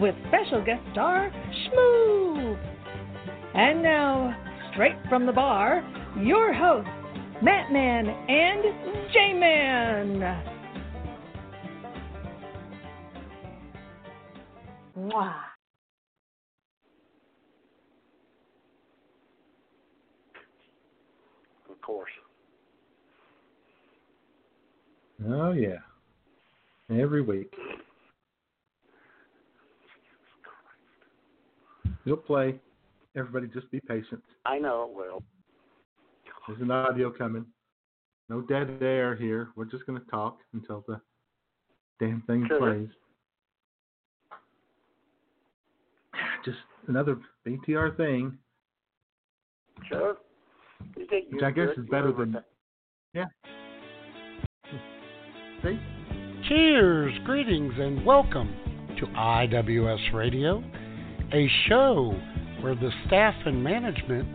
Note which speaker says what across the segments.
Speaker 1: with special guest star Shmoo. And now, straight from the bar, your hosts, Matt Man and J Man. Mwah.
Speaker 2: Of course.
Speaker 3: Oh yeah. Every week. You'll play. Everybody just be patient.
Speaker 2: I know it will.
Speaker 3: There's an audio coming. No dead air here. We're just gonna talk until the damn thing
Speaker 2: Sure.
Speaker 3: plays. Just another BTR thing,
Speaker 2: Sure. You think
Speaker 3: which I guess
Speaker 2: good,
Speaker 3: is better than
Speaker 2: over-
Speaker 3: yeah. See?
Speaker 4: Cheers, greetings, and welcome to IWS Radio, a show where the staff and management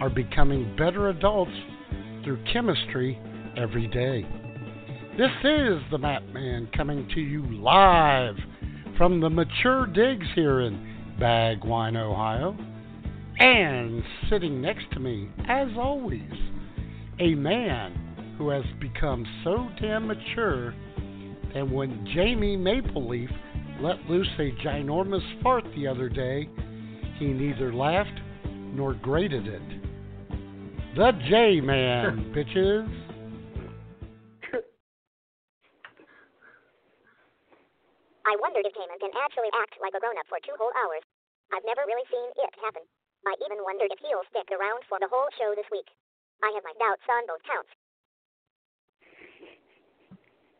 Speaker 4: are becoming better adults through chemistry every day. This is the Matt Man coming to you live from the Mature Digs here in Bagwine, Ohio. And sitting next to me, as always, a man who has become so damn mature that when Jamie Mapleleaf let loose a ginormous fart the other day, he neither laughed nor graded it. The J Man, bitches.
Speaker 5: I wondered if Damon can actually act like a grown up for two whole hours. I've never really seen it happen. I even wondered if he'll stick around for the whole show this week. I have my doubts on both counts.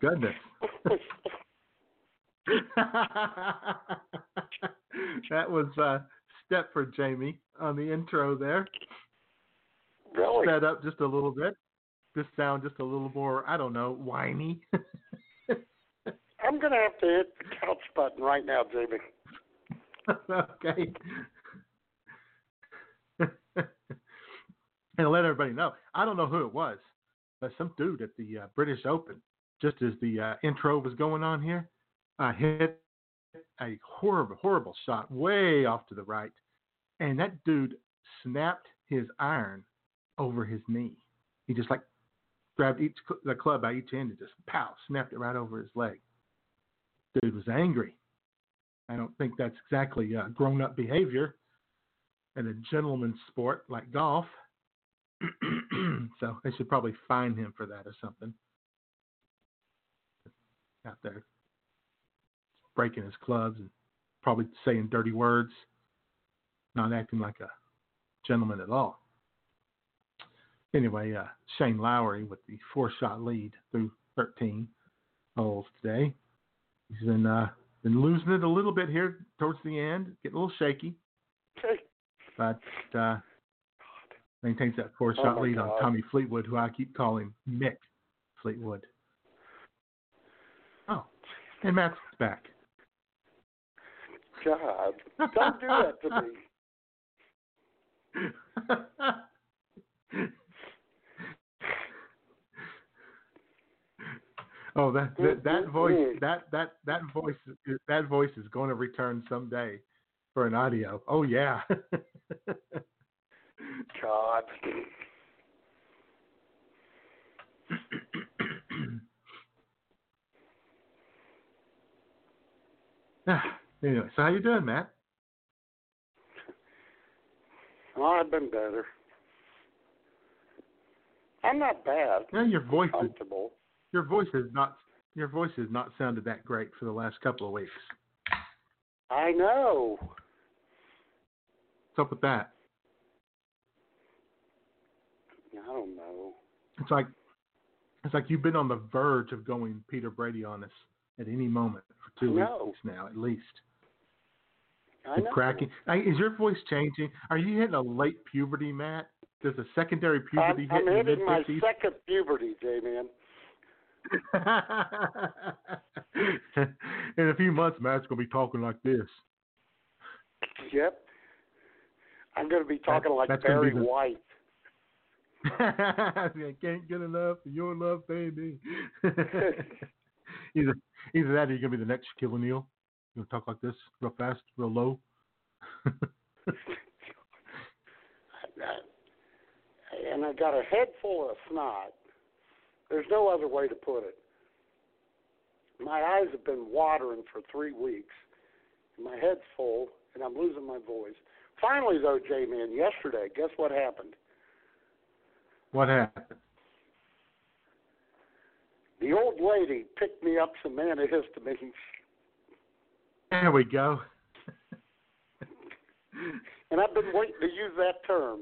Speaker 3: Goodness. that was uh step for Jamie on the intro there.
Speaker 2: Really?
Speaker 3: Sped up just a little bit. Just sound just a little more, I don't know, whiny.
Speaker 2: I'm going to have to hit the couch button right now, Jamie.
Speaker 3: okay. and let everybody know. I don't know who it was, but some dude at the uh, British Open, just as the uh, intro was going on here, uh, hit a horrible, horrible shot way off to the right, and that dude snapped his iron over his knee. He just like grabbed each the club by each end and just pow, snapped it right over his leg. Dude was angry. I don't think that's exactly uh, grown up behavior in a gentleman's sport like golf. so they should probably fine him for that or something. Out there breaking his clubs and probably saying dirty words, not acting like a gentleman at all. Anyway, uh, Shane Lowry with the four shot lead through 13 holes today. He's been uh, been losing it a little bit here towards the end, getting a little shaky,
Speaker 2: Okay.
Speaker 3: but uh, maintains that four shot
Speaker 2: my
Speaker 3: lead on Tommy Fleetwood, who I keep calling Mick Fleetwood. Oh, and Matt's back.
Speaker 2: God. Don't do that to me.
Speaker 3: oh, that that, that voice that that that voice that voice is going to return someday for an audio. Oh yeah.
Speaker 2: God. Ah.
Speaker 3: Anyway, so how you doing, Matt?
Speaker 2: Well, I've been better. I'm not bad.
Speaker 3: Yeah, your voice is, your voice has not your voice has not sounded that great for the last couple of weeks.
Speaker 2: I know.
Speaker 3: What's up with that?
Speaker 2: I don't know.
Speaker 3: It's like it's like you've been on the verge of going Peter Brady on us at any moment for two weeks now, at least.
Speaker 2: I know.
Speaker 3: cracking. Is your voice changing? Are you hitting a late puberty, Matt? Does a secondary puberty
Speaker 2: I'm, I'm
Speaker 3: in
Speaker 2: hitting my second puberty, J-Man.
Speaker 3: in a few months, Matt's gonna be talking like this.
Speaker 2: Yep. I'm going to be talking like
Speaker 3: gonna be
Speaker 2: Barry
Speaker 3: the-
Speaker 2: White.
Speaker 3: I can't get enough of your love, baby. either either that or you're gonna be the next Shaquille O'Neal. You talk like this, real fast, real low.
Speaker 2: and I got a head full of snot. There's no other way to put it. My eyes have been watering for three weeks. And my head's full, and I'm losing my voice. Finally, though, J-Man, yesterday, guess what happened?
Speaker 3: what happened?
Speaker 2: The old lady picked me up some antihistamines,
Speaker 3: There we go.
Speaker 2: and I've been waiting to use that term.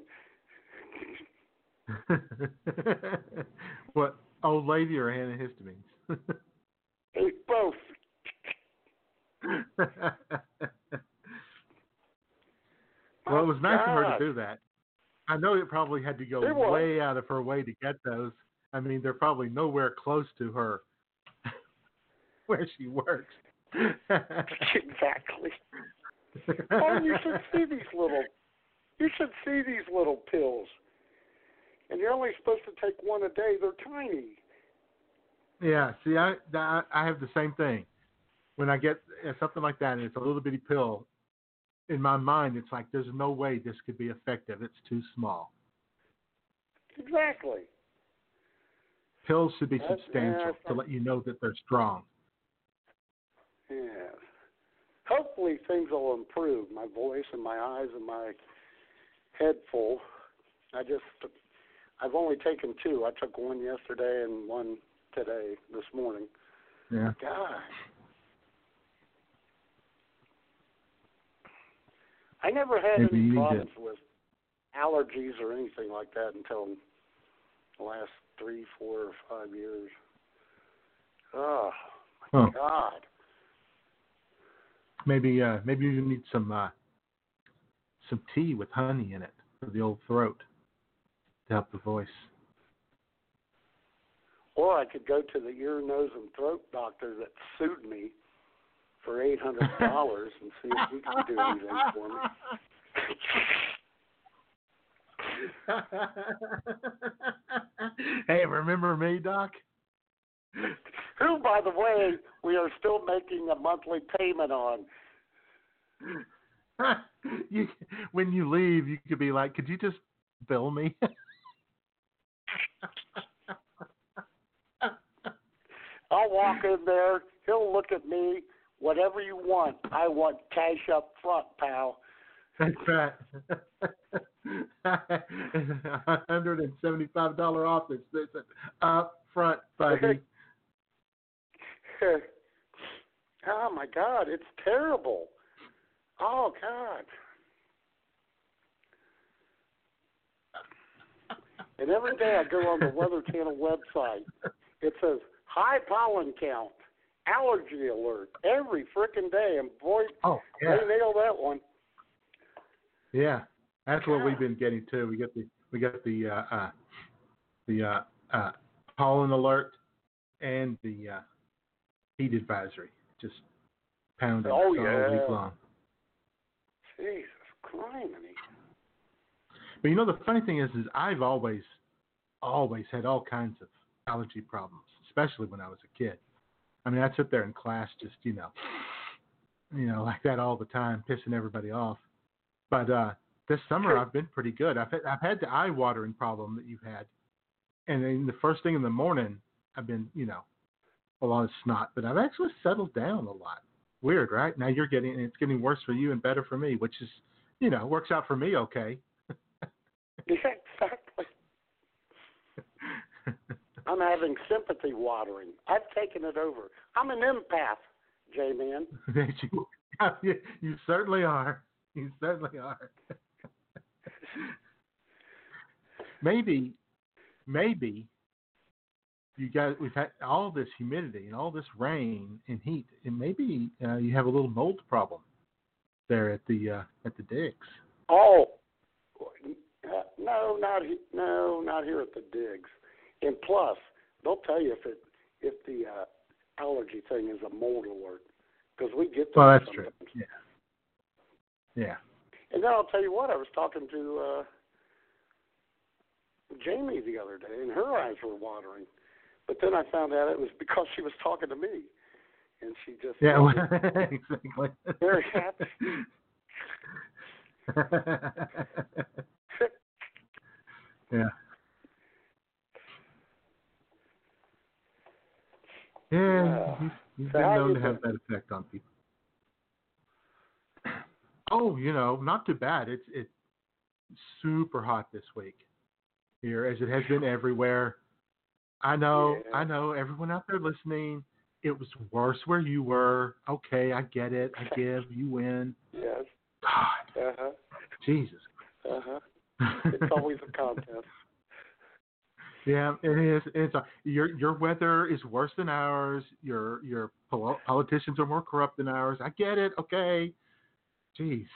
Speaker 3: what old lady or antihistamines?
Speaker 2: Hey, both.
Speaker 3: well, it was nice of her to do that. I know it probably had to go way out of her way to get those. I mean, they're probably nowhere close to her where she works.
Speaker 2: exactly. Oh, you should see these little. You should see these little pills. And you're only supposed to take one a day. They're tiny.
Speaker 3: Yeah, see, I I I have the same thing. When I get uh, something like that, and it's a little bitty pill, in my mind, it's like there's no way this could be effective. It's too small.
Speaker 2: Exactly.
Speaker 3: Pills should be
Speaker 2: That's-
Speaker 3: substantial
Speaker 2: yeah,
Speaker 3: to let you know that they're strong.
Speaker 2: Yeah. Hopefully things will improve. My voice and my eyes and my head full. I just, I've only taken two. I took one yesterday and one today, this morning.
Speaker 3: Yeah.
Speaker 2: God. I never had
Speaker 3: Maybe
Speaker 2: any problems with allergies or anything like that until the last three, four, or five years. Oh my
Speaker 3: Huh.
Speaker 2: God.
Speaker 3: Maybe uh maybe you need some uh some tea with honey in it for the old throat to help the voice.
Speaker 2: Or I could go to the ear, nose, and throat doctor that sued me for eight hundred dollars and see if he can do anything for me.
Speaker 3: hey, remember me, Doc?
Speaker 2: Who, by the way, we are still making a monthly payment on.
Speaker 3: you, when you leave, you could be like, "Could you just bill me?"
Speaker 2: I'll walk in there. He'll look at me. Whatever you want, I want cash up front, pal.
Speaker 3: That's right. hundred and seventy-five dollar office. It's up front, buddy.
Speaker 2: Oh my God, it's terrible. Oh God. And every day I go on the Weather Channel website, it says high pollen count, allergy alert every freaking day, and boy,
Speaker 3: oh yeah,
Speaker 2: they nailed that one.
Speaker 3: yeah. That's what we've been getting too. We get the we got the uh, uh, the uh, uh, pollen alert and the uh, heat advisory just pounding
Speaker 2: Oh,
Speaker 3: all
Speaker 2: yeah.
Speaker 3: week long.
Speaker 2: Jesus criminy.
Speaker 3: But you know the funny thing is, is I've always, always had all kinds of allergy problems, especially when I was a kid. I mean, I'd sit there in class, just you know, you know, like that all the time, pissing everybody off. But uh this summer I've been pretty good. I've had, I've had the eye watering problem that you've had, and then the first thing in the morning I've been, you know, a lot of snot, but I've actually settled down a lot. weird, right? Now you're getting it's getting worse for you and better for me, which is, you know, works out for me okay.
Speaker 2: yeah, exactly. I'm having sympathy watering. I've taken it over. I'm an empath, J Man.
Speaker 3: you, you certainly are. You certainly are. maybe, maybe you got we've had all this humidity and all this rain and heat, and maybe uh, you have a little mold problem there at the uh, at the digs.
Speaker 2: Oh, no, not no, not here at the digs. And plus, they'll tell you if it if the uh, allergy thing is a mold alert because we get
Speaker 3: well, that's
Speaker 2: sometimes.
Speaker 3: true. Yeah. Yeah.
Speaker 2: And then I'll tell you what, I was talking to uh Jamie the other day, and her eyes were watering. But then I found out it was because she was talking to me, and she just
Speaker 3: yeah, well, exactly.
Speaker 2: Very happy.
Speaker 3: yeah. Yeah, he's, he's
Speaker 2: So
Speaker 3: been known to have that effect on people. Oh, you know, not too bad. It's it's super hot this week here, as it has been everywhere. I know,
Speaker 2: Yeah.
Speaker 3: I know. Everyone out there listening, it was worse where you were. Okay, I get it. I give. You win.
Speaker 2: yes.
Speaker 3: God,
Speaker 2: Uh huh.
Speaker 3: Jesus.
Speaker 2: Uh huh. It's always a contest.
Speaker 3: Yeah, it is. It's a, your your weather is worse than ours. Your your pol- politicians are more corrupt than ours. I get it. Okay. Jeez.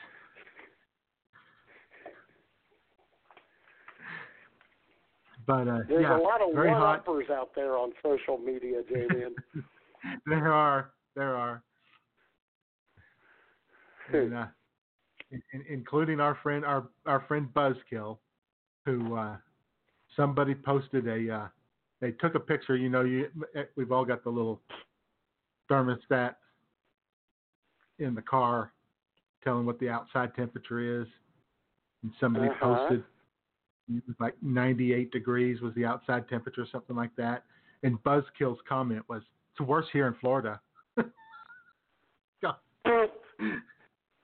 Speaker 3: But uh,
Speaker 2: There's
Speaker 3: yeah,
Speaker 2: a lot of
Speaker 3: very hot.
Speaker 2: one-uppers out there on social media, Jamie.
Speaker 3: there are, there are, and, uh, in, in- including our friend, our our friend Buzzkill, who uh, somebody posted a. Uh, they took a picture. You know, you we've all got the little thermostat in the car, telling what the outside temperature is, and somebody
Speaker 2: Uh-huh.
Speaker 3: posted it was like 98 degrees was the outside temperature, something like that. And Buzzkill's comment was, "It's worse here in Florida."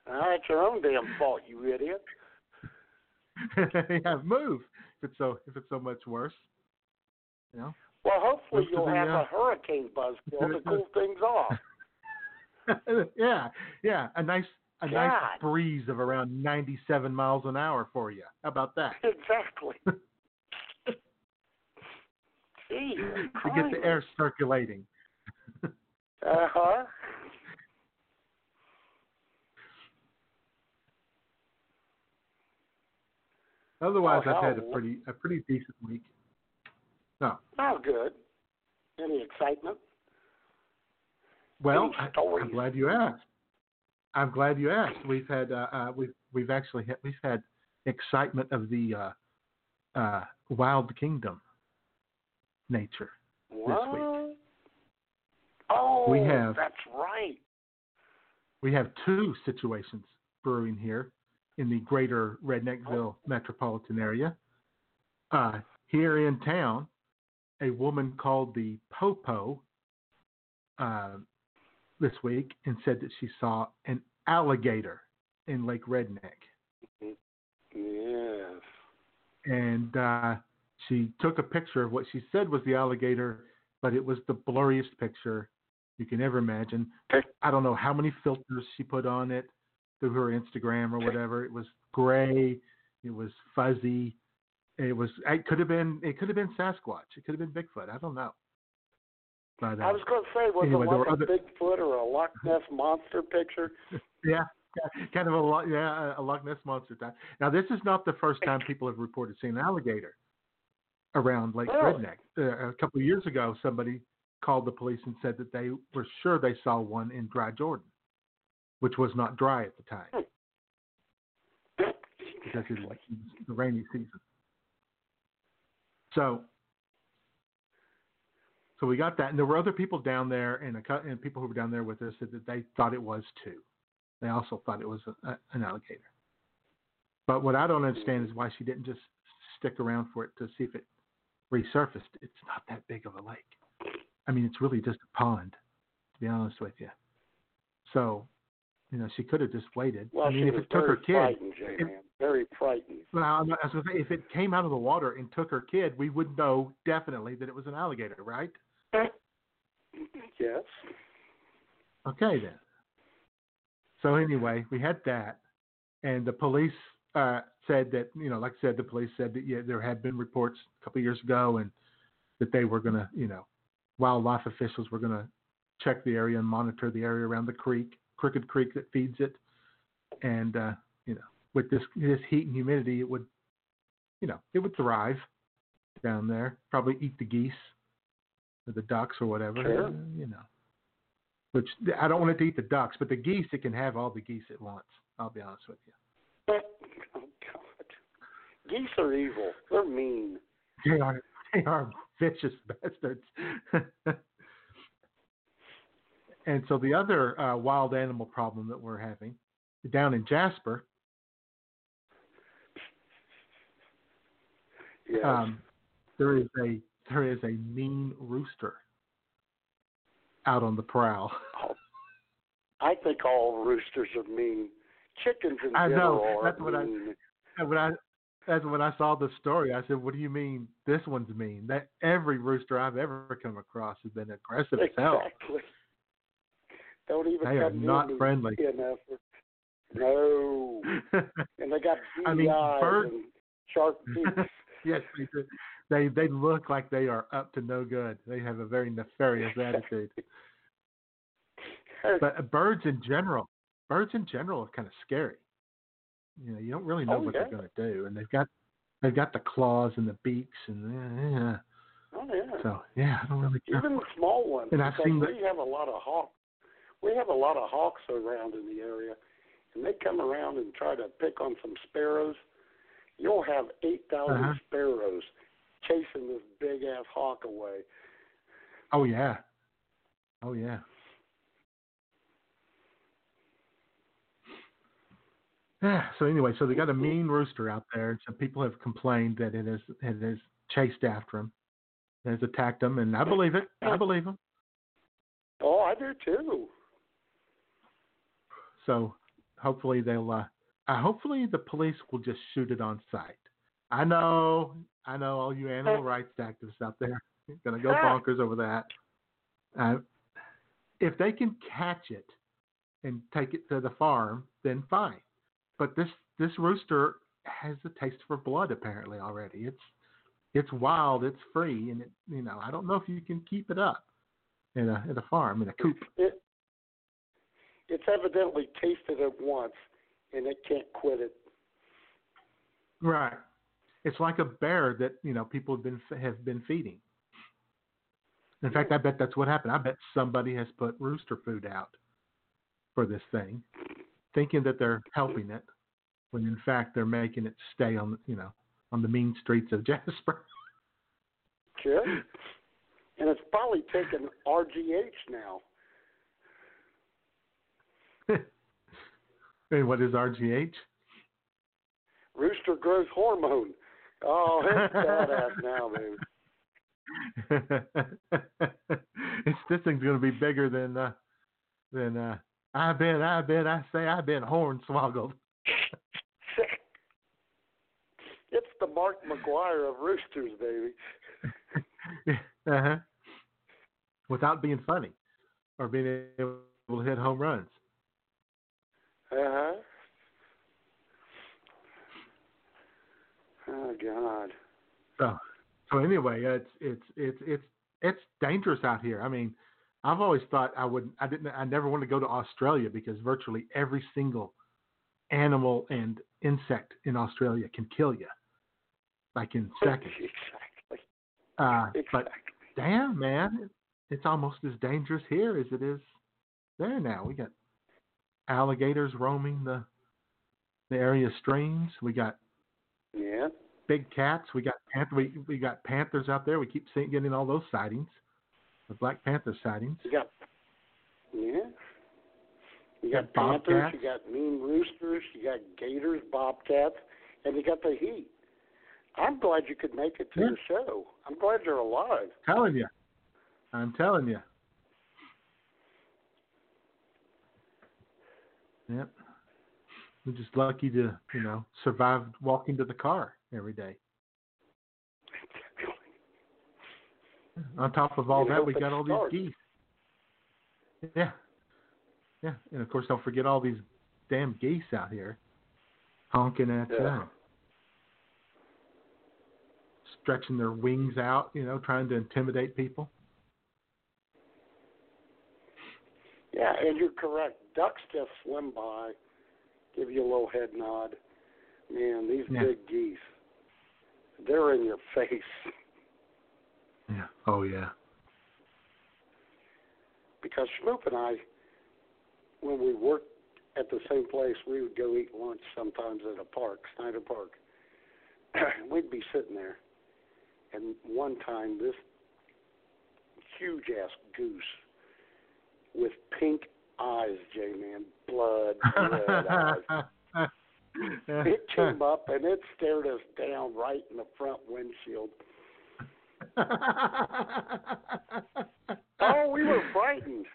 Speaker 2: Ah, it's your own damn fault, you idiot.
Speaker 3: yeah, move if it's so if it's so much worse. You know.
Speaker 2: Well, hopefully
Speaker 3: Most
Speaker 2: you'll have
Speaker 3: uh,
Speaker 2: a hurricane buzzkill to cool things off.
Speaker 3: yeah, yeah, a nice a nice breeze of around 97 miles an hour for you. How about that?
Speaker 2: Exactly. Jesus
Speaker 3: to get the air circulating.
Speaker 2: Uh huh.
Speaker 3: Otherwise,
Speaker 2: Oh,
Speaker 3: I've had a pretty a pretty decent week. No,
Speaker 2: Oh, good. Any excitement?
Speaker 3: well,
Speaker 2: Any
Speaker 3: I, I'm glad you asked. I'm glad you asked. We've had uh, uh, we've we've actually had, we've had excitement of the uh, uh, Wild Kingdom nature.
Speaker 2: What?
Speaker 3: week.
Speaker 2: Oh,
Speaker 3: We have-
Speaker 2: that's right.
Speaker 3: We have two situations brewing here in the greater Redneckville metropolitan area. Uh, here in town, a woman called the Popo uh, this week and said that she saw an alligator in Lake Redneck.
Speaker 2: Yes.
Speaker 3: And uh, she took a picture of what she said was the alligator, but it was the blurriest picture you can ever imagine. I don't know how many filters she put on it through her Instagram or whatever. It was gray, it was fuzzy, it was. It could have been. It could have been Sasquatch. It could have been Bigfoot. I don't know. But uh,
Speaker 2: I was going to say, was
Speaker 3: Anyway,
Speaker 2: it like a
Speaker 3: other-
Speaker 2: Bigfoot or a Loch Ness monster picture?
Speaker 3: yeah, kind of a Lo- yeah a Loch Ness monster type. Now this is not the first time people have reported seeing an alligator around Lake
Speaker 2: Really?
Speaker 3: Redneck. Uh, a couple of years ago, somebody called the police and said that they were sure they saw one in Dry Jordan, which was not dry at the time because it was like the rainy season. So, so we got that, and there were other people down there, and, a, and people who were down there with us said that they thought it was too. They also thought it was a, a, an alligator. But what I don't understand is why she didn't just stick around for it to see if it resurfaced. It's not that big of a lake. I mean, it's really just a pond, to be honest with you. So, you know, she could have just waited.
Speaker 2: Well,
Speaker 3: I mean,
Speaker 2: she
Speaker 3: if it took her kid,
Speaker 2: frightened, J-Man. Very frightened.
Speaker 3: well, I'm not- I was gonna say, if it came out of the water and took her kid, we would know definitely that it was an alligator, right?
Speaker 2: Yes.
Speaker 3: Okay then. So anyway, we had that, and the police uh, said that you know, like I said, the police said that yeah, there had been reports a couple of years ago, and that they were gonna, you know, wildlife officials were gonna check the area and monitor the area around the creek, Crooked Creek that feeds it, and uh, you know, with this this heat and humidity, it would, you know, it would thrive down there. Probably eat the geese or the ducks or whatever,
Speaker 2: Sure.
Speaker 3: uh, you know which I don't want it to eat the ducks, but the geese it can have all the geese it wants. I'll be honest with you.
Speaker 2: But, oh God, geese are evil. They're mean.
Speaker 3: They are they are vicious bastards. and so the other uh, wild animal problem that we're having down in Jasper,
Speaker 2: Yes.
Speaker 3: um, there is a there is a mean rooster out on the prowl.
Speaker 2: I think all roosters are mean. Chickens in
Speaker 3: I know.
Speaker 2: general are
Speaker 3: That's what I-
Speaker 2: mean.
Speaker 3: And when I that's when I saw the story, I said, "What do you mean this one's mean?" That every rooster I've ever come across has been aggressive as hell.
Speaker 2: Exactly. Don't even
Speaker 3: They are not friendly.
Speaker 2: enough. No. And they got beady
Speaker 3: I mean, bird-
Speaker 2: and sharp teeth.
Speaker 3: yes, they do. They they look like they are up to no good. They have a very nefarious attitude. But uh, birds in general, birds in general are kind of scary. You know, you don't really know
Speaker 2: Oh,
Speaker 3: what
Speaker 2: yeah.
Speaker 3: they're going to do, and they've got they've got the claws and the beaks, and yeah.
Speaker 2: oh yeah.
Speaker 3: So yeah, I don't really care.
Speaker 2: Even the small ones.
Speaker 3: And I've seen the-
Speaker 2: we have a lot of hawks. We have a lot of hawks around in the area, and they come around and try to pick on some sparrows. You'll have eight thousand
Speaker 3: Uh-huh.
Speaker 2: sparrows chasing this big ass hawk away.
Speaker 3: Oh yeah, oh yeah. Yeah. So anyway, so they got a mean rooster out there, and some people have complained that it has it has chased after him, has attacked them, and I believe it. I believe them.
Speaker 2: Oh, I do too.
Speaker 3: So hopefully they'll. Uh, uh, hopefully the police will just shoot it on sight. I know, I know, all you animal rights activists out there are gonna go bonkers over that. Uh, if they can catch it and take it to the farm, then fine. But this this rooster has a taste for blood apparently already. It's it's wild, it's free, and it you know I don't know if you can keep it up in a in a farm in a coop.
Speaker 2: It it's evidently tasted it once, and it can't quit it.
Speaker 3: Right. It's like a bear that you know people have been have been feeding. In fact, I bet that's what happened. I bet somebody has put rooster food out for this thing, thinking that they're helping it, when in fact they're making it stay on you know on the mean streets of Jasper.
Speaker 2: Sure. And it's probably taken RGH now.
Speaker 3: and what is RGH?
Speaker 2: Rooster growth hormone. Oh, it's badass now, baby.
Speaker 3: it's this thing's going to be bigger than uh, than uh, I bet. I bet. I say I've been hornswoggled.
Speaker 2: It's the Mark McGwire of roosters, baby.
Speaker 3: uh-huh. Without being funny or being able to hit home runs.
Speaker 2: Uh huh. Oh God.
Speaker 3: So, so anyway, it's it's it's it's it's dangerous out here. I mean, I've always thought I would I didn't I never want to go to Australia because virtually every single animal and insect in Australia can kill you, like in seconds.
Speaker 2: Exactly.
Speaker 3: Uh, but damn, man, it's almost as dangerous here as it is there now. We got alligators roaming the the area streams. We got. Big cats. We got panther. We, we got panthers out there. We keep seeing getting all those sightings, the black panther sightings.
Speaker 2: You got. Yeah. You got
Speaker 3: Got
Speaker 2: panthers.
Speaker 3: bobcats.
Speaker 2: You got mean roosters. You got gators, bobcats, and you got the heat. I'm glad you could make it to
Speaker 3: Yeah.
Speaker 2: the show. I'm glad you're alive.
Speaker 3: Telling you, I'm telling you. Yep. We're just lucky to, you know, survive walking to the car every day. On top of all
Speaker 2: You
Speaker 3: that, we got all
Speaker 2: starts.
Speaker 3: these geese. Yeah. Yeah. And of course, don't forget all these damn geese out here honking at
Speaker 2: Yeah.
Speaker 3: uh, stretching their wings out, you know, trying to intimidate people.
Speaker 2: Yeah, and you're correct. Ducks just swim by, give you a little head nod. Man, these
Speaker 3: Yeah.
Speaker 2: big geese, they're in your face.
Speaker 3: Yeah. Oh yeah.
Speaker 2: Because Schmoop and I, when we worked at the same place, we would go eat lunch sometimes at a park, Snyder Park. We'd be sitting there, and one time this huge ass goose with pink eyes, J man, blood red eyes. It came up and it stared us down right in the front windshield. Oh, we were frightened.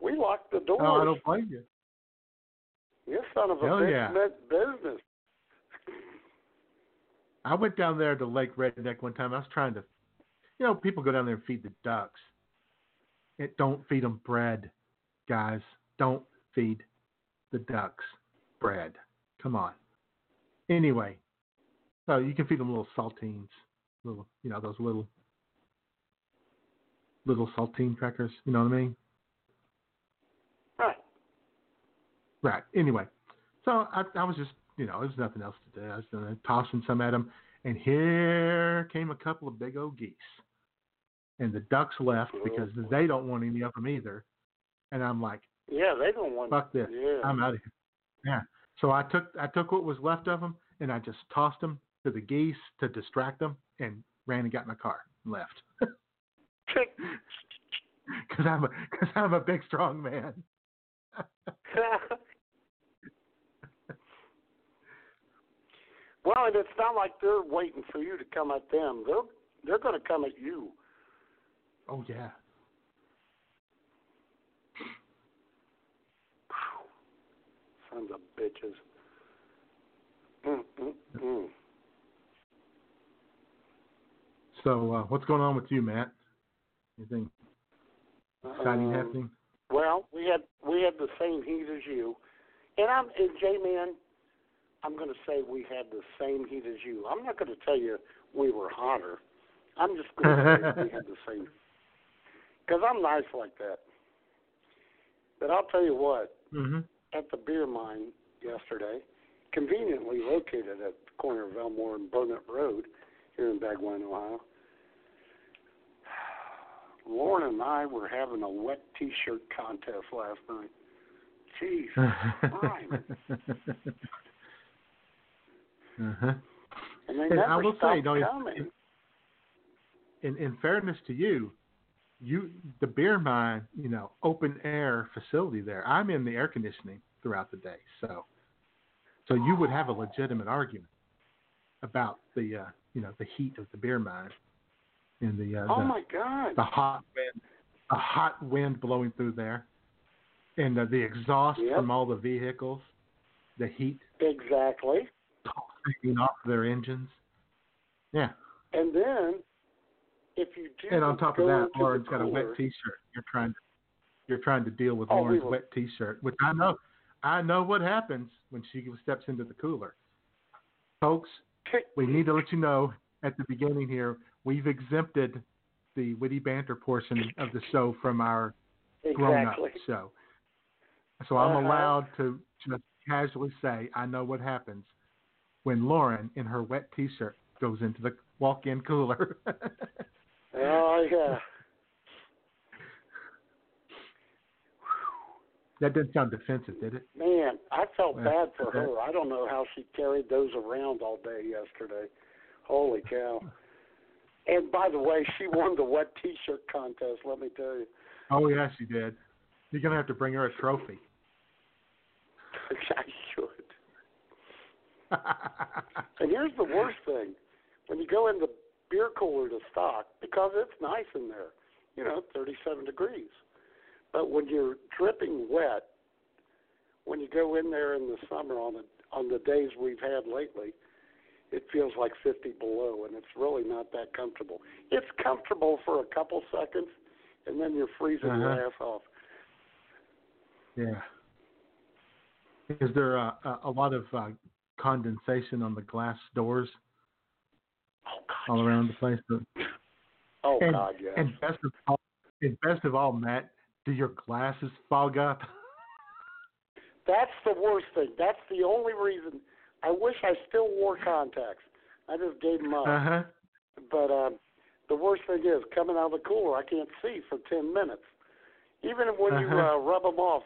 Speaker 2: We locked the door.
Speaker 3: oh, I don't blame you.
Speaker 2: This son of a
Speaker 3: Hell
Speaker 2: bitch
Speaker 3: yeah.
Speaker 2: meant business.
Speaker 3: I went down there to Lake Redneck one time. I was trying to, you know, people go down there and feed the ducks. It don't feed them bread, guys. Don't feed the ducks bread. Come on. Anyway, so you can feed them little saltines, little, you know, those little, little saltine crackers. You know what I mean?
Speaker 2: Right.
Speaker 3: Right. Anyway, so I, I was just, you know, there's nothing else to do. I was uh, tossing some at them, and here came a couple of big old geese. And the ducks left because they don't want any of them either. And I'm like,
Speaker 2: Yeah, they don't want.
Speaker 3: fuck this.
Speaker 2: Yeah.
Speaker 3: I'm out of here. Yeah. So I took I took what was left of them and I just tossed them to the geese to distract them and ran and got in my car and left. Because I'm a because I'm a big strong man.
Speaker 2: well, and it's not like they're waiting for you to come at them. They're they're going to come at you.
Speaker 3: Oh yeah.
Speaker 2: Sons of bitches. Mm, mm, mm.
Speaker 3: So uh, what's going on with you, Matt? Anything exciting
Speaker 2: Um,
Speaker 3: happening?
Speaker 2: Well, we had we had the same heat as you, and I'm and J Man. I'm going to say we had the same heat as you. I'm not going to tell you we were hotter. I'm just going to say we had the same. Because I'm nice like that. But I'll tell you what.
Speaker 3: Mm-hmm.
Speaker 2: At the beer mine yesterday, conveniently located at the corner of Elmore and Burnett Road here in Bagwine, Ohio. Lauren and I were having a wet T-shirt contest last night. Jeez,
Speaker 3: uh-huh.
Speaker 2: And they
Speaker 3: And
Speaker 2: never
Speaker 3: I will say,
Speaker 2: coming.
Speaker 3: in in fairness to you, you the beer mine, you know, open air facility there. I'm in the air conditioning throughout the day, so so you would have a legitimate argument about the uh, you know the heat of the beer mine and the uh,
Speaker 2: oh
Speaker 3: the,
Speaker 2: my God!
Speaker 3: the hot wind, the hot wind blowing through there, and the, the exhaust
Speaker 2: Yep.
Speaker 3: from all the vehicles, the heat
Speaker 2: Exactly.
Speaker 3: off their engines. Yeah,
Speaker 2: And then, if you do
Speaker 3: and on top of that, Lauren's got a wet T-shirt. You're trying to you're trying to deal with
Speaker 2: Oh,
Speaker 3: Lauren's wet T-shirt, which I know I know what happens when she steps into the cooler. Folks, we need to let you know at the beginning here we've exempted the witty banter portion of the show from our grown-up show. So I'm
Speaker 2: Uh-huh.
Speaker 3: allowed to just casually say I know what happens when Lauren in her wet T-shirt goes into the walk-in cooler.
Speaker 2: Oh yeah.
Speaker 3: that didn't sound defensive, did it?
Speaker 2: Man, I felt
Speaker 3: Yeah.
Speaker 2: bad for
Speaker 3: Okay.
Speaker 2: her. I don't know how she carried those around all day yesterday. Holy cow. And by the way, she won the wet t-shirt contest, let me tell you.
Speaker 3: Oh yeah, she did. You're gonna have to bring her a trophy.
Speaker 2: I should. And here's the worst thing. When you go in the beer cooler to stock, because it's nice in there, you know, 37 degrees. But when you're dripping wet, when you go in there in the summer on the on the days we've had lately, it feels like 50 below, and it's really not that comfortable. It's comfortable for a couple seconds, and then you're freezing
Speaker 3: Uh-huh.
Speaker 2: your ass off.
Speaker 3: Yeah. Is there a, a, lot of uh, condensation on the glass doors
Speaker 2: Oh God.
Speaker 3: all around the place?
Speaker 2: Oh
Speaker 3: and,
Speaker 2: God, yes.
Speaker 3: And best of all, and best of all, Matt, do your glasses fog up?
Speaker 2: That's the worst thing. That's the only reason. I wish I still wore contacts. I just gave them up.
Speaker 3: Uh huh.
Speaker 2: But um, the worst thing is coming out of the cooler, I can't see for ten minutes. Even when you
Speaker 3: Uh-huh.
Speaker 2: uh, rub them off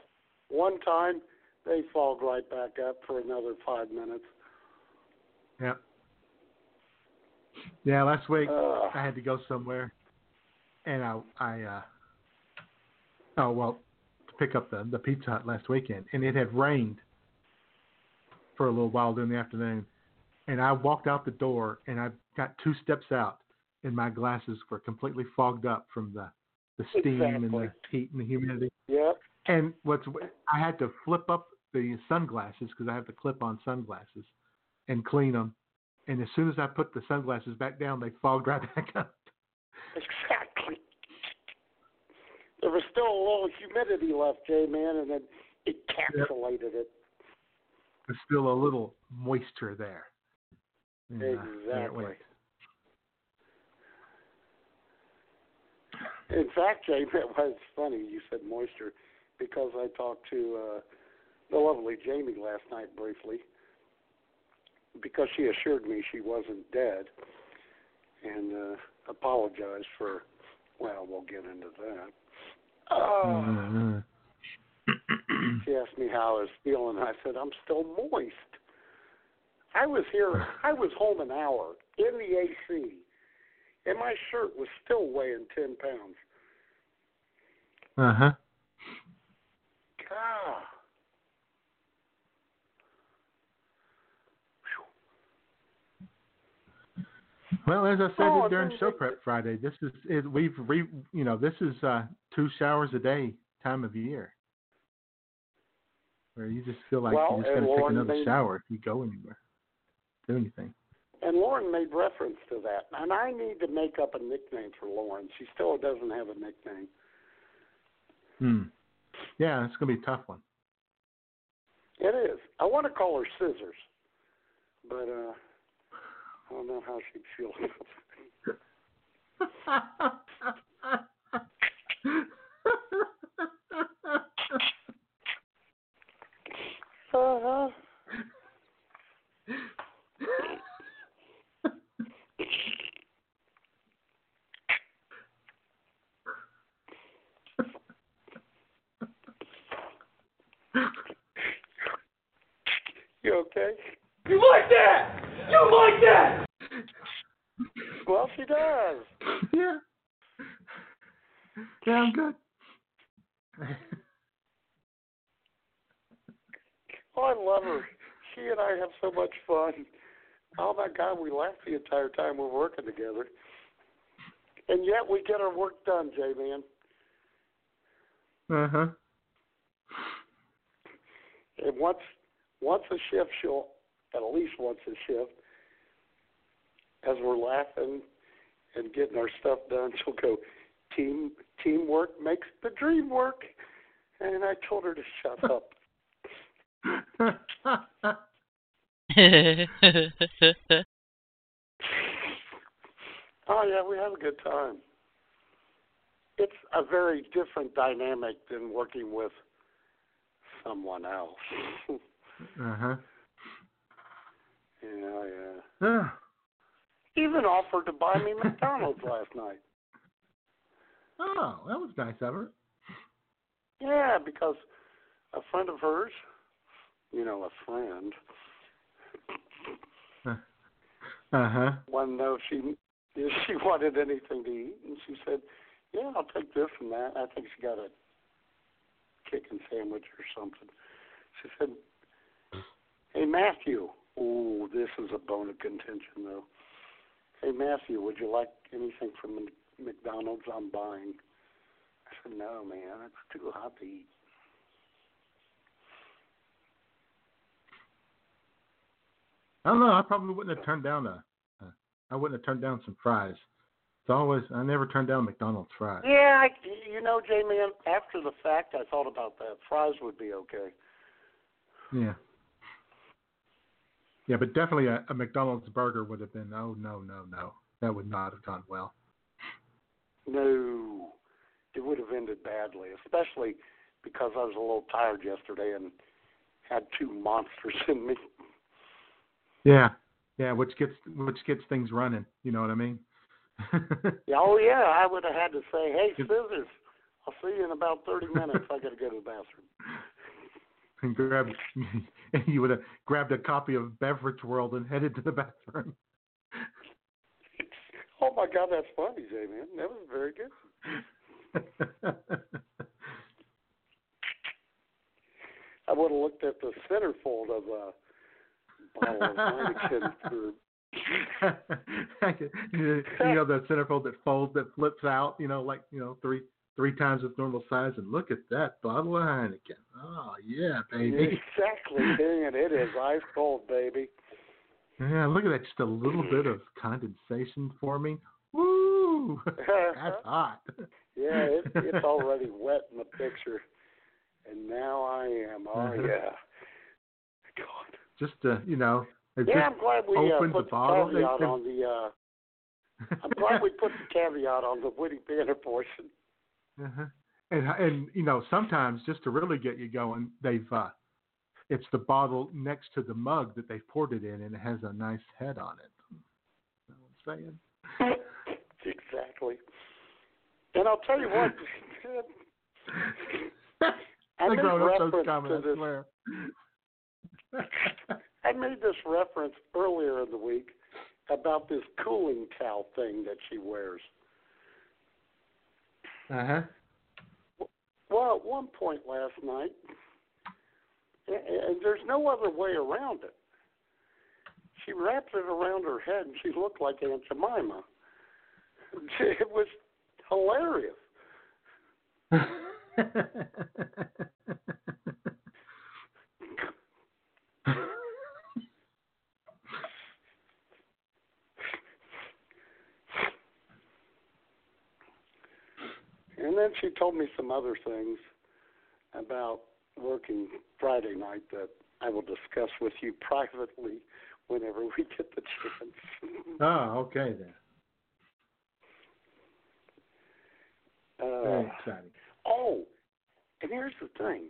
Speaker 2: one time, they fog right back up for another five minutes.
Speaker 3: Yep. Yeah, last week
Speaker 2: Ugh.
Speaker 3: I had to go somewhere, and I I uh oh well to pick up the the Pizza Hut last weekend, and it had rained for a little while during the afternoon, and I walked out the door, and I got two steps out, and my glasses were completely fogged up from the the steam and the heat and the humidity.
Speaker 2: Yep.
Speaker 3: And what's I had to flip up the sunglasses because I have the clip-on sunglasses and clean them. And as soon as I put the sunglasses back down, they fogged right back up.
Speaker 2: Exactly. There was still a little humidity left, J man, and then it encapsulated it.
Speaker 3: There's still a little moisture there. And, uh, there it
Speaker 2: Exactly.
Speaker 3: went.
Speaker 2: In fact, Jay, it was funny you said moisture because I talked to uh, the lovely Jamie last night briefly because she assured me she wasn't dead and uh, apologized for. Well, we'll get into that. Uh. She asked me how I was feeling. I said I'm still moist. I was here. I was home an hour in the AC, and my shirt was still weighing ten pounds.
Speaker 3: Uh huh.
Speaker 2: God.
Speaker 3: Well, as I said
Speaker 2: Oh,
Speaker 3: during show prep Friday, this is it, we've re you know this is uh, two showers a day time of year, where you just feel like
Speaker 2: Well,
Speaker 3: you just got to take another
Speaker 2: made-
Speaker 3: shower if you go anywhere, do anything.
Speaker 2: And Lauren made reference to that, and I need to make up a nickname for Lauren. She still doesn't have a nickname.
Speaker 3: Hmm. Yeah, it's gonna be a tough one.
Speaker 2: It is. I want to call her Scissors, but uh, I don't know how she'd feel. uh-huh. You okay?
Speaker 6: You like that? You like that?
Speaker 2: Well, she does.
Speaker 3: yeah. Yeah, I'm good.
Speaker 2: Oh, I love her. She and I have so much fun. Oh my God, we laugh the entire time we're working together, and yet we get our work done, J man.
Speaker 3: uh huh.
Speaker 2: And once once a shift, she'll at least once a shift, as we're laughing and getting our stuff done, she'll go, "Team teamwork makes the dream work," and I told her to shut up. Oh yeah, we have a good time. It's a very different dynamic than working with someone else.
Speaker 3: uh huh.
Speaker 2: Yeah, yeah.
Speaker 3: Yeah.
Speaker 2: Even offered to buy me McDonald's last night.
Speaker 3: Oh, that was nice of her.
Speaker 2: Yeah, because a friend of hers, you know, a friend,
Speaker 3: Uh huh.
Speaker 2: wanted to know if she if she wanted anything to eat, and she said, "Yeah, I'll take this and that." I think she got a chicken sandwich or something. She said, "Hey Matthew, Oh, this is a bone of contention, though. Hey, Matthew, would you like anything from McDonald's? I'm buying. I said, no, man, it's too hot to eat.
Speaker 3: I don't know. I probably wouldn't have turned down a. Uh, I wouldn't have turned down some fries. It's always I never turned down McDonald's fries.
Speaker 2: Yeah, I, you know, J man. After the fact, I thought about that. Fries would be okay.
Speaker 3: Yeah. Yeah, but definitely a, a McDonald's burger would have been. Oh no, no, no. That would not have gone well.
Speaker 2: No, it would have ended badly, especially because I was a little tired yesterday and had two monsters in me.
Speaker 3: Yeah, yeah, which gets which gets things running. You know what I mean?
Speaker 2: oh yeah, I would have had to say, "Hey, scissors, I'll see you in about thirty minutes. I got to go to the bathroom."
Speaker 3: and grabbed and you would have grabbed a copy of Beverage World and headed to the bathroom.
Speaker 2: oh my God, that's funny, Jay man. That was very good. I would have looked at the centerfold of a bottle of Heineken for
Speaker 3: you know the centerfold that folds that flips out, you know, like you know three three times its normal size, and look at that bottle of Heineken. Oh yeah, baby.
Speaker 2: Exactly, man. It is ice cold, baby.
Speaker 3: Yeah, look at that. Just a little bit of condensation forming. Woo! That's hot.
Speaker 2: yeah, it, it's already wet in the picture, and now I am. Oh
Speaker 3: Uh-huh.
Speaker 2: yeah. God.
Speaker 3: Just uh, you know,
Speaker 2: Yeah, I'm glad we uh, put
Speaker 3: the bottle.
Speaker 2: Caveat
Speaker 3: they-
Speaker 2: on the. uh I'm glad we put the caveat on the witty banter portion.
Speaker 3: Uh-huh. And and you know sometimes just to really get you going, they've uh, it's the bottle next to the mug that they've poured it in, and it has a nice head on it. You know what I'm saying?
Speaker 2: exactly. And I'll tell you what. I made
Speaker 3: grown up those
Speaker 2: reference
Speaker 3: comments.
Speaker 2: to this. I made this reference earlier in the week about this cooling towel thing that she wears.
Speaker 3: Uh huh.
Speaker 2: Well, at one point last night, and there's no other way around it. She wrapped it around her head, and she looked like Aunt Jemima. It was hilarious. And then she told me some other things about working Friday night that I will discuss with you privately whenever we get the chance.
Speaker 3: oh, okay then. Very
Speaker 2: Uh,
Speaker 3: exciting.
Speaker 2: oh, and here's the thing.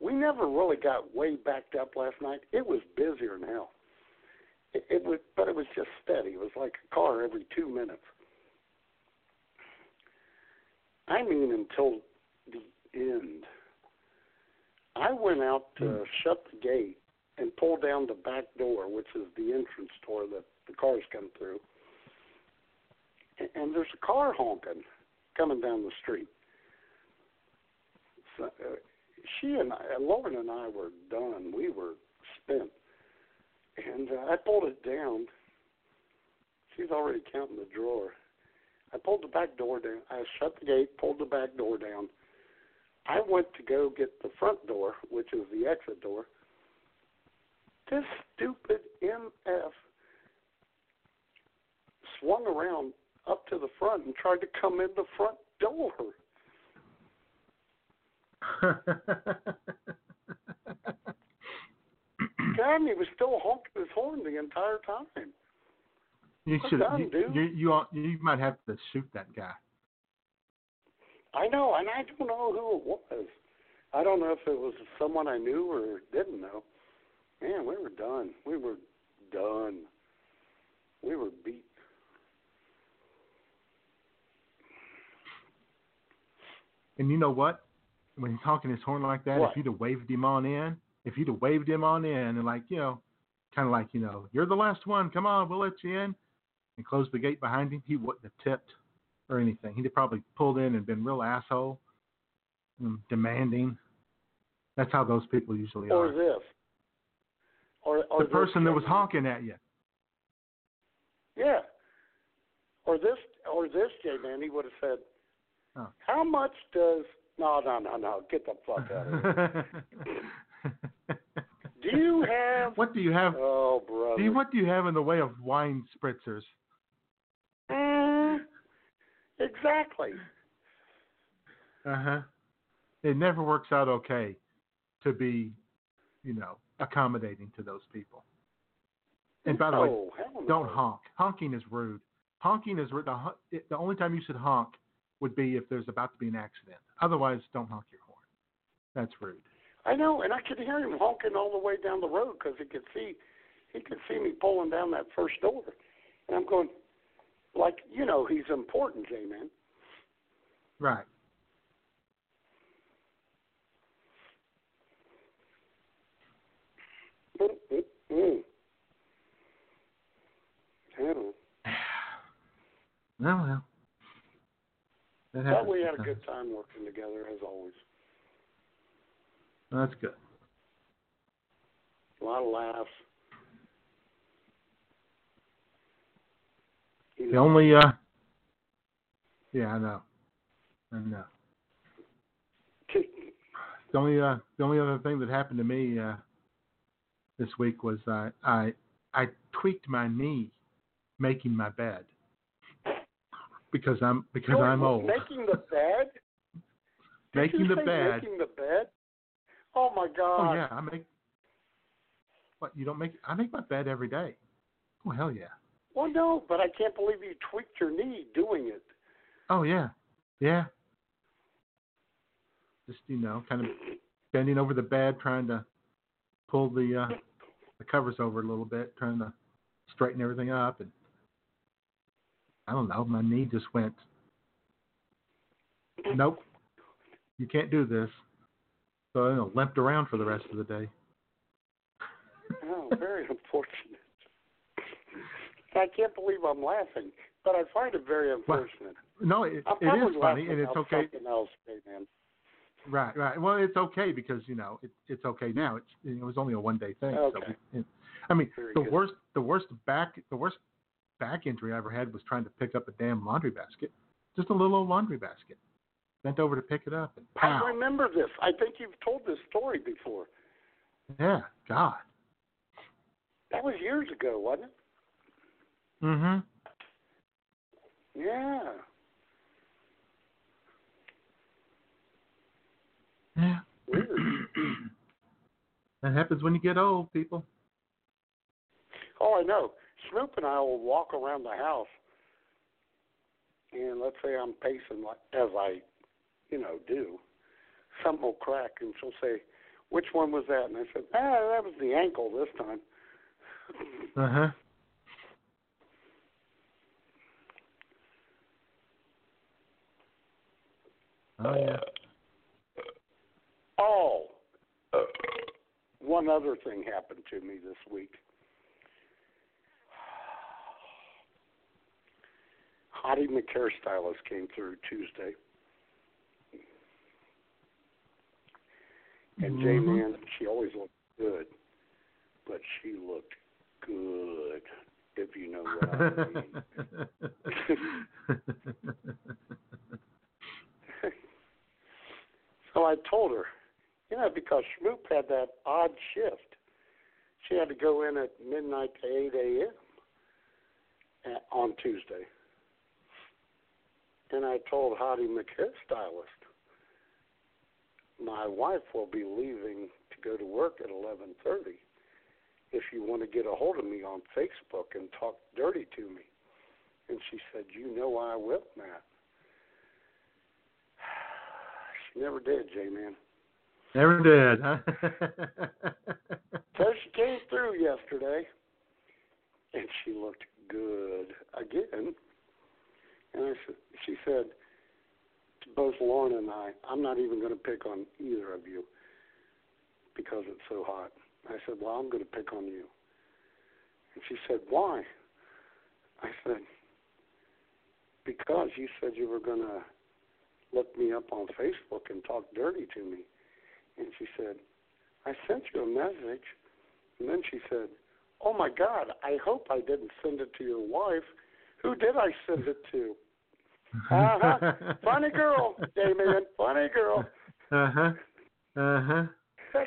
Speaker 2: We never really got way backed up last night. It was busier than hell. It, it was, but it was just steady. It was like a car every two minutes. I mean, until the end. I went out to shut the gate and pull down the back door, which is the entrance door that the cars come through. And, and there's a car honking coming down the street. So, uh, she and I, Lauren and I were done. We were spent. And uh, I pulled it down. She's already counting the drawer. I pulled the back door down. I shut the gate, pulled the back door down. I went to go get the front door, which is the exit door. This stupid MF swung around up to the front and tried to come in the front door. God, he was still honking his horn the entire time.
Speaker 3: You should.
Speaker 2: done,
Speaker 3: You, you you you might have to shoot that guy.
Speaker 2: I know, and I don't know who it was. I don't know if it was someone I knew or didn't know. Man, we were done. We were done. We were beat.
Speaker 3: And you know what? When he's honking his horn like that,
Speaker 2: What?
Speaker 3: if you'd have waved him on in, if you'd have waved him on in and like, you know, kind of like, you know, you're the last one, come on, we'll let you in, and closed the gate behind him, he wouldn't have tipped or anything. He'd have probably pulled in and been real asshole, and demanding. That's how those people usually
Speaker 2: Or
Speaker 3: are.
Speaker 2: Or this. Or, or
Speaker 3: The
Speaker 2: this
Speaker 3: person that was honking at you.
Speaker 2: Yeah. Or this, or this J man, he would have said,
Speaker 3: Oh.
Speaker 2: "How much does?" No, no, no, no. Get the fuck out of here. Do you have?
Speaker 3: What do you have?
Speaker 2: Oh, brother.
Speaker 3: Do you, what do you have in the way of wine spritzers?
Speaker 2: Exactly.
Speaker 3: Uh huh. It never works out okay to be, you know, accommodating to those people. And by the way,
Speaker 2: hell no.
Speaker 3: don't honk. Honking is rude. Honking is rude. The, the only time you should honk would be if there's about to be an accident. Otherwise, don't honk your horn. That's rude.
Speaker 2: I know, and I could hear him honking all the way down the road because he could see, he could see me pulling down that first door, and I'm going, like you know, he's important, J man.
Speaker 3: Right.
Speaker 2: Mm-mm-mm.
Speaker 3: No, well. That
Speaker 2: But we had a good time working together as always.
Speaker 3: That's good.
Speaker 2: A lot of laughs.
Speaker 3: The only, uh, yeah, I know. I know. The only, uh, the only other thing that happened to me uh, this week was I, I, I tweaked my knee making my bed because I'm because
Speaker 2: You're
Speaker 3: I'm old.
Speaker 2: Making the bed.
Speaker 3: Making the bed.
Speaker 2: Making the bed. Oh my God.
Speaker 3: Oh yeah, I make. What you don't make? I make my bed every day. Oh hell yeah.
Speaker 2: Well, no, but I can't believe you tweaked your knee doing it.
Speaker 3: Oh yeah, yeah. Just you know, kind of bending over the bed, trying to pull the uh, the covers over a little bit, trying to straighten everything up, and I don't know. My knee just went. Nope, you can't do this. So I you know, limped around for the rest of the day.
Speaker 2: Oh, very unfortunate. I can't believe I'm laughing, but I find it very unfortunate.
Speaker 3: No, it, it is funny, and it's okay.
Speaker 2: Else, man.
Speaker 3: Right, right. Well, it's okay because you know it, it's okay now. It's it was only a one day thing. So
Speaker 2: Okay.
Speaker 3: we, it, I mean,
Speaker 2: Very
Speaker 3: the
Speaker 2: good.
Speaker 3: worst the worst back the worst back injury I ever had was trying to pick up a damn laundry basket, just a little old laundry basket. Bent over to pick it up and
Speaker 2: I remember this. I think you've told this story before.
Speaker 3: Yeah, God.
Speaker 2: That was years ago, wasn't it?
Speaker 3: Mhm.
Speaker 2: Yeah.
Speaker 3: Yeah. That happens when you get old, people.
Speaker 2: Oh, I know. Snoop and I will walk around the house, and let's say I'm pacing like as I, you know, do. Something will crack, and she'll say, "Which one was that?" And I said, "Ah, that was the ankle this time."
Speaker 3: Uh huh. Oh yeah.
Speaker 2: Oh, one other thing happened to me this week. Hottie McHairstylist came through Tuesday. And J
Speaker 3: Mhm.
Speaker 2: Man, she always looked good, but she looked good, if you know what I mean. so I told her, you know, because Schmoop had that odd shift, she had to go in at midnight to 8 a.m. Uh, on Tuesday. And I told Hottie McHairstylist, my wife will be leaving to go to work at 11:30. If you want to get a hold of me on Facebook and talk dirty to me, and she said, "You know I will, Matt." She never did, J man.
Speaker 3: Never did, huh?
Speaker 2: So she came through yesterday, and she looked good again. And I said, she said to both Lauren and I, I'm not even going to pick on either of you because it's so hot. I said, well, I'm going to pick on you. And she said, why? I said, because you said you were going to look me up on Facebook and talked dirty to me. And she said, I sent you a message. And then she said, Oh my God, I hope I didn't send it to your wife. Who did I send it to? Uh-huh. Funny girl, Damien. Funny girl.
Speaker 3: Uh huh. Uh huh.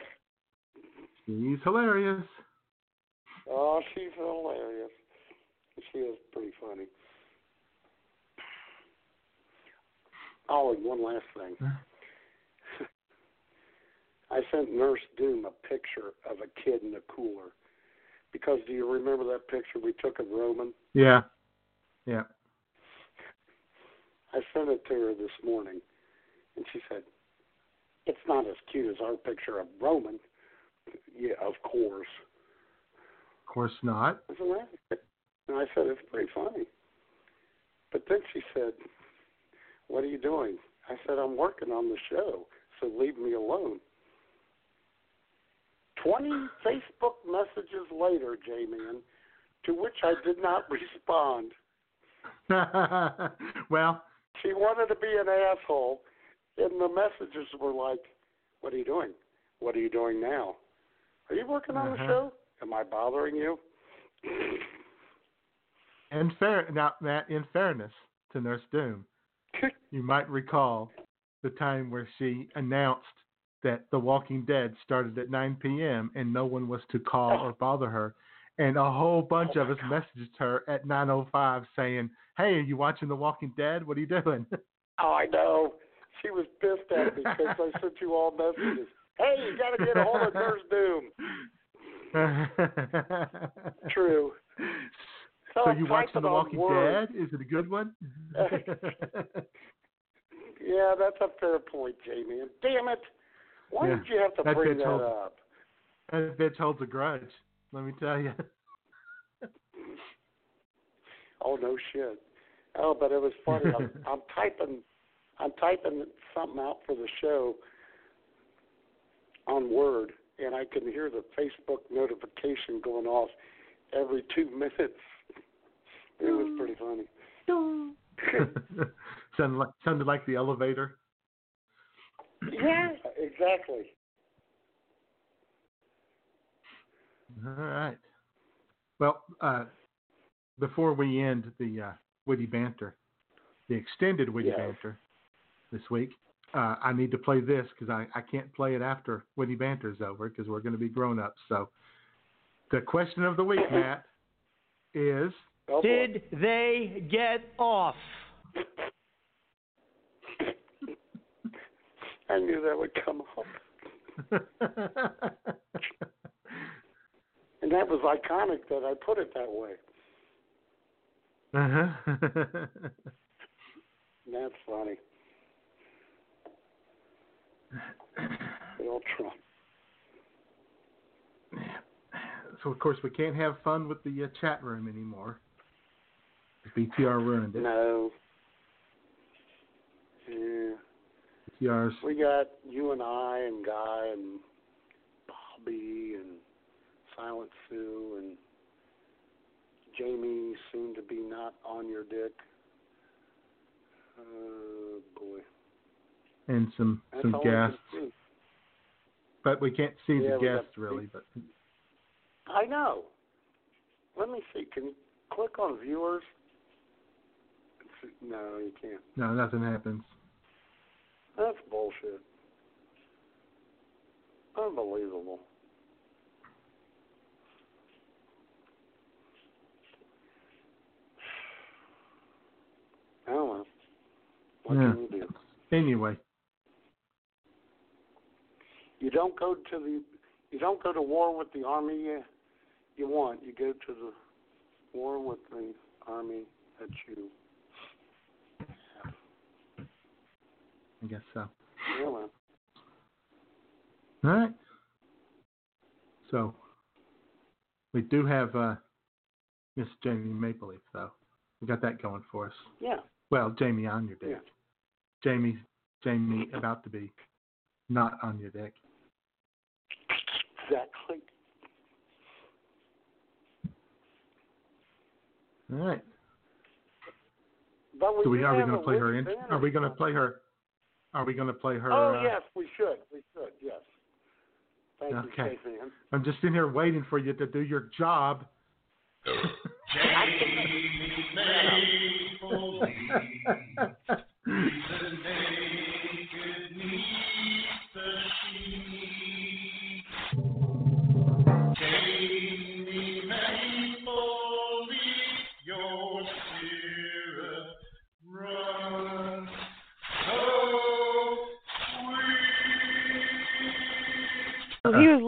Speaker 3: She's hilarious.
Speaker 2: Oh, she's hilarious. She is pretty funny. Oh, and one last thing. I sent Nurse Doom a picture of a kid in a cooler. Because do you remember that picture we took of Roman?
Speaker 3: Yeah. Yeah.
Speaker 2: I sent it to her this morning, and she said, "It's not as cute as our picture of Roman." Yeah, of course.
Speaker 3: Of course not.
Speaker 2: I said, "Well," and I said, "It's pretty funny." But then she said, "What are you doing?" I said, "I'm working on the show, so leave me alone." Twenty Facebook messages later, J-Man, to which I did not respond.
Speaker 3: well,
Speaker 2: She wanted to be an asshole, and the messages were like, "What are you doing? What are you doing now? Are you working on the
Speaker 3: Uh-huh.
Speaker 2: show? Am I bothering you?"
Speaker 3: in fair now, Matt, in fairness to Nurse Doom, you might recall the time where she announced that The Walking Dead started at 9 p.m. and no one was to call or bother her. And a whole bunch
Speaker 2: Oh
Speaker 3: of us
Speaker 2: God.
Speaker 3: messaged her at 9:05 saying, "Hey, are you watching The Walking Dead? What are you doing?"
Speaker 2: Oh, I know. She was pissed at me because I sent you all messages. Hey, you got to get a hold of Nurse Doom. True. So,
Speaker 3: So you watching The Walking
Speaker 2: Word.
Speaker 3: Dead? Is it a good one?
Speaker 2: Yeah, that's a fair point, J-Man. Damn it! Why
Speaker 3: Yeah,
Speaker 2: did you have to
Speaker 3: that
Speaker 2: bring that
Speaker 3: holds-
Speaker 2: up?
Speaker 3: that bitch holds a grudge. Let me tell you.
Speaker 2: Oh no shit. Oh, but it was funny. I'm, I'm typing, I'm typing something out for the show on Word, and I can hear the Facebook notification going off every two minutes. It was pretty funny.
Speaker 3: sounded like sounded like the elevator.
Speaker 2: yeah, exactly.
Speaker 3: All right. Well, uh, before we end the uh, witty banter, the extended witty
Speaker 2: Yes.
Speaker 3: banter this week, uh, I need to play this because I, I can't play it after witty banter's over because we're going to be grown ups. So, the question of the week, Matt, is
Speaker 7: Did they get off?
Speaker 2: I knew that would come up, and that was iconic that I put it that way.
Speaker 3: uh-huh.
Speaker 2: That's funny. Bill Trump.
Speaker 3: so of course we can't have fun with the uh, chat room anymore. BTR ruined it.
Speaker 2: No. Yeah.
Speaker 3: BTR's
Speaker 2: We got you and I and Guy and Bobby and Silent Sue and Jamie soon to be not on your dick. Oh boy.
Speaker 3: and some
Speaker 2: That's
Speaker 3: some
Speaker 2: all we can
Speaker 3: guests, but we can't see
Speaker 2: Yeah,
Speaker 3: the
Speaker 2: got
Speaker 3: guests really. But
Speaker 2: I know. Let me see. Can you click on viewers? No, you can't.
Speaker 3: no, nothing happens.
Speaker 2: That's bullshit. Unbelievable. I don't know. What
Speaker 3: Yeah.
Speaker 2: can you do?
Speaker 3: Anyway,
Speaker 2: You don't go to the you don't go to war with the army you, you want. You go to the war with the army that you
Speaker 3: I guess so.
Speaker 2: yeah,
Speaker 3: All right. So we do have uh, Miss Jamie Maple Leaf, though. We got that going for us.
Speaker 2: yeah.
Speaker 3: Well, Jamie on your dick.
Speaker 2: Yeah.
Speaker 3: Jamie, Jamie about to be not on your dick.
Speaker 2: Exactly.
Speaker 3: All right.
Speaker 2: But we
Speaker 3: Do we, are we going to play her? In, are we going to play her? Are we going to play her?
Speaker 2: Oh
Speaker 3: uh,
Speaker 2: yes, we should. We should. Yes. Thank
Speaker 3: Okay.
Speaker 2: you, Caveman.
Speaker 3: I'm just in here waiting for you to do your job.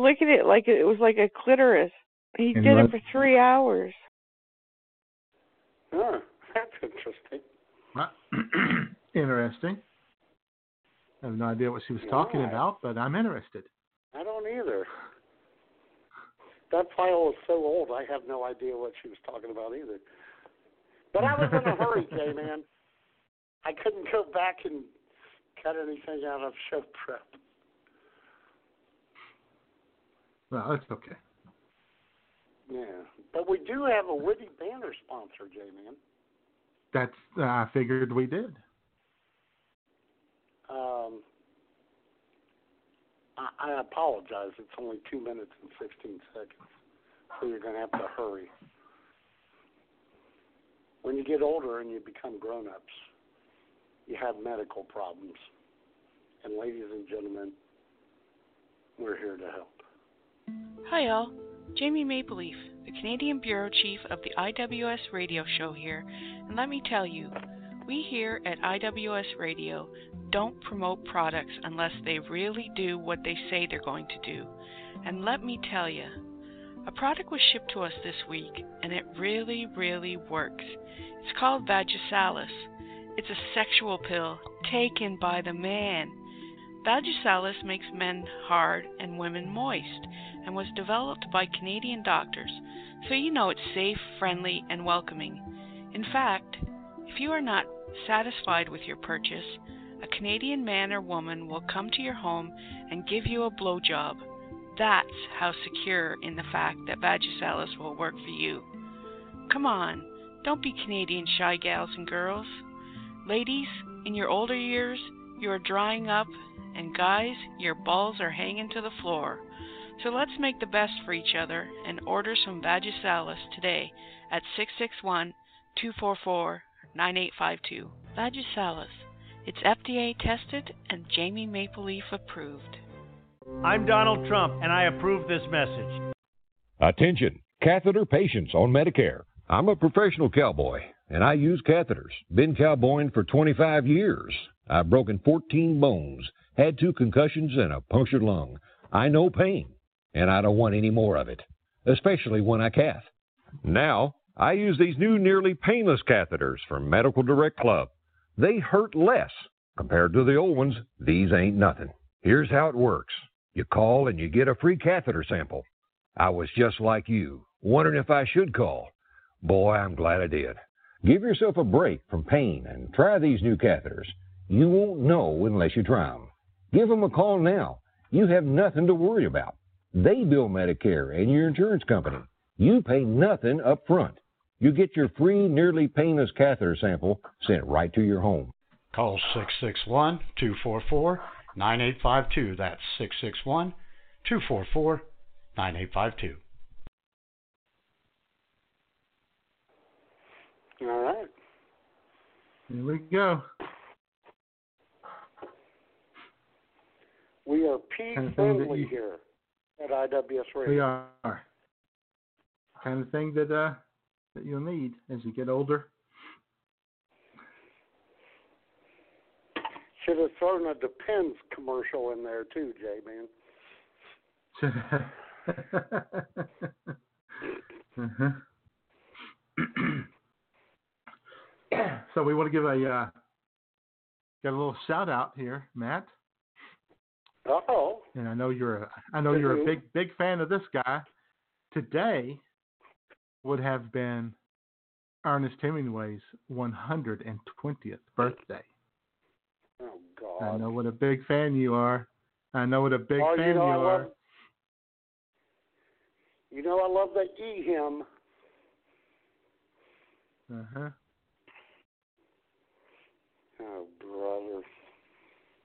Speaker 8: Licking it like it was like a clitoris. He
Speaker 3: And
Speaker 8: did
Speaker 3: what-
Speaker 8: it for three hours.
Speaker 2: Huh, that's interesting.
Speaker 3: Interesting. I have no idea what she was talking
Speaker 2: Right.
Speaker 3: about, but I'm interested.
Speaker 2: I don't either. That file is so old, I have no idea what she was talking about either. But I was in a hurry, J man. I couldn't go back and cut anything out of show prep.
Speaker 3: Well, that's okay.
Speaker 2: Yeah, but we do have a witty banner sponsor, J man.
Speaker 3: That's uh, I figured we did.
Speaker 2: Um, I, I apologize. It's only two minutes and 16 seconds, so you're going to have to hurry. When you get older and you become grown-ups, you have medical problems. And ladies and gentlemen, we're here to help.
Speaker 9: Hi, all. Jamie Mapleleaf, the Canadian Bureau Chief of the IWS Radio Show here, and let me tell you, we here at IWS Radio don't promote products unless they really do what they say they're going to do. And let me tell you, a product was shipped to us this week, and it really, really works. It's called Vagisalis. It's a sexual pill taken by the man. Vagisalis makes men hard and women moist and was developed by Canadian doctors, so you know it's safe, friendly, and welcoming. In fact, if you are not satisfied with your purchase, a Canadian man or woman will come to your home and give you a blowjob. That's how secure in the fact that Vagisalis will work for you. Come on, don't be Canadian shy gals and girls. Ladies, in your older years, you are drying up, and guys, your balls are hanging to the floor. So let's make the best for each other and order some Vagisalis today at 661 244 9852. Vagisalis. It's FDA tested and Jamie Maple Leaf approved.
Speaker 7: I'm Donald Trump, and I approve this message.
Speaker 10: Attention, catheter patients on Medicare. I'm a professional cowboy, and I use catheters. Been cowboying for 25 years. I've broken 14 bones, had two concussions, and a punctured lung. I know pain, and I don't want any more of it, especially when I cath. Now, I use these new nearly painless catheters from Medical Direct Club. They hurt less. Compared to the old ones, these ain't nothing. Here's how it works you call and you get a free catheter sample. I was just like you, wondering if I should call. Boy, I'm glad I did. Give yourself a break from pain and try these new catheters. You won't know unless you try them. Give them a call now. You have nothing to worry about. They bill Medicare and your insurance company. You pay nothing up front. You get your free, nearly painless catheter sample sent right to your home.
Speaker 4: Call 661 244 9852. That's 661 244 9852.
Speaker 2: All right.
Speaker 3: Here we go.
Speaker 2: We are P
Speaker 3: Kind of
Speaker 2: friendly
Speaker 3: you-
Speaker 2: here at IWS Radio.
Speaker 3: We are. Kind of thing that uh that you'll need as you get older.
Speaker 2: Should have thrown a Depends commercial in there too, J man.
Speaker 3: uh-huh. so we want to give a uh, got a little shout out here, Matt.
Speaker 2: Oh.
Speaker 3: And I know you're a I know you're a big big fan of this guy. Today would have been Ernest Hemingway's 120th birthday.
Speaker 2: Oh God.
Speaker 3: I know what a big fan you are. I know what a big
Speaker 2: oh,
Speaker 3: fan
Speaker 2: you know
Speaker 3: you are.
Speaker 2: love. You know I love that E him.
Speaker 3: Uh huh.
Speaker 2: Oh brother.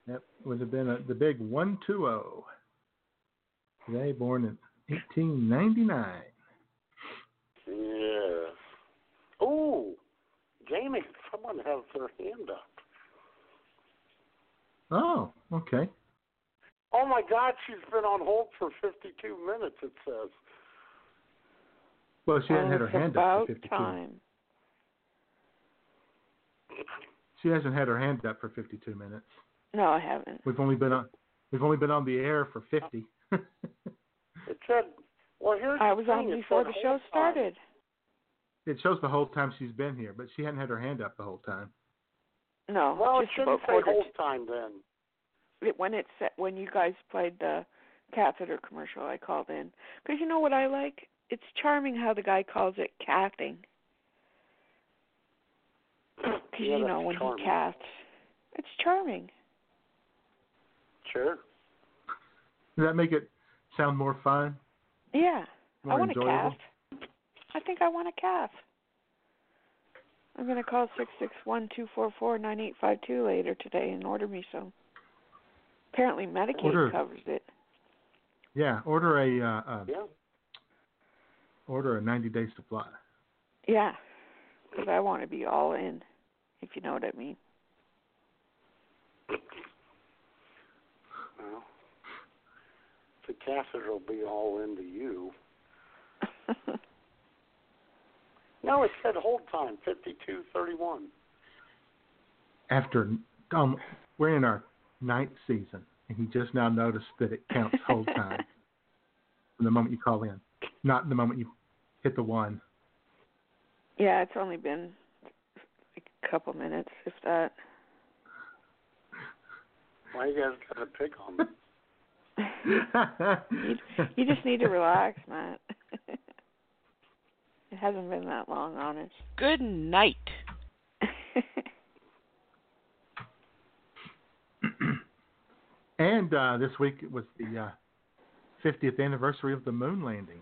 Speaker 3: Yep, would have been a, the big 120. Today, born in 1899.
Speaker 2: Yeah. Ooh, Jamie, someone has their hand up.
Speaker 3: Oh, okay.
Speaker 2: Oh my God, she's been on hold for 52 minutes. It says.
Speaker 3: Well, she hasn't had her hand up for 52.
Speaker 8: time.
Speaker 3: She hasn't had her hand up for 52 minutes.
Speaker 8: No, I haven't.
Speaker 3: We've only been on we've only been on the air for 50.
Speaker 2: it said, well, here's
Speaker 8: I was on before
Speaker 2: said
Speaker 8: the show
Speaker 2: hold time.
Speaker 8: started.
Speaker 3: It shows the whole time she's been here, but she hadn't had her hand up the whole time.
Speaker 8: No,
Speaker 2: Well, it
Speaker 8: just
Speaker 2: shouldn't say
Speaker 8: quarter
Speaker 2: hold time then.
Speaker 8: it, when it said when you guys played the catheter commercial, I called in because you know what I like. It's charming how the guy calls it cathing. Because
Speaker 2: Yeah,
Speaker 8: you know when
Speaker 2: charming.
Speaker 8: he caths, it's charming.
Speaker 2: Sure.
Speaker 3: Does that make it sound more fun?
Speaker 8: Yeah,
Speaker 3: More
Speaker 8: I want
Speaker 3: enjoyable?
Speaker 8: a calf. I think I want a calf. I'm gonna call six six one two four four nine eight five two later today and order me some. Apparently Medicaid
Speaker 3: Order-
Speaker 8: covers it.
Speaker 3: Yeah, order a uh, uh,
Speaker 2: Yeah.
Speaker 3: order a 90 day supply.
Speaker 8: Yeah, because I want to be all in, if you know what I mean.
Speaker 2: Well, the catheter will be all into you. No, it said hold time, fifty-two thirty-one.
Speaker 3: After um, we're in our ninth season, and he just now noticed that it counts whole time from the moment you call in, not the moment you hit the one.
Speaker 8: yeah, it's only been like a couple minutes, if that.
Speaker 2: Why you guys got to pick on me?
Speaker 8: you, you just need to relax, Matt. it hasn't been that long, honest.
Speaker 9: Good night.
Speaker 3: and uh, this week was the uh, 50th anniversary of the moon landing,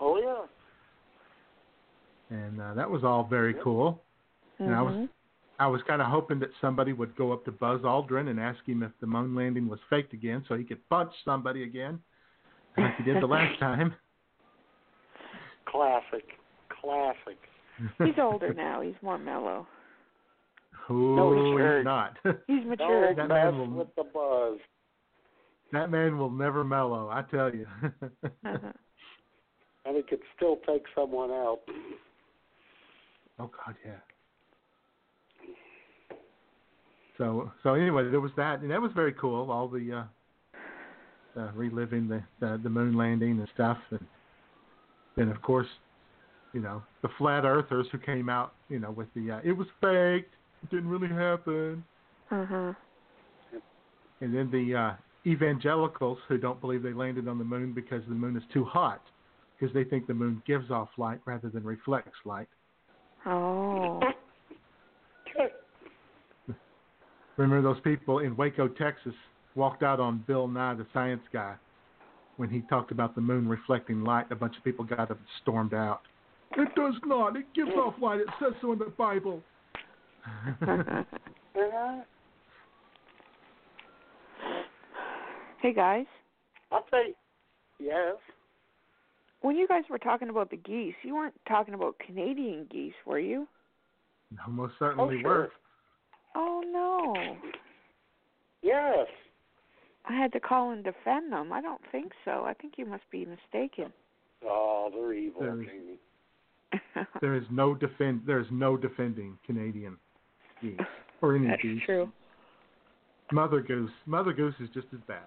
Speaker 2: Oh yeah.
Speaker 3: and uh, that was all very cool. And I was
Speaker 8: Mhm.
Speaker 3: I was kind of hoping that somebody would go up to Buzz Aldrin and ask him if the moon landing was faked again, so he could punch somebody again, like he did the last time.
Speaker 2: Classic. Classic.
Speaker 8: He's older now. He's more mellow.
Speaker 3: Oh,
Speaker 8: he's
Speaker 3: he's
Speaker 8: matured.
Speaker 3: not.
Speaker 8: He's matured.
Speaker 2: Don't
Speaker 3: That man
Speaker 2: mess
Speaker 3: will-
Speaker 2: with the buzz.
Speaker 3: that man will never mellow, I tell you.
Speaker 8: Uh-huh.
Speaker 2: And he could still take someone out.
Speaker 3: Oh God, yeah. So so anyway, there was that, and that was very cool. All the uh, uh, reliving the, the the moon landing and stuff, and then of course, you know, the flat earthers who came out, you know, with the uh, it was faked, it didn't really happen,
Speaker 8: Uh-huh.
Speaker 3: and then the uh, evangelicals who don't believe they landed on the moon because the moon is too hot, because they think the moon gives off light rather than reflects light.
Speaker 8: Oh.
Speaker 3: Remember those people in Waco, Texas, walked out on Bill Nye, the science guy, when he talked about the moon reflecting light. A bunch of people got up and stormed out. It does not. It gives off light. It says so in the Bible.
Speaker 2: Uh-huh.
Speaker 8: hey guys,
Speaker 2: I'll say yes.
Speaker 8: when you guys were talking about the geese, you weren't talking about Canadian geese, were you?
Speaker 3: no, most certainly
Speaker 2: Oh, sure.
Speaker 3: were.
Speaker 8: Oh no.
Speaker 2: Yes.
Speaker 8: I had to call and defend them. I don't think so. I think you must be mistaken.
Speaker 2: Oh, they're evil,
Speaker 3: There is-
Speaker 2: Jamie.
Speaker 3: There is no defend. There is no defending Canadian geese or any
Speaker 8: That's
Speaker 3: geese.
Speaker 8: true.
Speaker 3: Mother goose. Mother goose is just as bad.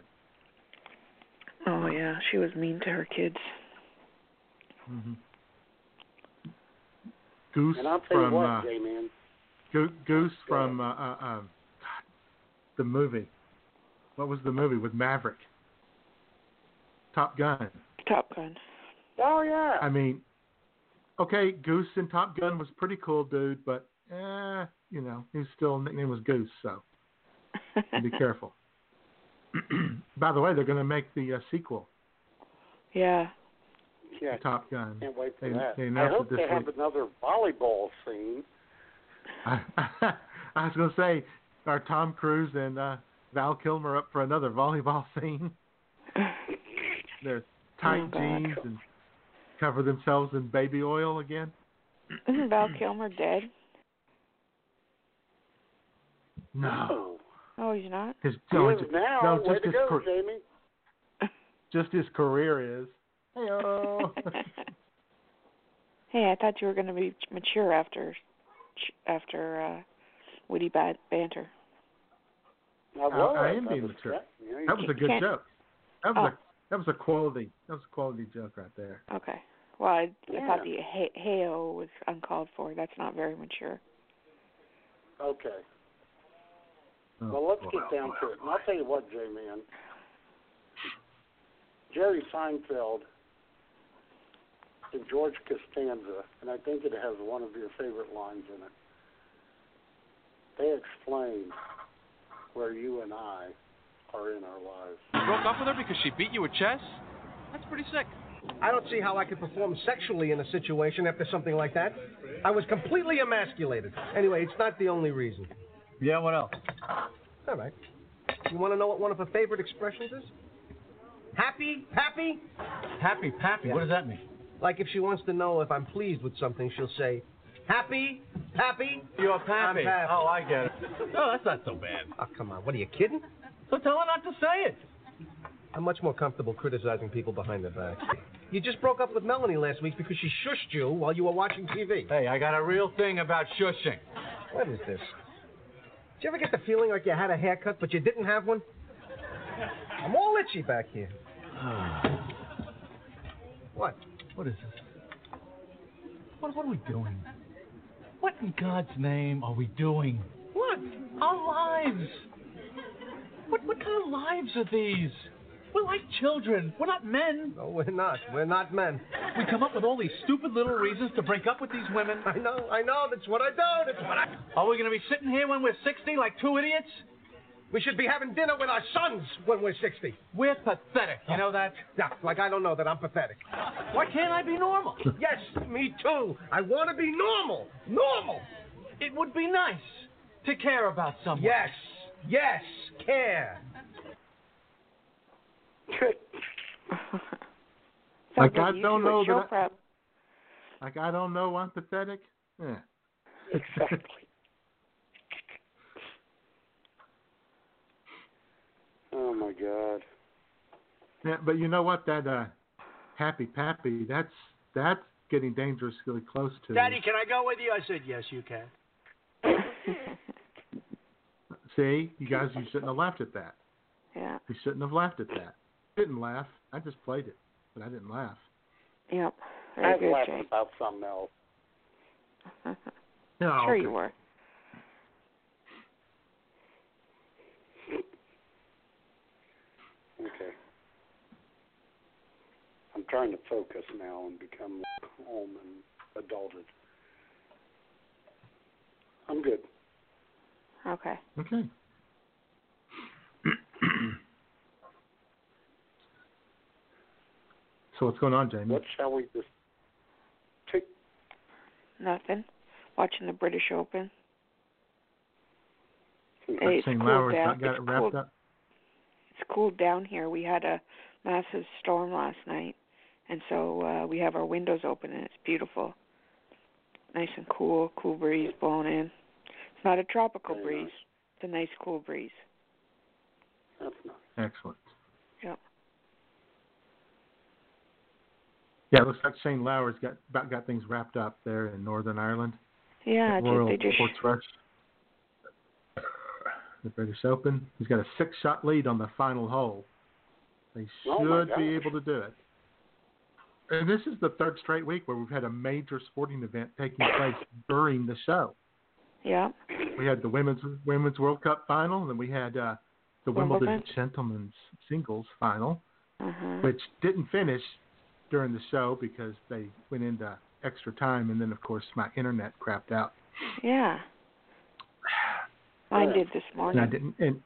Speaker 8: Oh yeah, she was mean to her kids.
Speaker 3: hmm Goose
Speaker 2: And I'll tell
Speaker 3: from
Speaker 2: you what,
Speaker 3: uh,
Speaker 2: J-Man.
Speaker 3: Go- Goose from uh, uh, um, the movie. What was the movie with Maverick? Top Gun.
Speaker 8: Top Gun.
Speaker 2: Oh, yeah.
Speaker 3: I mean, okay, Goose in Top Gun was pretty cool, dude, but eh, you know, his still nickname was Goose, so be careful. By the way, they're going to make the uh, sequel,
Speaker 8: Yeah.
Speaker 2: yeah.
Speaker 3: Top Gun.
Speaker 2: Can't wait for
Speaker 3: They-
Speaker 2: that.
Speaker 3: they
Speaker 2: I hope
Speaker 3: it this
Speaker 2: they have
Speaker 3: week.
Speaker 2: another volleyball scene.
Speaker 3: I, I was going to say, are Tom Cruise and uh, Val Kilmer up for another volleyball scene? They're tight
Speaker 8: Oh, God.
Speaker 3: jeans and cover themselves in baby oil again.
Speaker 8: Isn't Val Kilmer dead?
Speaker 3: No,
Speaker 8: Oh, he's not.
Speaker 3: his
Speaker 2: He
Speaker 3: no,
Speaker 2: is
Speaker 3: just,
Speaker 2: now.
Speaker 3: no,
Speaker 2: Way
Speaker 3: just
Speaker 2: to go,
Speaker 3: car-
Speaker 2: Jamie.
Speaker 3: just his career is. Hey-o.
Speaker 8: hey, I thought you were going to be mature after after uh witty bad banter.
Speaker 2: I was.
Speaker 3: I am being mature.
Speaker 2: yeah,
Speaker 3: that was a good joke. That was
Speaker 8: Oh.
Speaker 3: That was a quality. That was a quality joke right there.
Speaker 8: Okay. Well, I,
Speaker 2: Yeah.
Speaker 8: I thought the hey, hey-oh was uncalled for. That's not very mature.
Speaker 2: Okay.
Speaker 3: Oh,
Speaker 2: Well, let's
Speaker 3: boy.
Speaker 2: get down to it. And I'll tell you what, J Man. Jerry Seinfeld and George Costanza, and I think it has one of your favorite lines in it. They explain where you and I are in our lives.
Speaker 11: You broke up with her because she beat you at chess? That's pretty sick.
Speaker 12: I don't see how I could perform sexually in a situation after something like that. I was completely emasculated. Anyway, it's not the only reason.
Speaker 13: Yeah, what else?
Speaker 12: All right. You want to know what one of her favorite expressions is? Happy, happy?
Speaker 13: Happy, happy. What does that mean?
Speaker 12: Like if she wants to know if I'm pleased with something, she'll say, Happy, happy?
Speaker 13: You're happy.
Speaker 12: I'm
Speaker 13: happy. Oh, I get it. Oh, that's not so bad.
Speaker 12: Oh, come on. What are you kidding?
Speaker 13: So tell her not to say it.
Speaker 12: I'm much more comfortable criticizing people behind their back. You just broke up with Melanie last week because she shushed you while you were watching TV.
Speaker 13: Hey, I got a real thing about shushing.
Speaker 12: What is this? Did you ever get the feeling like you had a haircut but you didn't have one? I'm all itchy back here. What?
Speaker 13: What is this? What, what are we doing? What in God's name are we doing? What? Our lives. What, what kind of lives are these? We're like children. We're not men.
Speaker 12: No, we're not. We're not men.
Speaker 13: We come up with all these stupid little reasons to break up with these women.
Speaker 12: I know, I know. That's what I do. That's what I.
Speaker 13: Are we going to be sitting here when we're 60 like two idiots?
Speaker 12: We should be having dinner with our sons when we're 60.
Speaker 13: We're pathetic. You know that?
Speaker 12: Yeah, like I don't know that I'm pathetic.
Speaker 13: Why can't I be normal?
Speaker 12: yes, me too. I want to be normal. Normal.
Speaker 13: It would be nice to care about someone.
Speaker 12: Yes, yes, care.
Speaker 3: Like
Speaker 8: Sounds
Speaker 3: I don't know that I- Like I don't know I'm pathetic. Yeah.
Speaker 2: Exactly. Oh my God.
Speaker 3: Yeah, but you know what? That uh, happy pappy. That's that's getting dangerously close to.
Speaker 14: Daddy, can I go with you? I said, yes, you can.
Speaker 3: See, you guys, you shouldn't have laughed at that.
Speaker 8: Yeah.
Speaker 3: You shouldn't have laughed at that. Didn't laugh. I just played it, but I didn't laugh.
Speaker 8: Yep.
Speaker 2: I
Speaker 8: Very
Speaker 2: was
Speaker 8: good,
Speaker 2: laughing
Speaker 8: Jake.
Speaker 2: about something else.
Speaker 3: No,
Speaker 8: sure
Speaker 3: okay.
Speaker 8: you were.
Speaker 2: Okay. I'm trying to focus now and become calm and adulted. I'm good.
Speaker 8: Okay.
Speaker 3: Okay. so what's going on, Jamie?
Speaker 2: What shall we just take?
Speaker 8: Nothing. Watching the British Open. Hey, it's
Speaker 3: St.
Speaker 8: cooled down.
Speaker 3: got, got
Speaker 8: it's
Speaker 3: it wrapped
Speaker 8: cooled,
Speaker 3: up.
Speaker 8: It's cooled down here. We had a massive storm last night, and so uh, we have our windows open, and it's beautiful. Nice and cool, cool breeze blowing in. It's not a tropical
Speaker 2: Very
Speaker 8: breeze.
Speaker 2: nice.
Speaker 8: It's a nice, cool breeze.
Speaker 2: That's nice.
Speaker 3: Excellent.
Speaker 8: Yep.
Speaker 3: Yeah, it looks like Shane Lowry's got about got things wrapped up there in Northern Ireland.
Speaker 8: Yeah,
Speaker 3: at Royal
Speaker 8: they just
Speaker 3: Portrush. The British Open. He's got a six-shot lead on the final hole. They should
Speaker 2: Oh,
Speaker 3: be able to do it. And this is the third straight week where we've had a major sporting event taking place during the show.
Speaker 8: yeah.
Speaker 3: We had the women's women's World Cup final, and then we had uh, the Wimbledon,
Speaker 8: Wimbledon.
Speaker 3: gentlemen's singles final,
Speaker 8: Uh-huh.
Speaker 3: which didn't finish during the show because they went into extra time, and then of course my internet crapped out.
Speaker 8: Yeah. Mine did this morning.
Speaker 3: and I didn't and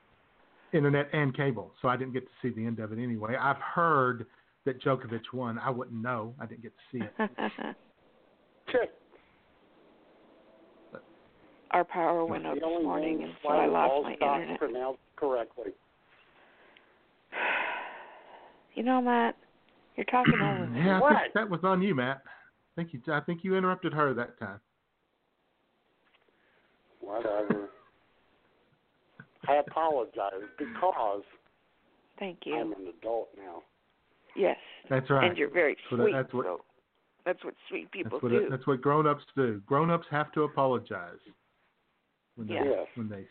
Speaker 3: internet and cable, so I didn't get to see the end of it anyway. I've heard that Djokovic won. I wouldn't know. I didn't get to see it.
Speaker 2: Check.
Speaker 8: Our power went out this morning, and so I lost
Speaker 2: Ball
Speaker 8: my internet.
Speaker 2: pronounced correctly.
Speaker 8: You know, Matt, you're talking over me.
Speaker 3: yeah, I
Speaker 2: What?
Speaker 3: think that was on you, Matt. I think you. I think you interrupted her that time.
Speaker 2: Whatever. I apologize because
Speaker 8: Thank you.
Speaker 2: I'm an adult now.
Speaker 8: Yes.
Speaker 3: That's right.
Speaker 8: And you're very
Speaker 3: So
Speaker 8: sweet.
Speaker 3: that's what-
Speaker 8: so that's what sweet people
Speaker 3: That's what.
Speaker 8: do.
Speaker 3: That's what grown-ups do. Grown-ups have to apologize when they
Speaker 2: Yes.
Speaker 3: when they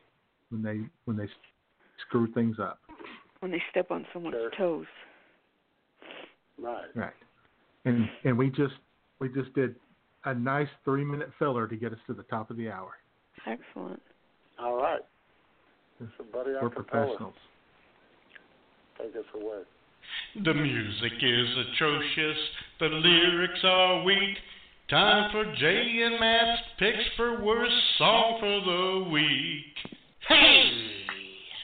Speaker 3: when they when they screw things up.
Speaker 8: when they step on someone's
Speaker 2: Sure.
Speaker 8: toes.
Speaker 2: Right.
Speaker 3: Right. And and we just we just did a nice three minute filler to get us to the top of the hour.
Speaker 8: Excellent.
Speaker 2: All right. So, Buddy
Speaker 3: We're
Speaker 2: Acapella,
Speaker 3: professionals.
Speaker 2: take us away.
Speaker 15: The music is atrocious, the lyrics are weak. Time for Jay and Matt's picks for worst song for the week. Hey!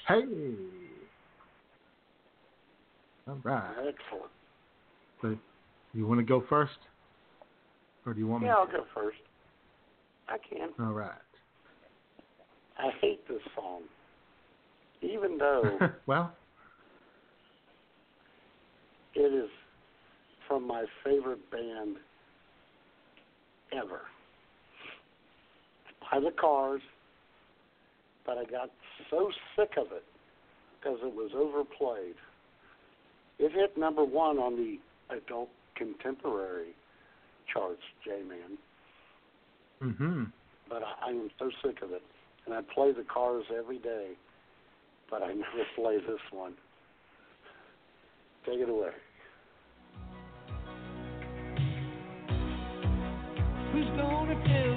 Speaker 3: Hey. All right.
Speaker 2: Excellent.
Speaker 3: So you want to go first, or do you want me?
Speaker 2: Yeah, I'll go first. I can.
Speaker 3: All right.
Speaker 2: I hate this song. Even though
Speaker 3: well,
Speaker 2: it is from my favorite band ever. By the Cars, but I got so sick of it because it was overplayed. It hit number one on the adult contemporary charts, J-Man,
Speaker 3: mm-hmm.
Speaker 2: but I, I am so sick of it. And I play the Cars every day, but I never play this one. Take it away.
Speaker 6: Who's gonna tell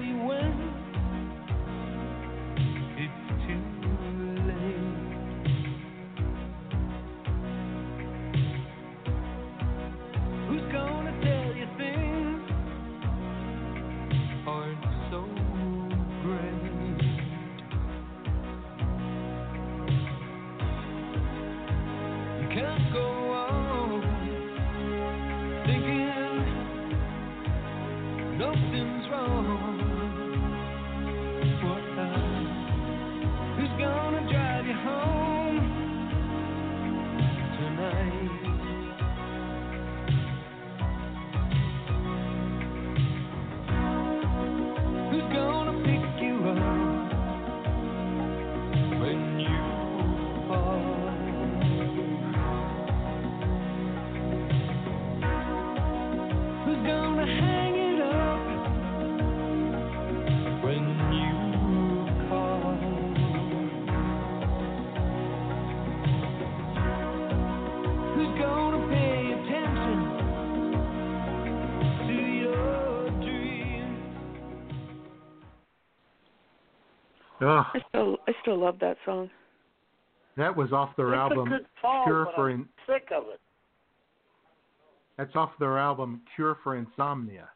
Speaker 3: Ugh,
Speaker 8: I still I still love that song.
Speaker 3: that was off their
Speaker 2: it's
Speaker 3: album
Speaker 2: a good song,
Speaker 3: Cure
Speaker 2: but
Speaker 3: for
Speaker 2: I'm
Speaker 3: In-
Speaker 2: sick of it.
Speaker 3: That's off their album Cure for Insomnia.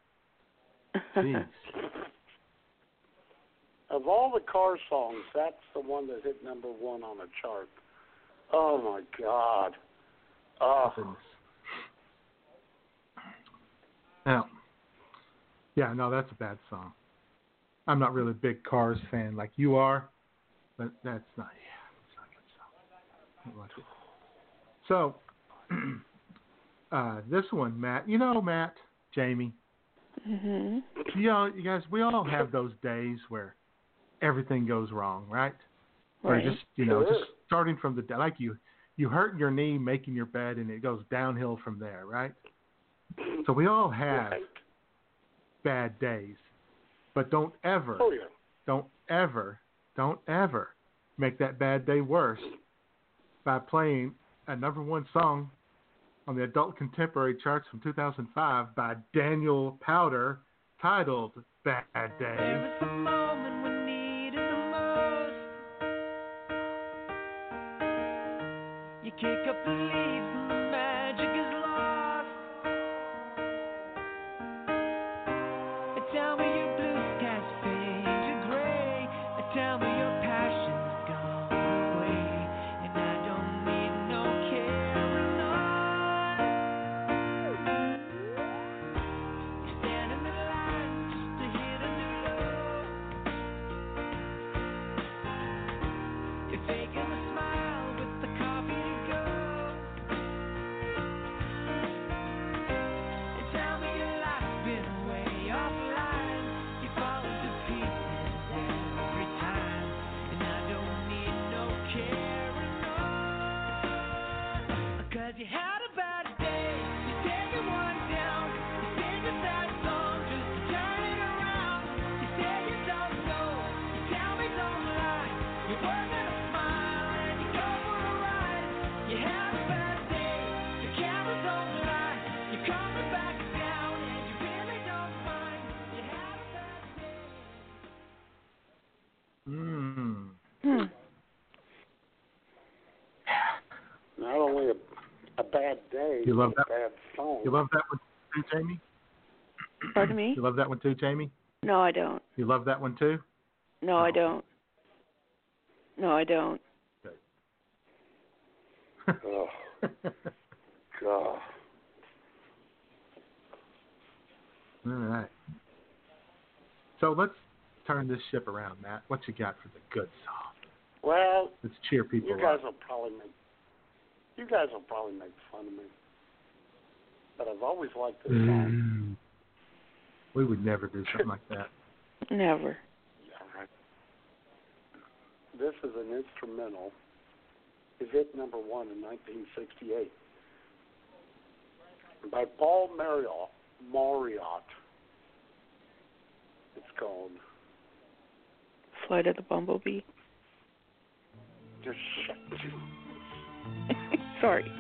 Speaker 3: Jeez.
Speaker 2: Of all the car songs, that's the one that hit number one on the chart. Oh my God. Ah. Oh,
Speaker 3: Goodness. Now, yeah, no, that's a bad song. I'm not really a big Cars fan like you are, but that's not. Yeah, it's not good song. It. So, uh, this one, Matt. You know, Matt, Jamie.
Speaker 8: Mhm.
Speaker 3: You know, you guys, we all have those days where everything goes wrong, right? Or
Speaker 8: Right.
Speaker 3: just you know,
Speaker 2: Sure.
Speaker 3: just starting from the like you you hurt your knee making your bed and it goes downhill from there, right? So we all have
Speaker 2: right.
Speaker 3: bad days, but don't ever,
Speaker 2: Oh yeah.
Speaker 3: don't ever, don't ever make that bad day worse by playing a number one song on the adult contemporary charts from 2005 by Daniel Powter titled Bad Day.
Speaker 6: There is a moment when needed the most. You kick up the leaves You
Speaker 3: love that?
Speaker 2: bad song.
Speaker 3: You love that one too, Jamie?
Speaker 8: Pardon me?
Speaker 3: You love that one too, Jamie?
Speaker 8: No, I don't.
Speaker 3: You love that one too?
Speaker 8: No, I don't. No, I don't.
Speaker 2: oh, God.
Speaker 3: All right. So let's turn this ship around, Matt. What you got for the good song?
Speaker 2: Well,
Speaker 3: Let's cheer people
Speaker 2: you guys
Speaker 3: up.
Speaker 2: will probably make you guys will probably make fun of me, but I've always liked this song.
Speaker 3: Mm. We would never do something like that.
Speaker 8: Never.
Speaker 2: All right. This is an instrumental. Is it hit number one in 1968 by Paul Mauriat. Mauriat. It's called
Speaker 8: Flight of the Bumblebee.
Speaker 2: Just shut
Speaker 8: Sorry.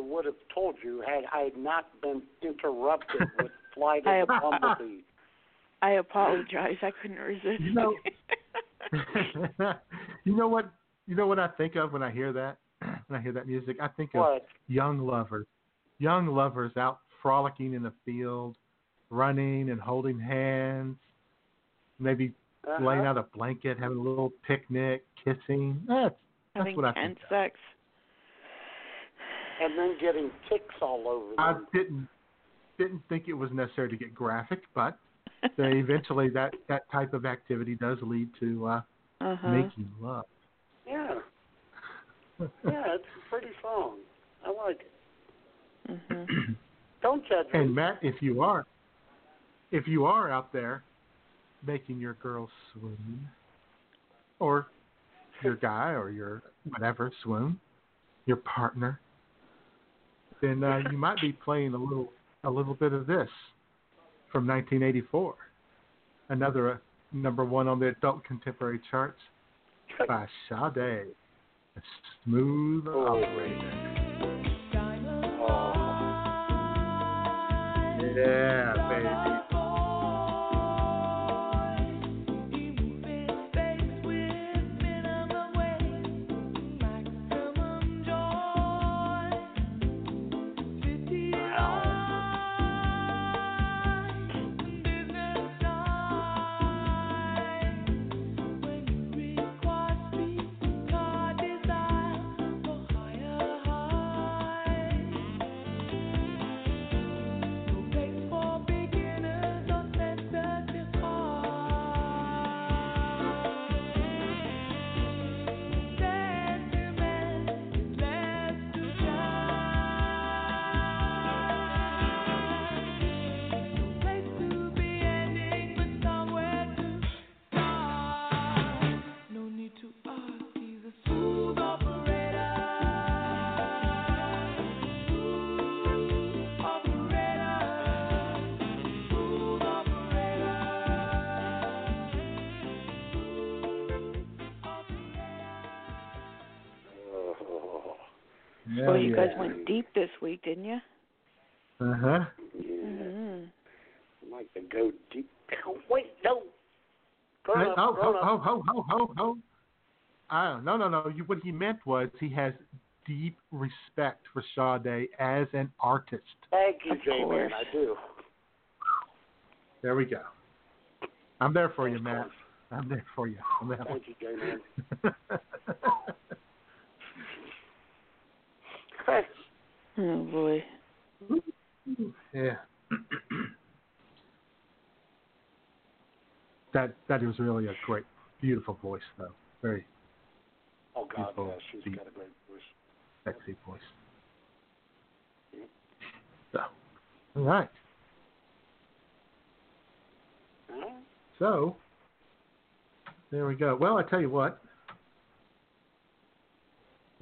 Speaker 2: I would have told you had I not been interrupted with Flight
Speaker 8: I
Speaker 2: of the Bumblebee.
Speaker 8: I apologize. I couldn't resist.
Speaker 3: You know- you know what? You know what I think of when I hear that? When I hear that music, I think of young lovers, young lovers out frolicking in the field, running and holding hands, maybe
Speaker 2: Uh-huh.
Speaker 3: laying out a blanket, having a little picnic, kissing. That's that's what I
Speaker 8: tense
Speaker 3: think.
Speaker 8: sex.
Speaker 2: And then getting ticks all over
Speaker 3: I didn't didn't think it was necessary to get graphic, but they eventually that that type of activity does lead to uh,
Speaker 8: Uh-huh.
Speaker 3: making love.
Speaker 2: Yeah. Yeah, it's a pretty song. I like it.
Speaker 8: Mm-hmm.
Speaker 2: Don't judge me.
Speaker 3: And Matt, if you are, if you are out there making your girl swoon, or your guy or your whatever swoon, your partner, then uh, you might be playing a little a little bit of this from 1984, another uh, number one on the adult contemporary charts by Sade, a smooth operator. Yeah,
Speaker 8: guys deep this week, didn't you?
Speaker 3: Uh huh.
Speaker 8: Mm-hmm.
Speaker 2: I like to go deep. Oh, wait, no.
Speaker 3: Hey,
Speaker 2: Grown up,
Speaker 3: oh,
Speaker 2: grown
Speaker 3: oh,
Speaker 2: up.
Speaker 3: oh, oh, oh, oh. Oh, no, no, no. You, what he meant was he has deep respect for Sade as an artist.
Speaker 2: Thank you,
Speaker 8: Of
Speaker 2: J-Man. I do.
Speaker 3: There we go. I'm there for you, Matt. I'm there for you. on that
Speaker 2: Thank you, J-Man.
Speaker 8: Oh boy.
Speaker 3: yeah. that that is really a great, beautiful voice, though. Very
Speaker 2: oh God,
Speaker 3: Beautiful,
Speaker 2: yeah, she's
Speaker 3: deep.
Speaker 2: got a great voice.
Speaker 3: sexy voice. So, all right.
Speaker 2: Huh?
Speaker 3: So, there we go. Well, I tell you what.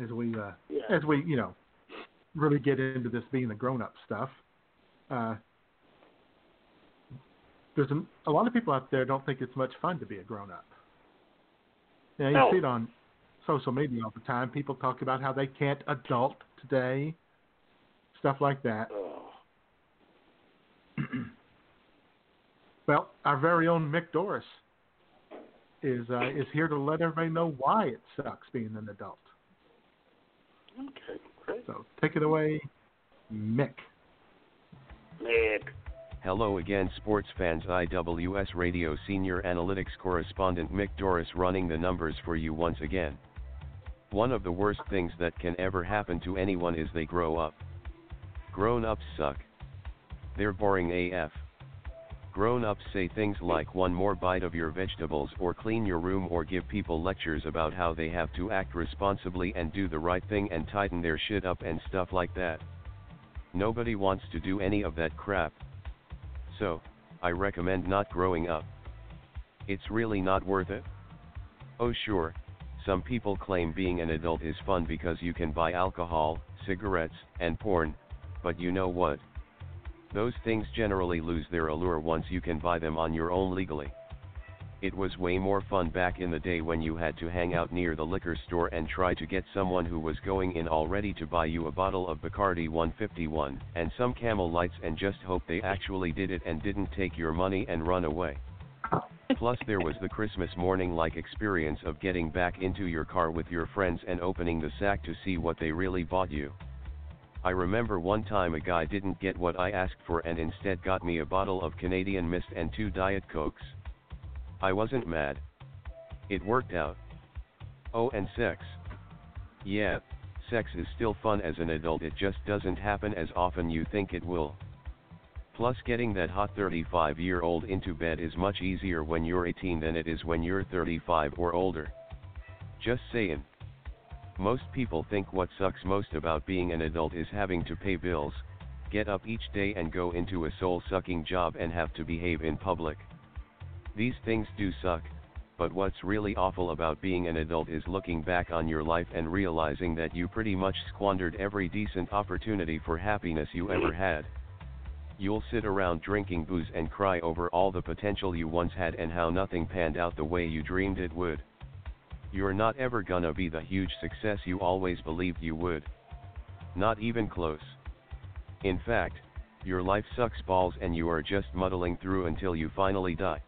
Speaker 3: As we, uh,
Speaker 2: Yeah.
Speaker 3: as we, you know, really get into this being the grown-up stuff, uh, there's a, a lot of people out there don't think it's much fun to be a grown-up. Yeah, you
Speaker 2: No.
Speaker 3: see it on social media all the time. People talk about how they can't adult today, stuff like that. Well, our very own Mick Doris is uh, is here to let everybody know why it sucks being an adult.
Speaker 2: okay, great.
Speaker 3: So take it away, Mick.
Speaker 2: Mick.
Speaker 16: Hello again, sports fans. IWS Radio Senior Analytics Correspondent Mick Doris running the numbers for you once again. One of the worst things that can ever happen to anyone is they grow up. Grown ups suck. They're boring AF. Grown ups say things like one more bite of your vegetables or clean your room or give people lectures about how they have to act responsibly and do the right thing and tighten their shit up and stuff like that. Nobody wants to do any of that crap. So, I recommend not growing up. It's really not worth it. Oh, sure, some people claim being an adult is fun because you can buy alcohol, cigarettes, and porn, but you know what? Those things generally lose their allure once you can buy them on your own legally. It was way more fun back in the day when you had to hang out near the liquor store and try to get someone who was going in already to buy you a bottle of Bacardi 151 and some Camel Lights and just hope they actually did it and didn't take your money and run away. Plus there was the Christmas morning like experience of getting back into your car with your friends and opening the sack to see what they really bought you. I remember one time a guy didn't get what I asked for and instead got me a bottle of Canadian Mist and two Diet Cokes. I wasn't mad. It worked out. Oh, and sex. Yeah, sex is still fun as an adult, it just doesn't happen as often you think it will. Plus, getting that hot 35 year old into bed is much easier when you're 18 than it is when you're 35 or older. Just saying. Most people think what sucks most about being an adult is having to pay bills, get up each day and go into a soul sucking job and have to behave in public. These things do suck, but what's really awful about being an adult is looking back on your life and realizing that you pretty much squandered every decent opportunity for happiness you ever had. You'll sit around drinking booze and cry over all the potential you once had and how nothing panned out the way you dreamed it would. You're not ever gonna be the huge success you always believed you would. Not even close. In fact, your life sucks balls and you are just muddling through until you finally die.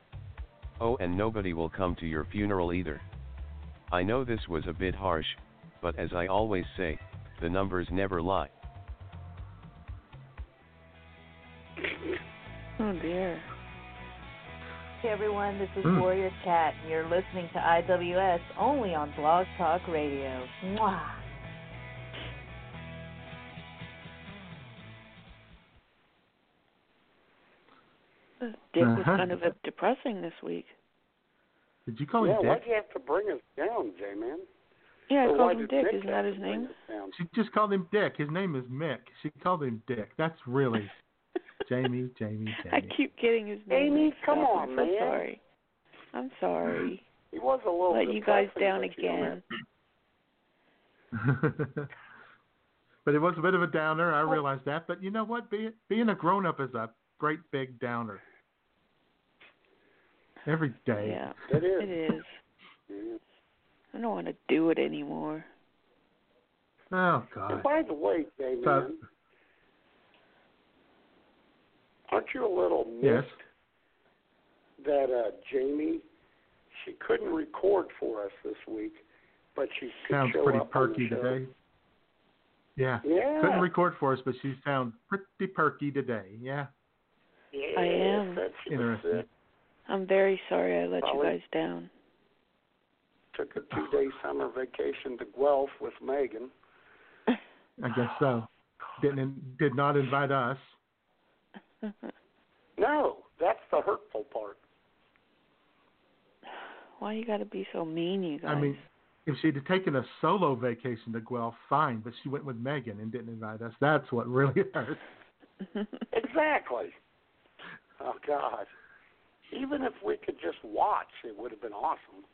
Speaker 16: Oh, and nobody will come to your funeral either. I know this was a bit harsh, but as I always say, the numbers never lie.
Speaker 8: Oh dear.
Speaker 17: Hey everyone, this is
Speaker 3: Hmm.
Speaker 17: Warrior Cat. and You're listening to IWS only on Blog Talk Radio. Mwah.
Speaker 8: Dick was
Speaker 3: Uh-huh.
Speaker 8: kind of depressing this week.
Speaker 3: Did you call
Speaker 2: yeah,
Speaker 3: him
Speaker 2: why'd you have to bring us down, J-Man?
Speaker 8: Yeah, I
Speaker 2: Or why
Speaker 8: called him
Speaker 2: did
Speaker 8: Dick.
Speaker 2: Nick
Speaker 8: Isn't that his name?
Speaker 3: She just called him Dick. His name is Mick. She called him Dick. That's really Jamie, Jamie, Jamie.
Speaker 8: I keep getting his name. Jamie,
Speaker 2: come
Speaker 8: up.
Speaker 2: on,
Speaker 8: I'm so
Speaker 2: man.
Speaker 8: sorry. I'm sorry.
Speaker 2: He was a little
Speaker 8: Let you guys down
Speaker 2: but you don't
Speaker 8: again.
Speaker 3: but it was a bit of a downer. I realize that. But you know what? Being being a grown up is a great big downer. Every day.
Speaker 8: Yeah,
Speaker 2: It is.
Speaker 8: it is. I don't want to do it anymore.
Speaker 3: Oh
Speaker 2: And
Speaker 3: God.
Speaker 2: by the way, J-Man,
Speaker 3: So-
Speaker 2: aren't you a little
Speaker 3: Yes.
Speaker 2: missed that uh, Jamie, she couldn't record for us this week, but she
Speaker 3: Sounds
Speaker 2: show
Speaker 3: pretty
Speaker 2: up
Speaker 3: perky today. Yeah.
Speaker 2: Yeah.
Speaker 3: Couldn't record for us, but she sounds pretty perky today. Yeah.
Speaker 2: Yes,
Speaker 8: I am.
Speaker 2: That she was
Speaker 3: Interesting.
Speaker 8: I'm very sorry I let you guys down.
Speaker 2: Took a two-day summer vacation to Guelph with Megan.
Speaker 3: I guess so. Didn't did not invite us.
Speaker 2: No, that's the hurtful part.
Speaker 8: Why you gotta be so mean, you guys?
Speaker 3: I mean, if she'd have taken a solo vacation to Guelph, fine, but she went with Megan and didn't invite us. That's what really hurt.
Speaker 2: Exactly. Oh God. Even if we could just watch, it would have been awesome.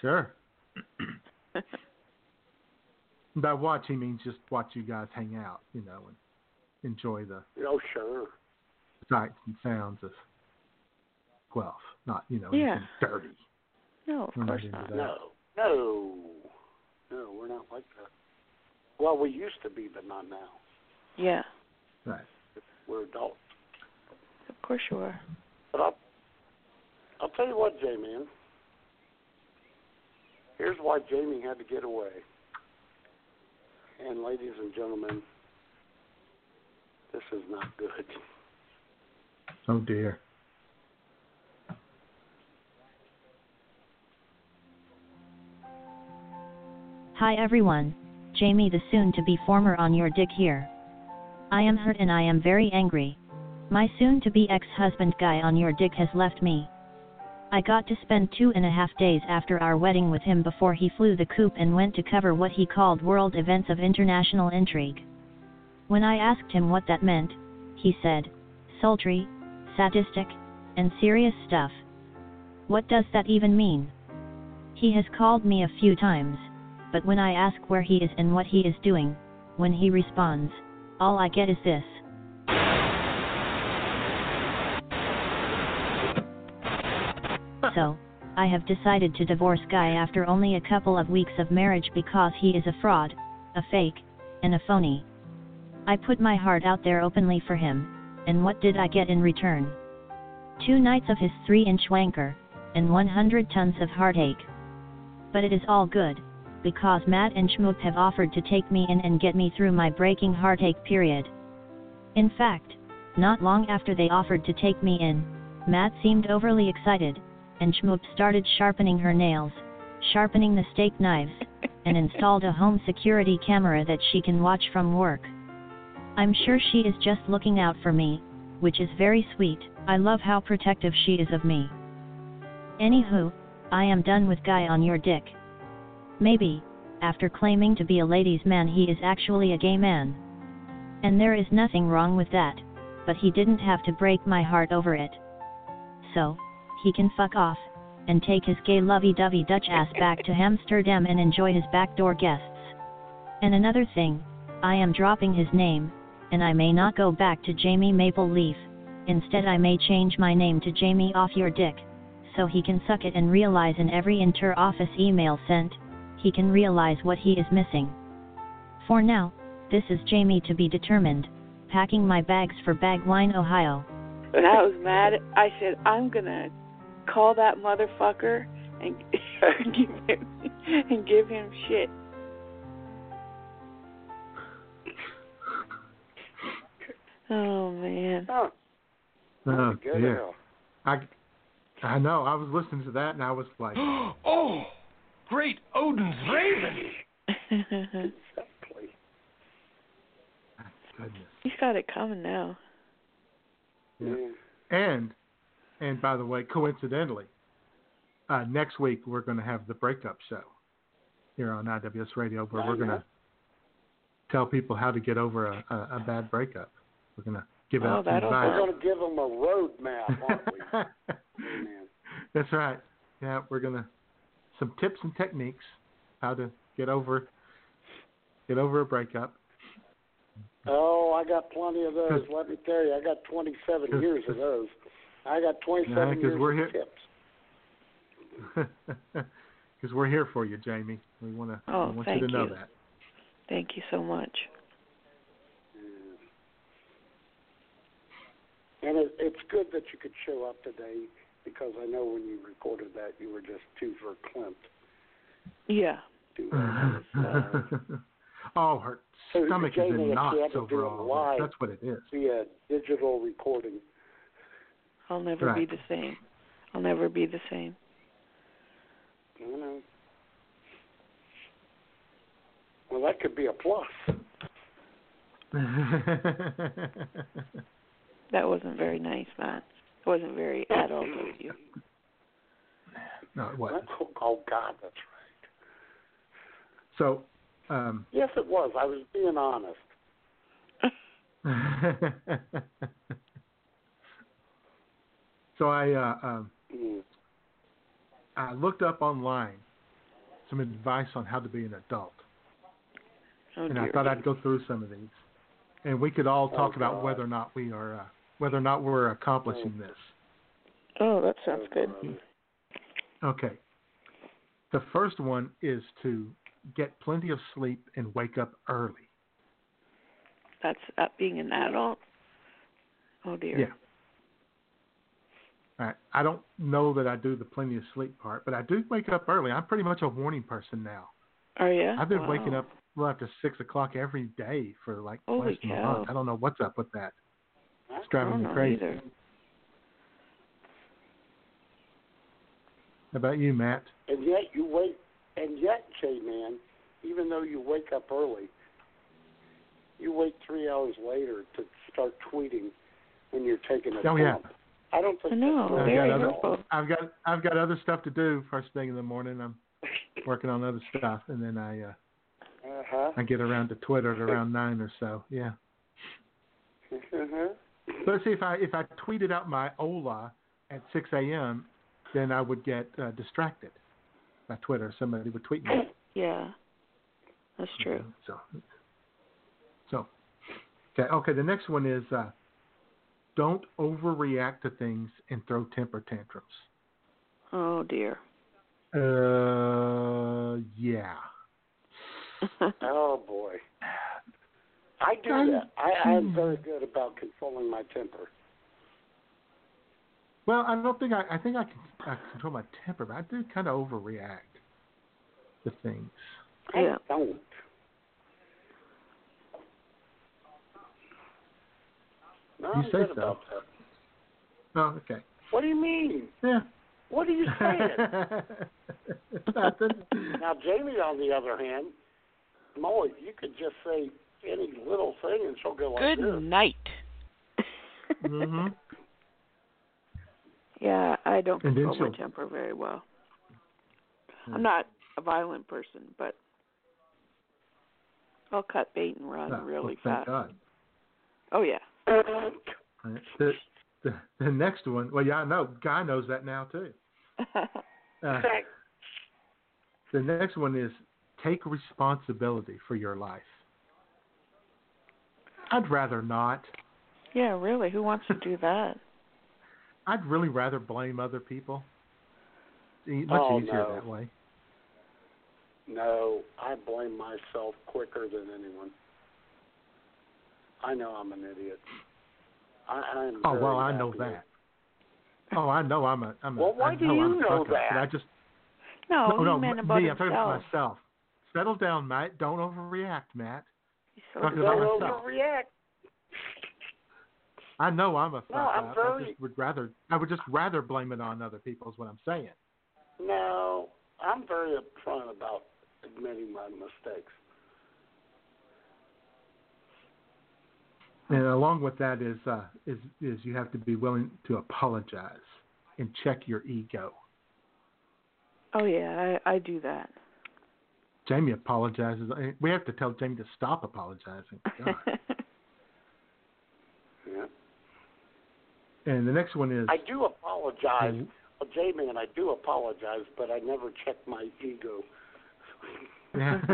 Speaker 3: Sure. By watch, he means just watch you guys hang out, you know, and enjoy the
Speaker 2: Oh, sure.
Speaker 3: sights and sounds of Guelph. Not, you know,
Speaker 8: Yeah.
Speaker 3: dirty.
Speaker 8: no, of
Speaker 3: We're
Speaker 8: course
Speaker 3: into
Speaker 8: not.
Speaker 2: No, no, no, we're not like that. Well, we used to be, but not now.
Speaker 8: Yeah,
Speaker 3: Right.
Speaker 2: We're adults.
Speaker 8: of course you are.
Speaker 2: But I'll, I'll tell you what, J-Man. Here's why Jamie had to get away. And ladies and gentlemen, this is not good.
Speaker 3: Oh dear.
Speaker 18: Hi everyone, Jamie the soon to be former Ahnyurdyck here. I am hurt and I am very angry. My soon to be ex husband guy Ahnyurdyck has left me. I got to spend two and a half days after our wedding with him before he flew the coop and went to cover what he called world events of international intrigue. When I asked him what that meant, he said, sultry, sadistic, and serious stuff. What does that even mean? He has called me a few times, but when I ask where he is and what he is doing, when he responds, all I get is this. So, I have decided to divorce Guy after only a couple of weeks of marriage because he is a fraud, a fake, and a phony. I put my heart out there openly for him, and what did I get in return? Two nights of his 3 inch wanker, and 100 tons of heartache. But it is all good, because Matt and Schmoop have offered to take me in and get me through my breaking heartache period. In fact, not long after they offered to take me in, Matt seemed overly excited, and Schmoop started sharpening her nails, sharpening the steak knives, and installed a home security camera that she can watch from work. I'm sure she is just looking out for me, which is very sweet. I love how protective she is of me. Anywho, I am done with Guy Ahnyurdyck. Maybe, after claiming to be a ladies' man, he is actually a gay man. And there is nothing wrong with that, but he didn't have to break my heart over it. So, he can fuck off, and take his gay lovey dovey Dutch ass back to Amsterdam and enjoy his backdoor guests. And another thing, I am dropping his name, and I may not go back to Jamie Maple Leaf, instead, I may change my name to Jamie Off Your Dick, so he can suck it and realize in every inter office email sent, he can realize what he is missing. For now, this is Jamie to be determined, packing my bags for Bagwine, Ohio.
Speaker 8: When I was mad, I said, I'm gonna call that motherfucker and give him and give him shit. Oh man.
Speaker 2: Oh,
Speaker 3: Oh
Speaker 2: good
Speaker 3: dear.
Speaker 2: hell.
Speaker 3: I, I know. I was listening to that and I was like,
Speaker 15: oh, great Odin's raven.
Speaker 2: Exactly.
Speaker 3: goodness.
Speaker 8: He's got it coming now.
Speaker 3: Yeah. And, and by the way, coincidentally, uh, next week we're going to have the breakup show here on IWS Radio, where we're going to tell people how to get over a, a, a bad breakup. We're going to give
Speaker 8: Oh,
Speaker 3: out some advice.
Speaker 2: We're going to give them a road map, aren't we? Oh,
Speaker 3: That's right. Yeah, we're gonna some tips and techniques how to get over get over a breakup.
Speaker 2: Oh, I got plenty of those. Let me tell you, I got 27 years of those. I got 27
Speaker 3: Yeah,
Speaker 2: years
Speaker 3: we're
Speaker 2: of
Speaker 3: here-
Speaker 2: tips.
Speaker 3: Because we're here for you, Jamie. We want to
Speaker 8: Oh,
Speaker 3: we want
Speaker 8: thank
Speaker 3: you to know
Speaker 8: you.
Speaker 3: that.
Speaker 8: Thank you so much.
Speaker 2: And it, it's good that you could show up today because I know when you recorded that you were just too verklempt.
Speaker 8: Yeah.
Speaker 2: To,
Speaker 3: Oh, her
Speaker 2: So
Speaker 3: stomach is in knots
Speaker 2: you
Speaker 3: over all
Speaker 2: live.
Speaker 3: That's what it is.
Speaker 2: via digital recording.
Speaker 8: I'll never be the same. I'll never be the same.
Speaker 2: You know. Well, that could be a plus.
Speaker 8: That wasn't very nice, Matt. It wasn't very adult of you.
Speaker 3: no, it wasn't.
Speaker 2: Oh, oh God, that's right.
Speaker 3: So, um,
Speaker 2: Yes, it was. I was being honest.
Speaker 3: so I uh, um,
Speaker 2: Mm.
Speaker 3: I looked up online some advice on how to be an adult,
Speaker 8: Oh,
Speaker 3: and I
Speaker 8: dear.
Speaker 3: thought I'd go through some of these, and we could all talk
Speaker 2: Oh,
Speaker 3: about whether or not we are uh, whether or not we're accomplishing mm. this.
Speaker 8: Oh, that sounds good.
Speaker 3: Okay. The first one is to get plenty of sleep and wake up early.
Speaker 8: That's that being an adult. Oh dear.
Speaker 3: Yeah. All right. I don't know that I do the plenty of sleep part, but I do wake up early. I'm pretty much a morning person now.
Speaker 8: Are you?
Speaker 3: I've been
Speaker 8: Wow.
Speaker 3: waking up well after six o'clock every day for like
Speaker 8: Holy
Speaker 3: last
Speaker 8: cow.
Speaker 3: month. I don't know what's up with that. It's driving me crazy.
Speaker 8: either.
Speaker 3: How about you, Matt?
Speaker 2: And yet you wake, and yet, J Man, even though you wake up early, you wait three hours later to start tweeting when you're taking a
Speaker 3: Oh, yeah.
Speaker 2: I don't think
Speaker 8: I know.
Speaker 2: that's
Speaker 3: I've got, other. I've got I've got other stuff to do first thing in the morning. I'm working on other stuff, and then I uh,
Speaker 2: Uh-huh.
Speaker 3: I get around to Twitter at around nine or so. Yeah.
Speaker 2: Uh-huh.
Speaker 3: But see, if I if I tweeted out my Ola at 6 a.m., then I would get uh, distracted by Twitter. Somebody would tweet me.
Speaker 8: Yeah. That's true.
Speaker 3: So, so okay. Okay. The next one is uh, don't overreact to things and throw temper tantrums.
Speaker 8: Oh dear.
Speaker 3: Uh, yeah.
Speaker 2: Oh boy. I do
Speaker 3: I'm-
Speaker 2: that. I, I'm hmm. very good about controlling my temper.
Speaker 3: Well, I don't think I. I think I can I control my temper, but I do kind of overreact to things.
Speaker 8: Yeah.
Speaker 2: I don't. No,
Speaker 3: You
Speaker 2: I'm
Speaker 3: say
Speaker 2: good
Speaker 3: so.
Speaker 2: about that.
Speaker 3: Oh, okay.
Speaker 2: What do you mean?
Speaker 3: Yeah.
Speaker 2: What are you saying?
Speaker 3: Nothing.
Speaker 2: now, Jamie, on the other hand, Molly, you could just say any little thing and she'll go like
Speaker 9: Good
Speaker 2: this.
Speaker 9: night.
Speaker 3: hmm
Speaker 8: Yeah, I don't
Speaker 3: And
Speaker 8: control my temper very well. I'm not a violent person, but I'll cut bait and run
Speaker 3: Oh,
Speaker 8: really
Speaker 3: well, thank
Speaker 8: fast.
Speaker 3: God.
Speaker 8: Oh yeah.
Speaker 3: The, the the next one. Well, yeah, I know. Guy knows that now too. Uh, the next one is take responsibility for your life. I'd rather not.
Speaker 8: yeah, really. Who wants to do that?
Speaker 3: I'd really rather blame other people. E- Much
Speaker 2: Oh,
Speaker 3: easier
Speaker 2: no.
Speaker 3: that way.
Speaker 2: No, I blame myself quicker than anyone. I know I'm an idiot. I, I'm
Speaker 3: Oh well, I know that. Oh, I know I'm a. I'm a
Speaker 2: Well, why
Speaker 3: I
Speaker 2: do
Speaker 3: know
Speaker 2: you
Speaker 3: I'm
Speaker 2: know
Speaker 3: fuck up, I just
Speaker 8: No,
Speaker 3: no,
Speaker 8: he
Speaker 3: no,
Speaker 8: meant about
Speaker 3: me. I'm talking about myself. Settle down, Matt. Don't overreact, Matt.
Speaker 8: So
Speaker 3: Talking about
Speaker 2: Don't
Speaker 3: myself.
Speaker 2: overreact.
Speaker 3: I know I'm a fuck
Speaker 2: No, I'm
Speaker 3: up. I
Speaker 2: very-
Speaker 3: just would rather. I would just rather blame it on other people. Is what I'm saying.
Speaker 2: No, I'm very upfront about admitting my mistakes.
Speaker 3: And along with that is uh, is is you have to be willing to apologize and check your ego.
Speaker 8: Oh yeah, I I do that.
Speaker 3: Jamie apologizes. We have to tell Jamie to stop apologizing.
Speaker 2: Yeah.
Speaker 3: and the next one is
Speaker 2: I do apologize, well, oh, Jamie, and I do apologize, but I never check my ego.
Speaker 3: Yeah.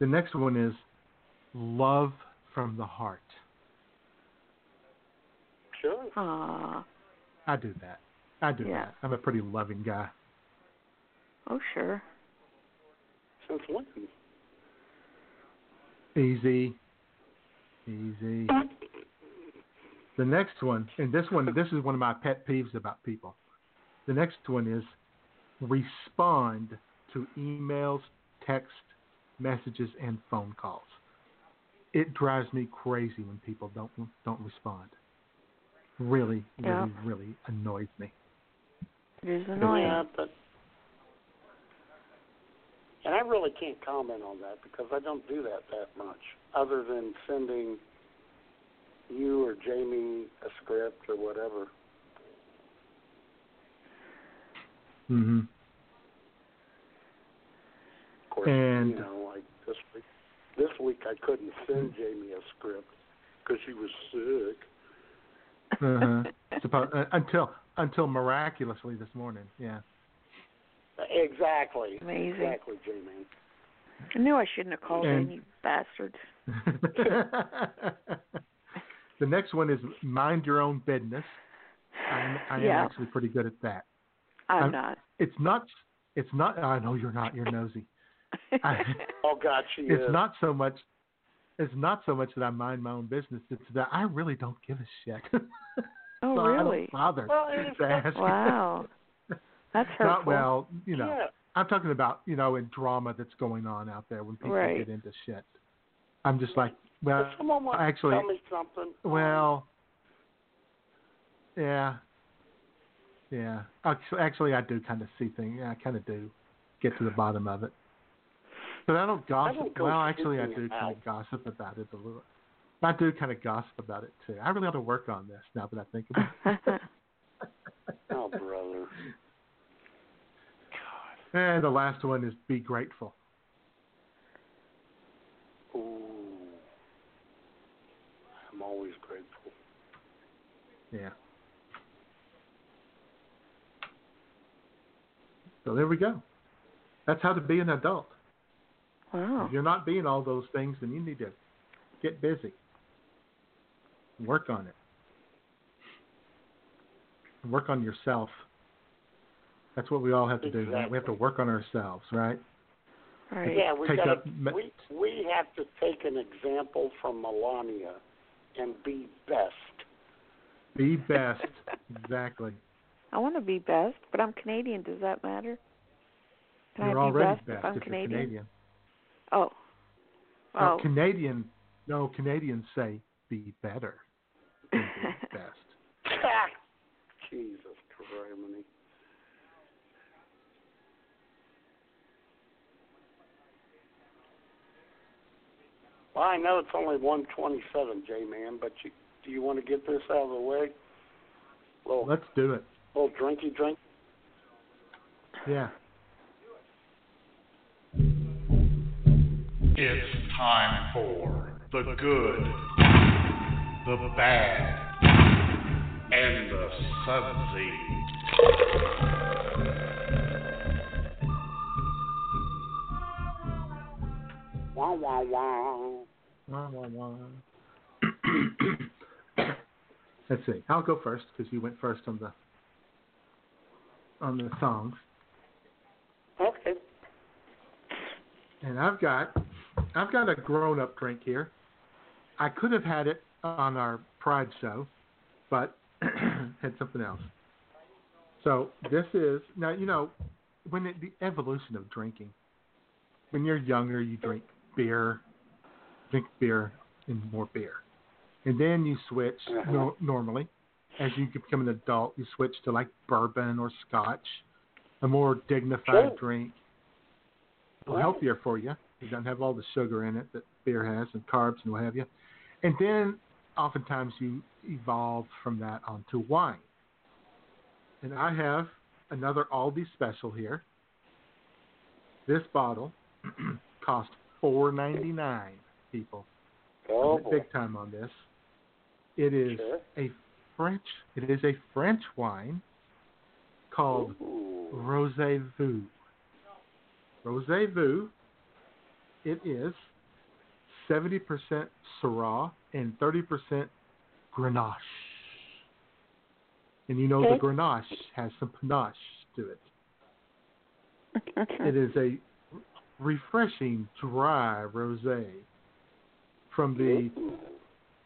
Speaker 3: the next one is love from the heart.
Speaker 2: Sure.
Speaker 8: Aw.
Speaker 3: I do that. I do
Speaker 8: Yeah.
Speaker 3: that. I'm a pretty loving guy.
Speaker 8: Oh sure.
Speaker 2: Since when?
Speaker 3: Easy. Easy. The next one, and this one, this is one of my pet peeves about people. The next one is respond to emails, text messages, and phone calls. It drives me crazy when people don't don't respond. Really, really,
Speaker 8: Yeah.
Speaker 3: really annoys me.
Speaker 8: It is annoying.
Speaker 2: Yeah, but and I really can't comment on that because I don't do that that much, other than sending you or Jamie a script or whatever.
Speaker 3: hmm
Speaker 2: Of course,
Speaker 3: And-
Speaker 2: you know, like this week, this week I couldn't send Jamie a script because she was sick.
Speaker 3: Uh-huh. Suppo- uh, until until miraculously this morning, yeah.
Speaker 2: Exactly.
Speaker 8: Amazing.
Speaker 2: Exactly, Jamie.
Speaker 8: I knew I shouldn't have called
Speaker 3: And-
Speaker 8: in, you bastards.
Speaker 3: the next one is mind your own business. I'm, I am
Speaker 8: Yeah.
Speaker 3: actually pretty good at that.
Speaker 8: I'm,
Speaker 3: I'm-
Speaker 8: not.
Speaker 3: It's not. It's not. I know you're not. You're nosy. I,
Speaker 2: Oh God, she
Speaker 3: it's
Speaker 2: is.
Speaker 3: not so much. It's not so much that I mind my own business. It's that I really don't give a shit.
Speaker 8: Oh,
Speaker 3: so I
Speaker 8: really?
Speaker 3: don't bother
Speaker 2: Well,
Speaker 3: to ask.
Speaker 8: Wow. That's hurtful.
Speaker 3: Not well, you know.
Speaker 2: Yeah.
Speaker 3: I'm talking about you know in drama that's going on out there when people
Speaker 8: Right.
Speaker 3: get into shit. I'm just like, well,
Speaker 2: If someone wants
Speaker 3: actually,
Speaker 2: to tell me something.
Speaker 3: well, yeah, yeah. Actually, actually, I do kind of see things. Yeah, I kind of do get to the bottom of it. But I don't gossip.
Speaker 2: don't go
Speaker 3: well, actually, I do kind
Speaker 2: out.
Speaker 3: of gossip about it a little. I do kind of gossip about it too. I really ought to work on this now that I think about it.
Speaker 2: Oh, brother.
Speaker 3: And the last one is be grateful.
Speaker 2: Ooh. I'm always grateful.
Speaker 3: Yeah. So there we go. That's how to be an adult.
Speaker 8: wow.
Speaker 3: If you're not being all those things, then you need to get busy. Work on it. Work on yourself. That's what we all have to do. Right? We have to work on ourselves, right?
Speaker 8: Right.
Speaker 2: Yeah, we
Speaker 3: Take
Speaker 2: got
Speaker 3: up
Speaker 2: we we have to take an example from Melania and be best.
Speaker 3: Be best. exactly.
Speaker 8: I want to be best, but I'm Canadian. Does that matter? Can
Speaker 3: you're
Speaker 8: I be
Speaker 3: already
Speaker 8: best,
Speaker 3: best
Speaker 8: if I'm
Speaker 3: you're
Speaker 8: Canadian?
Speaker 3: Canadian.
Speaker 8: Oh.
Speaker 3: No,
Speaker 8: Oh.
Speaker 3: Canadian. No, Canadians say be better. than be best.
Speaker 2: Jesus Christ. Well, I know it's only 127, J-Man, but you, do you want to get this out of the way? Little,
Speaker 3: Let's do it.
Speaker 2: little drinky drink.
Speaker 3: Yeah.
Speaker 15: It's time for the good, the bad, and the sudsy.
Speaker 2: Wah, wah, wah.
Speaker 3: Wah, wah, wah. Let's see. I'll go first because you went first on the on the songs,
Speaker 2: Okay.
Speaker 3: and I've got I've got a grown up drink here. I could have had it on our Pride show, but had something else. So this is now you know when it, the evolution of drinking. When you're younger, you drink beer, drink beer and more beer, and then you switch uh-huh. no, normally. As you become an adult, you switch to like bourbon or scotch, a more dignified
Speaker 2: Sure.
Speaker 3: drink,
Speaker 2: Right.
Speaker 3: healthier for you. It doesn't have all the sugar in it that beer has and carbs and what have you. And then oftentimes you evolve from that onto wine. And I have another Aldi special here. This bottle cost four ninety nine. People,
Speaker 2: Oh,
Speaker 3: I went big time on this. It is
Speaker 2: Sure.
Speaker 3: a French. It is a French wine called
Speaker 2: Ooh.
Speaker 3: Rosé Vu. Rosé Vu. It is seventy percent Syrah and thirty percent Grenache. And you know the Grenache has some panache to it. It is a refreshing, dry rosé from the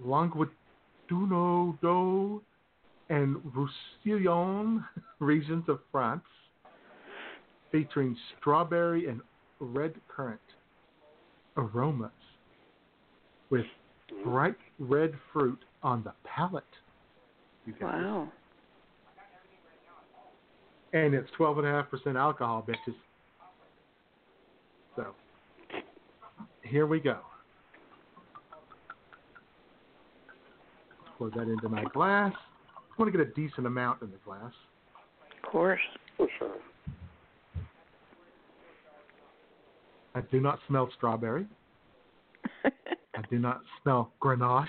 Speaker 3: Languedoc d'Eau and Roussillon regions of France. featuring strawberry and red currant aromas with bright red fruit on the palate.
Speaker 8: Wow.
Speaker 3: And it's 12.5% alcohol, bitches. So, here we go. Pour that into my glass. I want to get a decent amount in the glass.
Speaker 8: Of course.
Speaker 2: For sure.
Speaker 3: I do not smell strawberry. I do not smell Grenache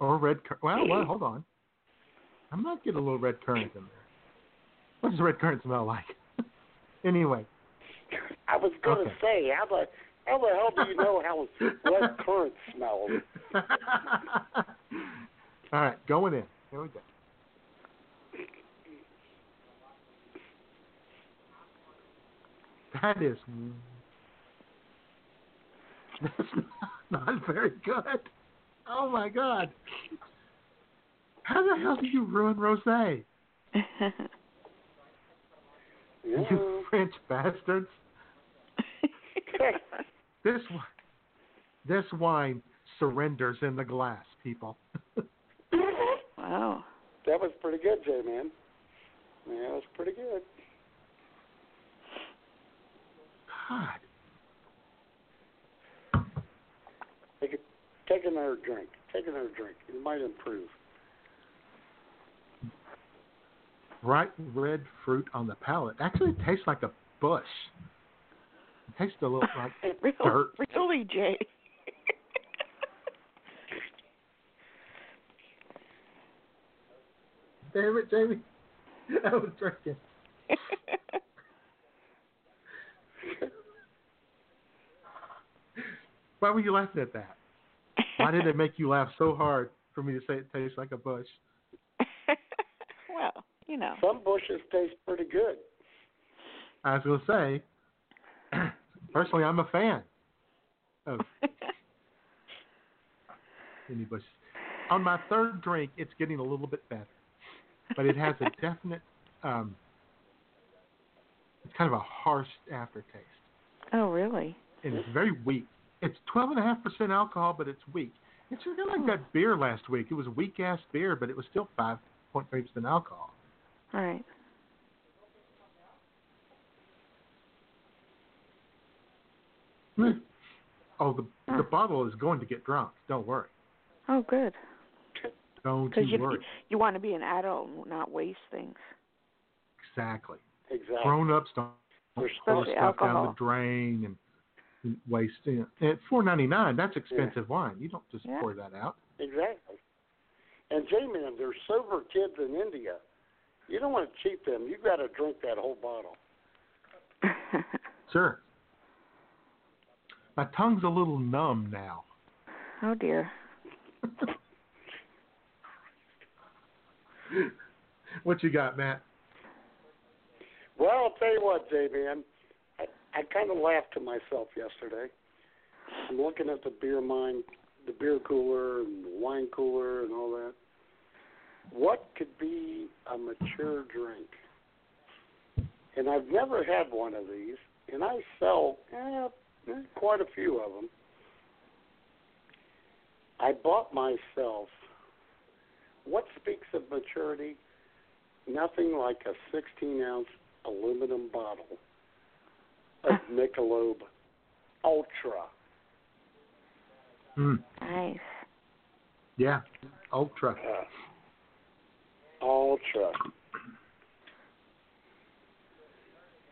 Speaker 3: or red. Cur- well, well, hold on. I might get a little red currant in there. What does red currant smell like? anyway,
Speaker 2: I was going to
Speaker 3: Okay.
Speaker 2: say, how the how the hell do you know how red currant smells?
Speaker 3: all right, going in. Here we go. That is that's not very good. Oh my god. How the hell did you ruin rosé? You French bastards. this this wine surrenders in the glass, people.
Speaker 8: wow.
Speaker 2: That was pretty good, J man. Yeah, that was pretty good.
Speaker 3: God.
Speaker 2: Take a, take another drink. Take another drink. It might improve.
Speaker 3: Bright red fruit on the palate. Actually, it tastes like a bush. It tastes a little like
Speaker 8: really,
Speaker 3: dirt.
Speaker 8: really, Jay.
Speaker 3: Damn it, Jamie. I was drinking. Why were you laughing at that? Why did it make you laugh so hard for me to say it tastes like a bush?
Speaker 8: well, you know.
Speaker 2: Some bushes taste pretty good.
Speaker 3: I was going to say, personally, I'm a fan of bush. On my third drink, it's getting a little bit better, but it has a definite, um, it's kind of a harsh aftertaste,
Speaker 8: Oh, really?
Speaker 3: and it's very weak. It's 12.5% alcohol, but it's weak. It's kind of like that beer last week. It was weak ass beer, but it was still 5.3% alcohol.
Speaker 8: All right.
Speaker 3: Hmm. Hmm. Oh, the the bottle is going to get drunk. Don't worry.
Speaker 8: Oh, good.
Speaker 3: Don't you
Speaker 8: you
Speaker 3: worry.
Speaker 8: you want to be an adult and not waste things.
Speaker 3: Exactly.
Speaker 2: Exactly.
Speaker 3: Grown ups don't
Speaker 2: There's
Speaker 3: throw
Speaker 8: Especially
Speaker 3: stuff down the drain and, and waste. it. know. At four ninety nine, that's expensive wine. You don't just
Speaker 8: Yeah.
Speaker 3: pour that out.
Speaker 2: Exactly. And J man, there's sober kids in India. You don't want to cheat them. You've got to drink that whole bottle.
Speaker 3: Sure. My tongue's a little numb now.
Speaker 8: oh dear.
Speaker 3: what you got, Matt?
Speaker 2: Well, I'll tell you what, J man. I, I kind of laughed to myself yesterday. I'm looking at the beer mine, the beer cooler and the wine cooler and all that. What could be a mature drink? And I've never had one of these, and I sell eh, quite a few of them. I bought myself. What speaks of maturity? Nothing like a 16 ounce aluminum bottle of Michelob Ultra.
Speaker 3: Mm.
Speaker 8: Nice.
Speaker 3: Yeah. Ultra.
Speaker 2: Uh, Ultra.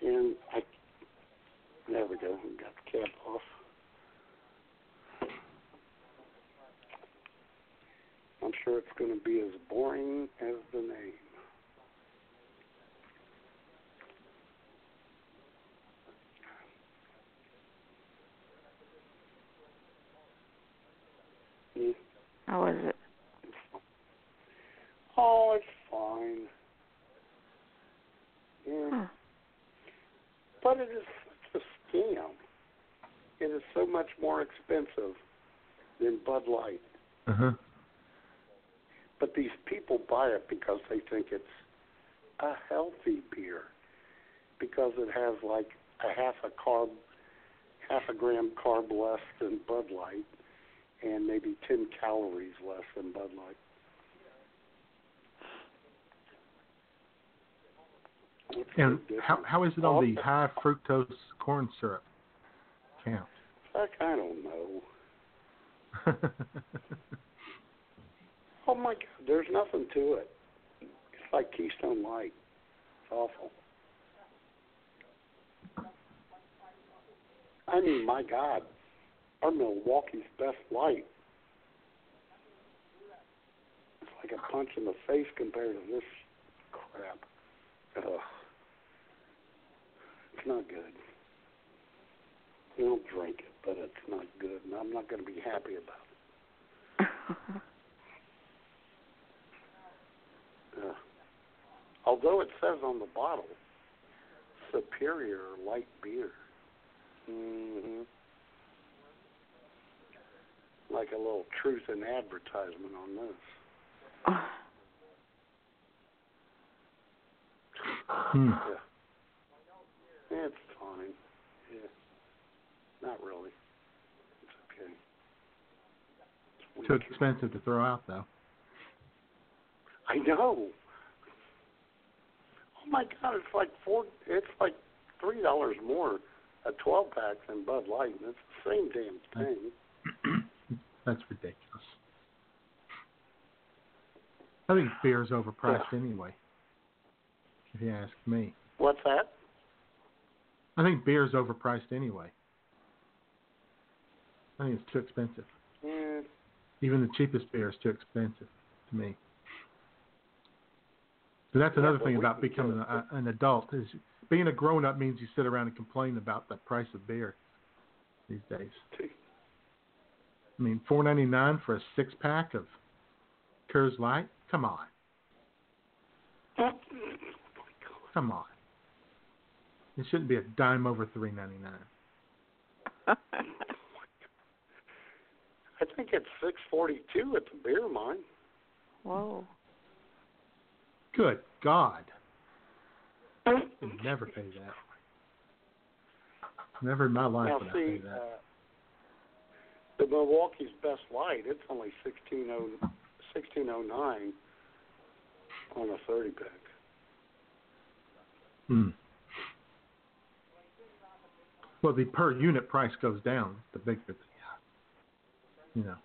Speaker 2: And I, there we go. We got the cap off. I'm sure it's going to be as boring as the name.
Speaker 8: How is it?
Speaker 2: Oh, it's fine. Yeah.
Speaker 8: Huh.
Speaker 2: But it is such a scam. It is so much more expensive than Bud Light.
Speaker 3: Uh huh.
Speaker 2: But these people buy it because they think it's a healthy beer. because it has like a half a carb, half a gram carb less than Bud Light, and maybe 10 calories less than Bud Light.
Speaker 3: And how how is it on the high fructose corn syrup count?
Speaker 2: Heck, I don't know. Oh my God, there's nothing to it. It's like Keystone Light. It's awful. I mean, my God, our Milwaukee's best light. It's like a punch in the face compared to this crap. Ugh. It's not good. We don't drink it, but it's not good, and I'm not going to be happy about it. Ugh. Although it says on the bottle, superior light beer. Mm-hmm. Like a little truth in advertisement on this.
Speaker 3: Hmm.
Speaker 2: Yeah. It's fine. Yeah. Not really. It's okay. It's
Speaker 3: Too expensive to throw out though.
Speaker 2: I know. Oh my God! It's like four. It's like three dollars more a twelve pack than Bud Light, and it's the same damn thing.
Speaker 3: That's ridiculous. I think beer's overpriced anyway. If you ask me,
Speaker 2: What's that?
Speaker 3: I think beer's overpriced anyway. I think it's too expensive.
Speaker 2: Mm,
Speaker 3: Even the cheapest beer is too expensive to me. But that's another
Speaker 2: but
Speaker 3: thing about becoming a, an adult is being a grown up means you sit around and complain about the price of beer these days. I mean, four ninety nine for a six pack of Coors Light. Come on, come on. It shouldn't be a dime over three ninety nine.
Speaker 2: I think it's six forty two at the beer mine.
Speaker 8: Whoa.
Speaker 3: Good God. I'd never pay that. Never in my life
Speaker 2: now
Speaker 3: would I pay that.
Speaker 2: uh, the Milwaukee's Best Light, it's only sixteen oh sixteen oh nine on a thirty pack.
Speaker 3: Hmm. Well, the per unit price goes down the bigger the, you know,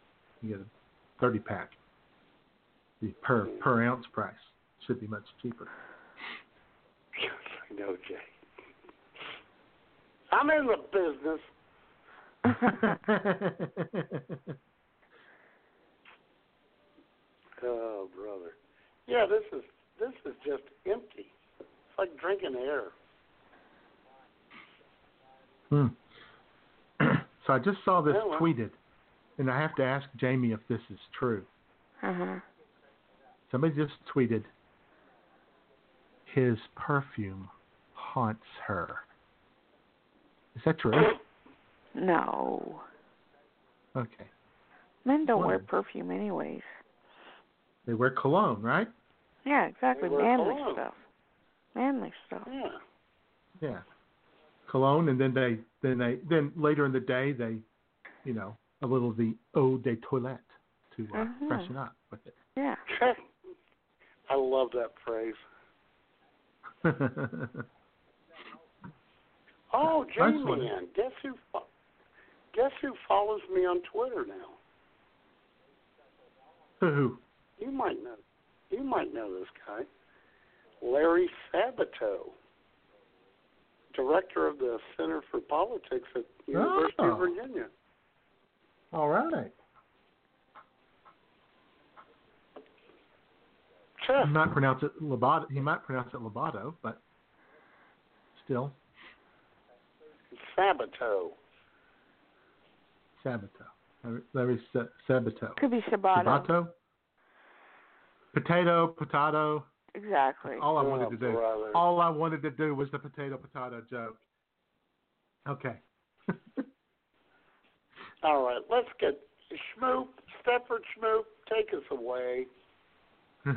Speaker 3: you get a 30 pack. The per per ounce price should be much cheaper.
Speaker 2: I know, Jay. I'm in the business. Oh, brother. Yeah, this is this is just empty. It's like drinking air.
Speaker 3: Hmm. so I just saw this
Speaker 2: Yeah, well.
Speaker 3: tweeted, and I have to ask Jamie if this is true.
Speaker 8: Uh-huh.
Speaker 3: Somebody just tweeted, his perfume haunts her. Is that true?
Speaker 8: No.
Speaker 3: Okay.
Speaker 8: Men don't wear perfume anyways.
Speaker 3: They wear cologne, right?
Speaker 8: Yeah, exactly. Manly
Speaker 2: cologne.
Speaker 8: stuff. Manly stuff.
Speaker 2: Yeah.
Speaker 3: Yeah. Cologne, and then they, then they, then later in the day they, you know, a little of the eau de toilette to uh,
Speaker 8: Mhm.
Speaker 3: freshen up with it.
Speaker 8: Yeah.
Speaker 2: I love that phrase. Oh,
Speaker 3: That's
Speaker 2: Jamie,
Speaker 3: funny.
Speaker 2: man, guess who? fo- Guess who follows me on Twitter now?
Speaker 3: Who?
Speaker 2: You might know. You might know this guy, Larry Sabato, director of the Center for Politics at University
Speaker 3: Oh.
Speaker 2: of Virginia.
Speaker 3: All right.
Speaker 2: Chef.
Speaker 3: He might pronounce it Lobato. He might pronounce it Lobato, but still
Speaker 2: Sabato.
Speaker 3: Sabato. Larry- Larry Sabato.
Speaker 8: Could be Sabato.
Speaker 3: Sabato. Potato, potato.
Speaker 8: Exactly.
Speaker 3: All I
Speaker 2: Oh,
Speaker 3: wanted to oh, do.
Speaker 2: brother.
Speaker 3: All I wanted to do was the potato, potato joke. Okay.
Speaker 2: All right, let's get Schmoop, Stepford Schmoop, take us away.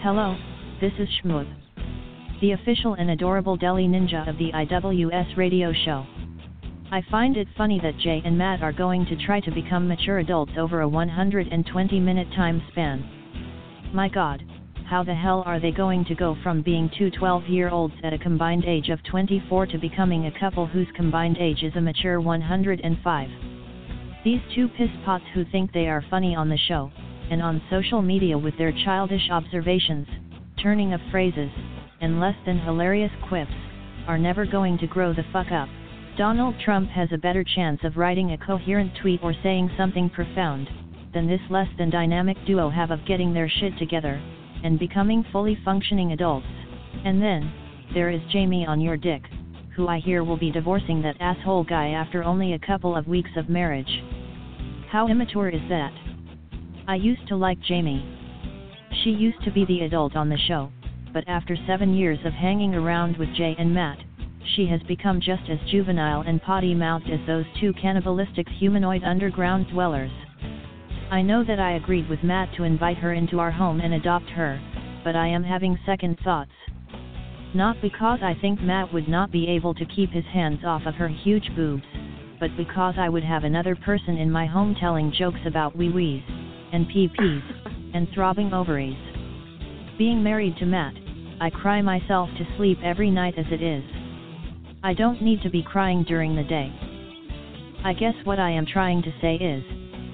Speaker 18: Hello, This is Schmooth, the official and adorable deli ninja of the IWS radio show. I find it funny that Jay and Matt are going to try to become mature adults over a 120 minute time span. My god, how the hell are they going to go from being two 12 year olds at a combined age of 24 to becoming a couple whose combined age is a mature 105? These two piss pots who think they are funny on the show, and on social media with their childish observations, turning of phrases, and less than hilarious quips, are never going to grow the fuck up. Donald Trump has a better chance of writing a coherent tweet or saying something profound than this less than dynamic duo have of getting their shit together and becoming fully functioning adults. And then, there is Jamie Ahnyurdyck, who I hear will be divorcing that asshole guy after only a couple of weeks of marriage. How immature is that? I used to like Jamie. She used to be the adult on the show, but after seven years of hanging around with Jay and Matt, she has become just as juvenile and potty mouthed as those two cannibalistic humanoid underground dwellers. I know that I agreed with Matt to invite her into our home and adopt her, but I am having second thoughts. Not because I think Matt would not be able to keep his hands off of her huge boobs, but because I would have another person in my home telling jokes about wee wees, and pee pees, and throbbing ovaries. Being married to Matt, I cry myself to sleep every night as it is. I don't need to be crying during the day. I guess what I am trying to say is,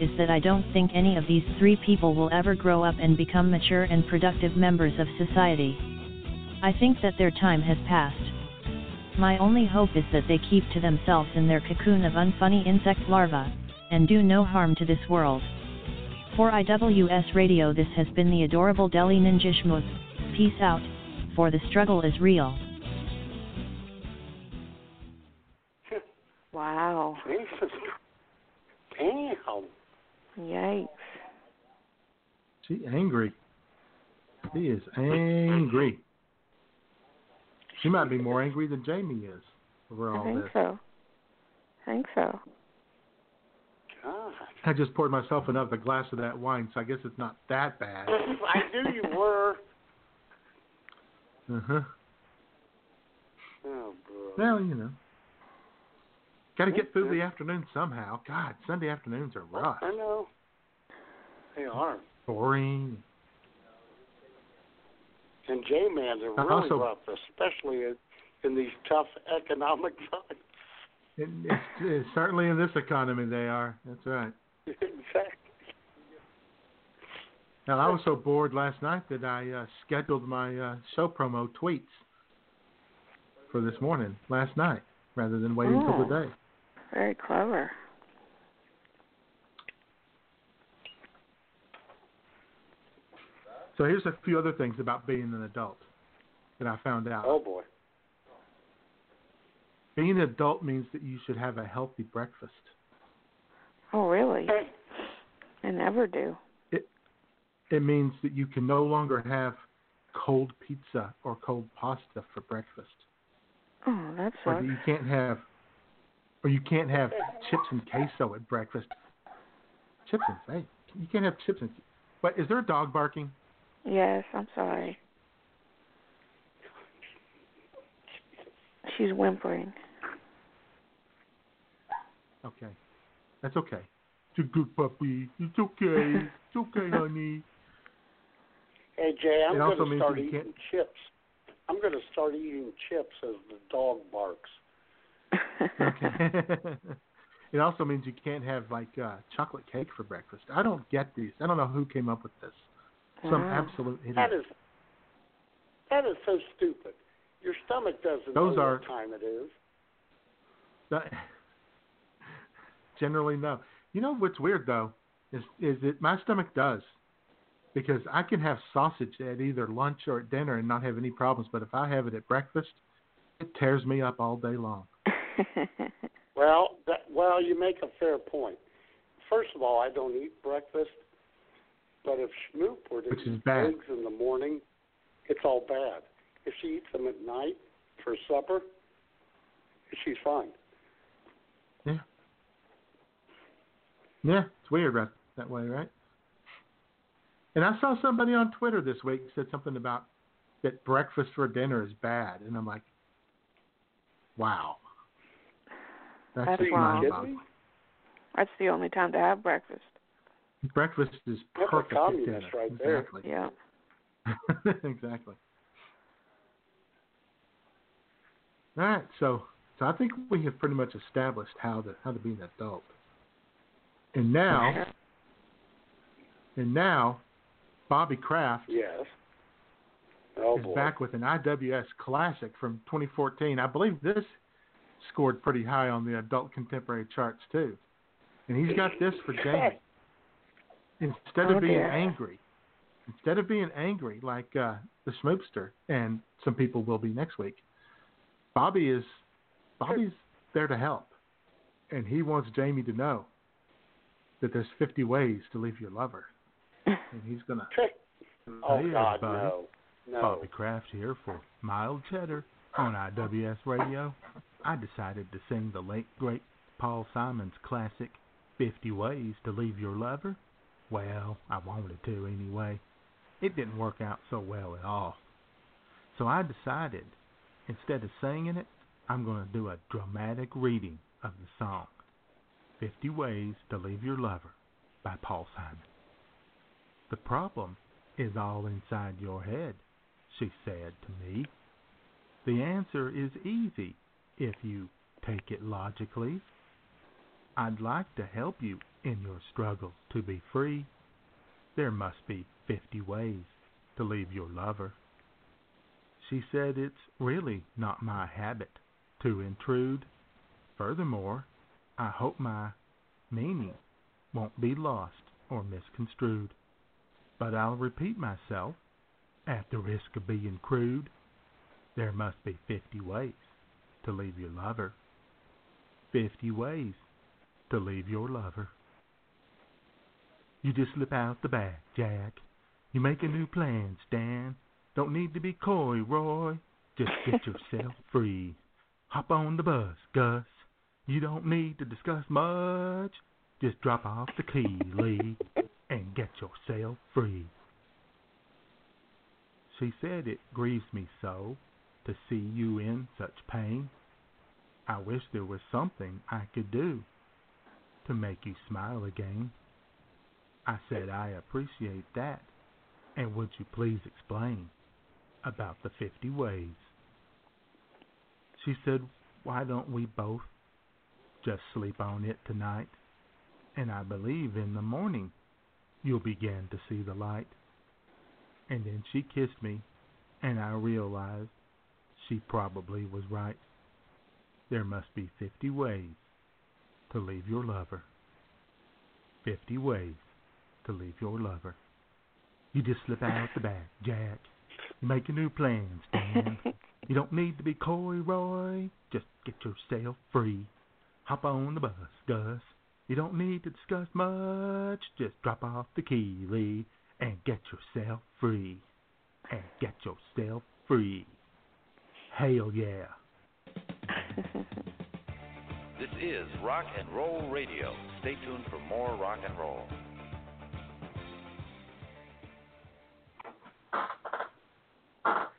Speaker 18: is that I don't think any of these three people will ever grow up and become mature and productive members of society. I think that their time has passed. My only hope is that they keep to themselves in their cocoon of unfunny insect larvae, and do no harm to this world. For IWS Radio this has been the adorable Deli Ninja Schmooth. Peace out, for the struggle is real.
Speaker 8: Wow.
Speaker 2: Jesus. Damn.
Speaker 8: Yikes.
Speaker 3: She angry. She is angry. She might be more angry than Jamie is over all
Speaker 8: I think
Speaker 3: this.
Speaker 8: so. I think so.
Speaker 2: God.
Speaker 3: I just poured myself another glass of that wine, so I guess it's not that bad.
Speaker 2: I knew you were.
Speaker 3: Uh huh.
Speaker 2: Oh, bro.
Speaker 3: Well, you know. Got to get through the afternoon somehow. God, Sunday afternoons are rough.
Speaker 2: I know. They are.
Speaker 3: Boring.
Speaker 2: And J Man's are
Speaker 3: Uh,
Speaker 2: really
Speaker 3: also-
Speaker 2: rough, especially in, in these tough economic times.
Speaker 3: It, it's, it's certainly in this economy they are. That's right.
Speaker 2: exactly.
Speaker 3: Now, I was so bored last night that I uh, scheduled my uh, show promo tweets for this morning, last night, rather than waiting
Speaker 8: Oh.
Speaker 3: till the day.
Speaker 8: Very clever.
Speaker 3: So here's a few other things about being an adult that I found out.
Speaker 2: Oh boy.
Speaker 3: Being an adult means that you should have a healthy breakfast.
Speaker 8: Oh, really? I never do.
Speaker 3: It it means that you can no longer have cold pizza or cold pasta for breakfast.
Speaker 8: Oh, that
Speaker 3: Or that you can't have or you can't have chips and queso at breakfast. Chips and hey, you can't have chips and But is there a dog barking?
Speaker 8: Yes, I'm sorry. She's whimpering.
Speaker 3: Okay. That's okay. It's a good puppy. It's okay. It's okay, honey.
Speaker 2: Hey Jay, I'm going
Speaker 3: also
Speaker 2: to start
Speaker 3: that you
Speaker 2: eating chips. I'm going to start eating chips as the dog barks.
Speaker 3: Okay. it also means you can't have like uh, chocolate cake for breakfast. I don't get these. I don't know who came up with this. Some
Speaker 8: Wow.
Speaker 3: absolute idiot.
Speaker 2: That is that is so stupid. Your stomach doesn't
Speaker 3: Those
Speaker 2: know
Speaker 3: are-
Speaker 2: what time it is.
Speaker 3: That- generally no. You know what's weird though is is that my stomach does because I can have sausage at either lunch or at dinner and not have any problems, but if I have it at breakfast, it tears me up all day long.
Speaker 2: Well, that well, you make a fair point. First of all, I don't eat breakfast, but if Schmoop were to
Speaker 3: Which
Speaker 2: eat eggs in the morning, it's all bad. If she eats them at night for supper, she's fine.
Speaker 3: Yeah. Yeah, it's weird right, that way, right? And I saw somebody on Twitter this week said something about
Speaker 19: that breakfast for dinner is bad, and I'm like, wow. That's,
Speaker 8: That's
Speaker 19: just
Speaker 8: wrong.
Speaker 19: mind-boggling.
Speaker 8: That's the only time to have breakfast.
Speaker 19: Breakfast is
Speaker 2: That's
Speaker 19: perfect at
Speaker 2: communist
Speaker 19: dinner.
Speaker 2: right there.
Speaker 19: exactly.
Speaker 8: Yeah.
Speaker 19: exactly. All right, so so I think we have pretty much established how to how to be an adult. And now and now Bobby Kraft
Speaker 2: Yes. Oh
Speaker 19: is
Speaker 2: boy.
Speaker 19: back with an IWS classic from 2014. I believe this scored pretty high on the adult contemporary charts too. And he's got this for Jamie. Instead
Speaker 8: Oh,
Speaker 19: of being
Speaker 8: dear.
Speaker 19: angry, instead of being angry like uh, the Schmoopster and some people will be next week, Bobby is Bobby's there to help, and he wants Jamie to know that there's 50 ways to leave your lover, and he's gonna.
Speaker 2: Oh
Speaker 3: Hey,
Speaker 2: God, no. No.
Speaker 3: Bobby Kraft here for Mild Cheddar on IWS Radio. I decided to sing the late great Paul Simon's classic 50 Ways to Leave Your Lover. Well, I wanted to anyway. It didn't work out so well at all. So I decided, instead of singing it, I'm going to do a dramatic reading of the song 50 Ways to Leave Your Lover by Paul Simon. The problem is all inside your head, she said to me. The answer is easy if you take it logically. I'd like to help you in your struggle to be free. There must be 50 ways to leave your lover. She said it's really not my habit to intrude. Furthermore, I hope my meaning won't be lost or misconstrued. But I'll repeat myself at the risk of being crude. There must be 50 ways to leave your lover. 50 ways to leave your lover. You just slip out the back, Jack. You make a new plan, Stan. Don't need to be coy, Roy. Just get yourself free. Hop on the bus, Gus. You don't need to discuss much. Just drop off the key, Lee, and get yourself free. She said it grieves me so to see you in such pain. I wish there was something I could do to make you smile again. I said I appreciate that, and would you please explain about the 50 ways? She said, Why don't we both just sleep on it tonight? And I believe in the morning you'll begin to see the light. And then she kissed me, and I realized she probably was right. There must be 50 ways to leave your lover. 50 ways to leave your lover. You just slip out the back, Jack. You make a new plan, Stan. you don't need to be coy, Roy. Just get yourself free. Hop on the bus, Gus. You don't need to discuss much. Just drop off the key, Lee, and get yourself free. And get yourself free. Hell yeah.
Speaker 20: This is Rock and Roll Radio. Stay tuned for more rock and roll.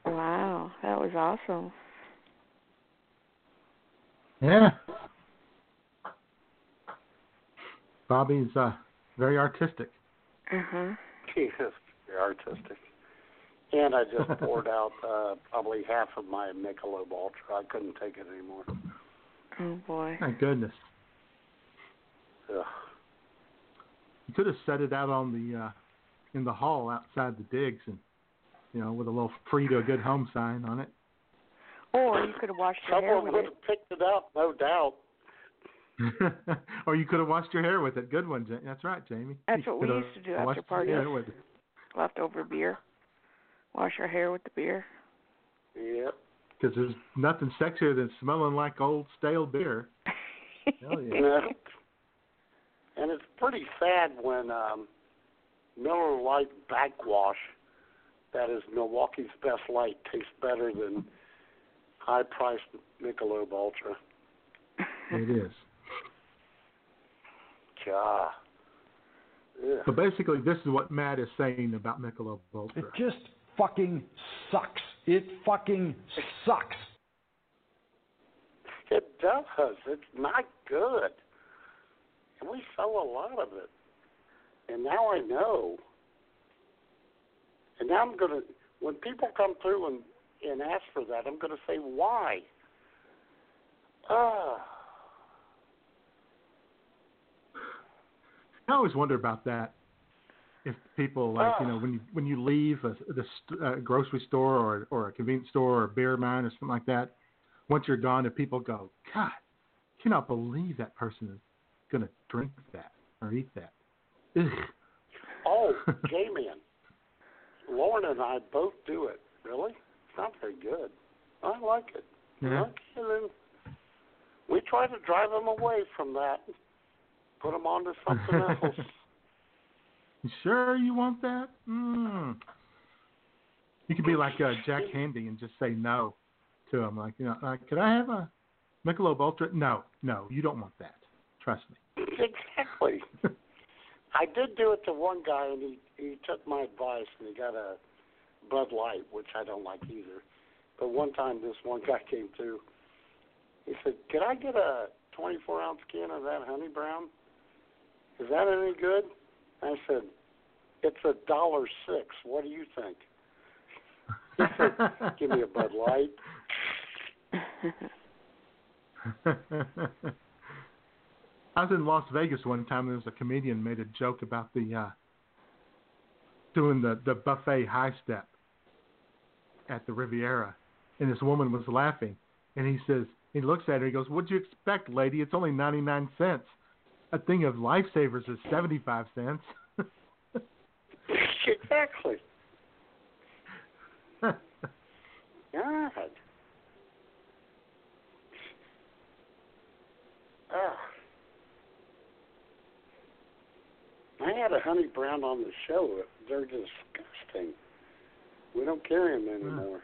Speaker 8: Wow, that was awesome.
Speaker 19: Yeah. Bobby's uh, very artistic.
Speaker 8: Uh-huh.
Speaker 2: He is very artistic. And I just poured out uh, probably half of my Michelob Ultra. I couldn't take it anymore.
Speaker 8: Oh boy.
Speaker 19: My goodness.
Speaker 2: Ugh.
Speaker 19: You could have set it out on the uh, in the hall outside the digs, and you know, with a little "free to a good home" sign on it.
Speaker 8: Or you could have washed your hair
Speaker 2: Someone
Speaker 8: with
Speaker 2: would
Speaker 8: it.
Speaker 2: have picked it up, no doubt.
Speaker 19: or you could have washed your hair with it. Good one, Ja- that's right, Jamie.
Speaker 8: That's
Speaker 19: You
Speaker 8: what we used to do after parties.
Speaker 19: hair with it.
Speaker 8: Leftover beer. Wash our hair with the beer.
Speaker 2: Yep.
Speaker 19: Because there's nothing sexier than smelling like old stale beer. Hell yeah.
Speaker 2: Yeah. And it's pretty sad when um, Miller Lite backwash, that is Milwaukee's best light, tastes better than high-priced Michelob Ultra.
Speaker 19: It is.
Speaker 2: God. Ugh.
Speaker 19: So basically, this is what Matt is saying about Michelob Ultra.
Speaker 21: It just fucking sucks. It fucking sucks.
Speaker 2: It does. It's not good. And we sell a lot of it. And now I know. And now I'm going to, when people come through and, and ask for that, I'm going to say, why? Ah.
Speaker 3: I always wonder about that. If people like you know when you when you leave a the st- uh, grocery store or or a convenience store or a beer mine or something like that, once you're gone, if people go, God, cannot believe that person is going to drink that or eat that. Ugh.
Speaker 2: Oh, J man. Lauren and I both do it. Really? It's not very good. I like it.
Speaker 3: Yeah.
Speaker 2: Okay, then. We try to drive them away from that. Put them onto something else.
Speaker 3: You sure you want that? Mm. You could be like uh, Jack Handy and just say no to him. Like, you know, like, could I have a Michelob Ultra? No, no, you don't want that. Trust me.
Speaker 2: exactly. I did do it to one guy, and he he took my advice, and he got a Bud Light, which I don't like either. But one time, this one guy came through. He said, "Could I get a 24 ounce can of that Honey Brown? Is that any good?" I said, "It's a dollar six. What do you think?" He said, "Give me a Bud Light."
Speaker 3: I was in Las Vegas one time. There was a comedian made a joke about the uh, doing the the buffet high step at the Riviera, and this woman was laughing, and he says he looks at her. He goes, "What'd you expect, lady? It's only ninety nine cents. A thing of lifesavers is seventy five cents."
Speaker 2: exactly. God. Ah. I had a honey brown on the show. They're disgusting. We don't carry them anymore.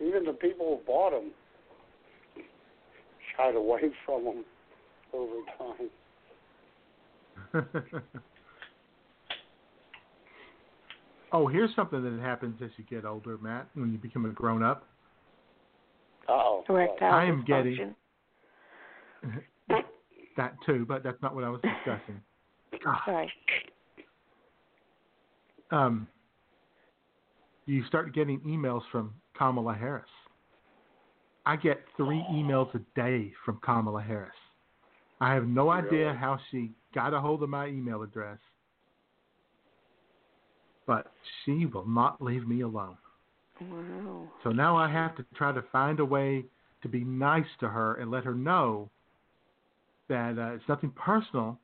Speaker 2: Even the people who bought them shied away from them over time.
Speaker 3: oh, here's something that happens as you get older, Matt. When you become a grown up,
Speaker 2: oh.
Speaker 8: Erectile
Speaker 3: I am getting that too, but that's not what I was discussing.
Speaker 8: Sorry.
Speaker 3: Um, you start getting emails from Kamala Harris. I get three emails a day from Kamala Harris. I have no idea how she got a hold of my email address, but she will not leave me alone.
Speaker 8: Wow.
Speaker 3: So now I have to try to find a way to be nice to her and let her know that uh, it's nothing personal,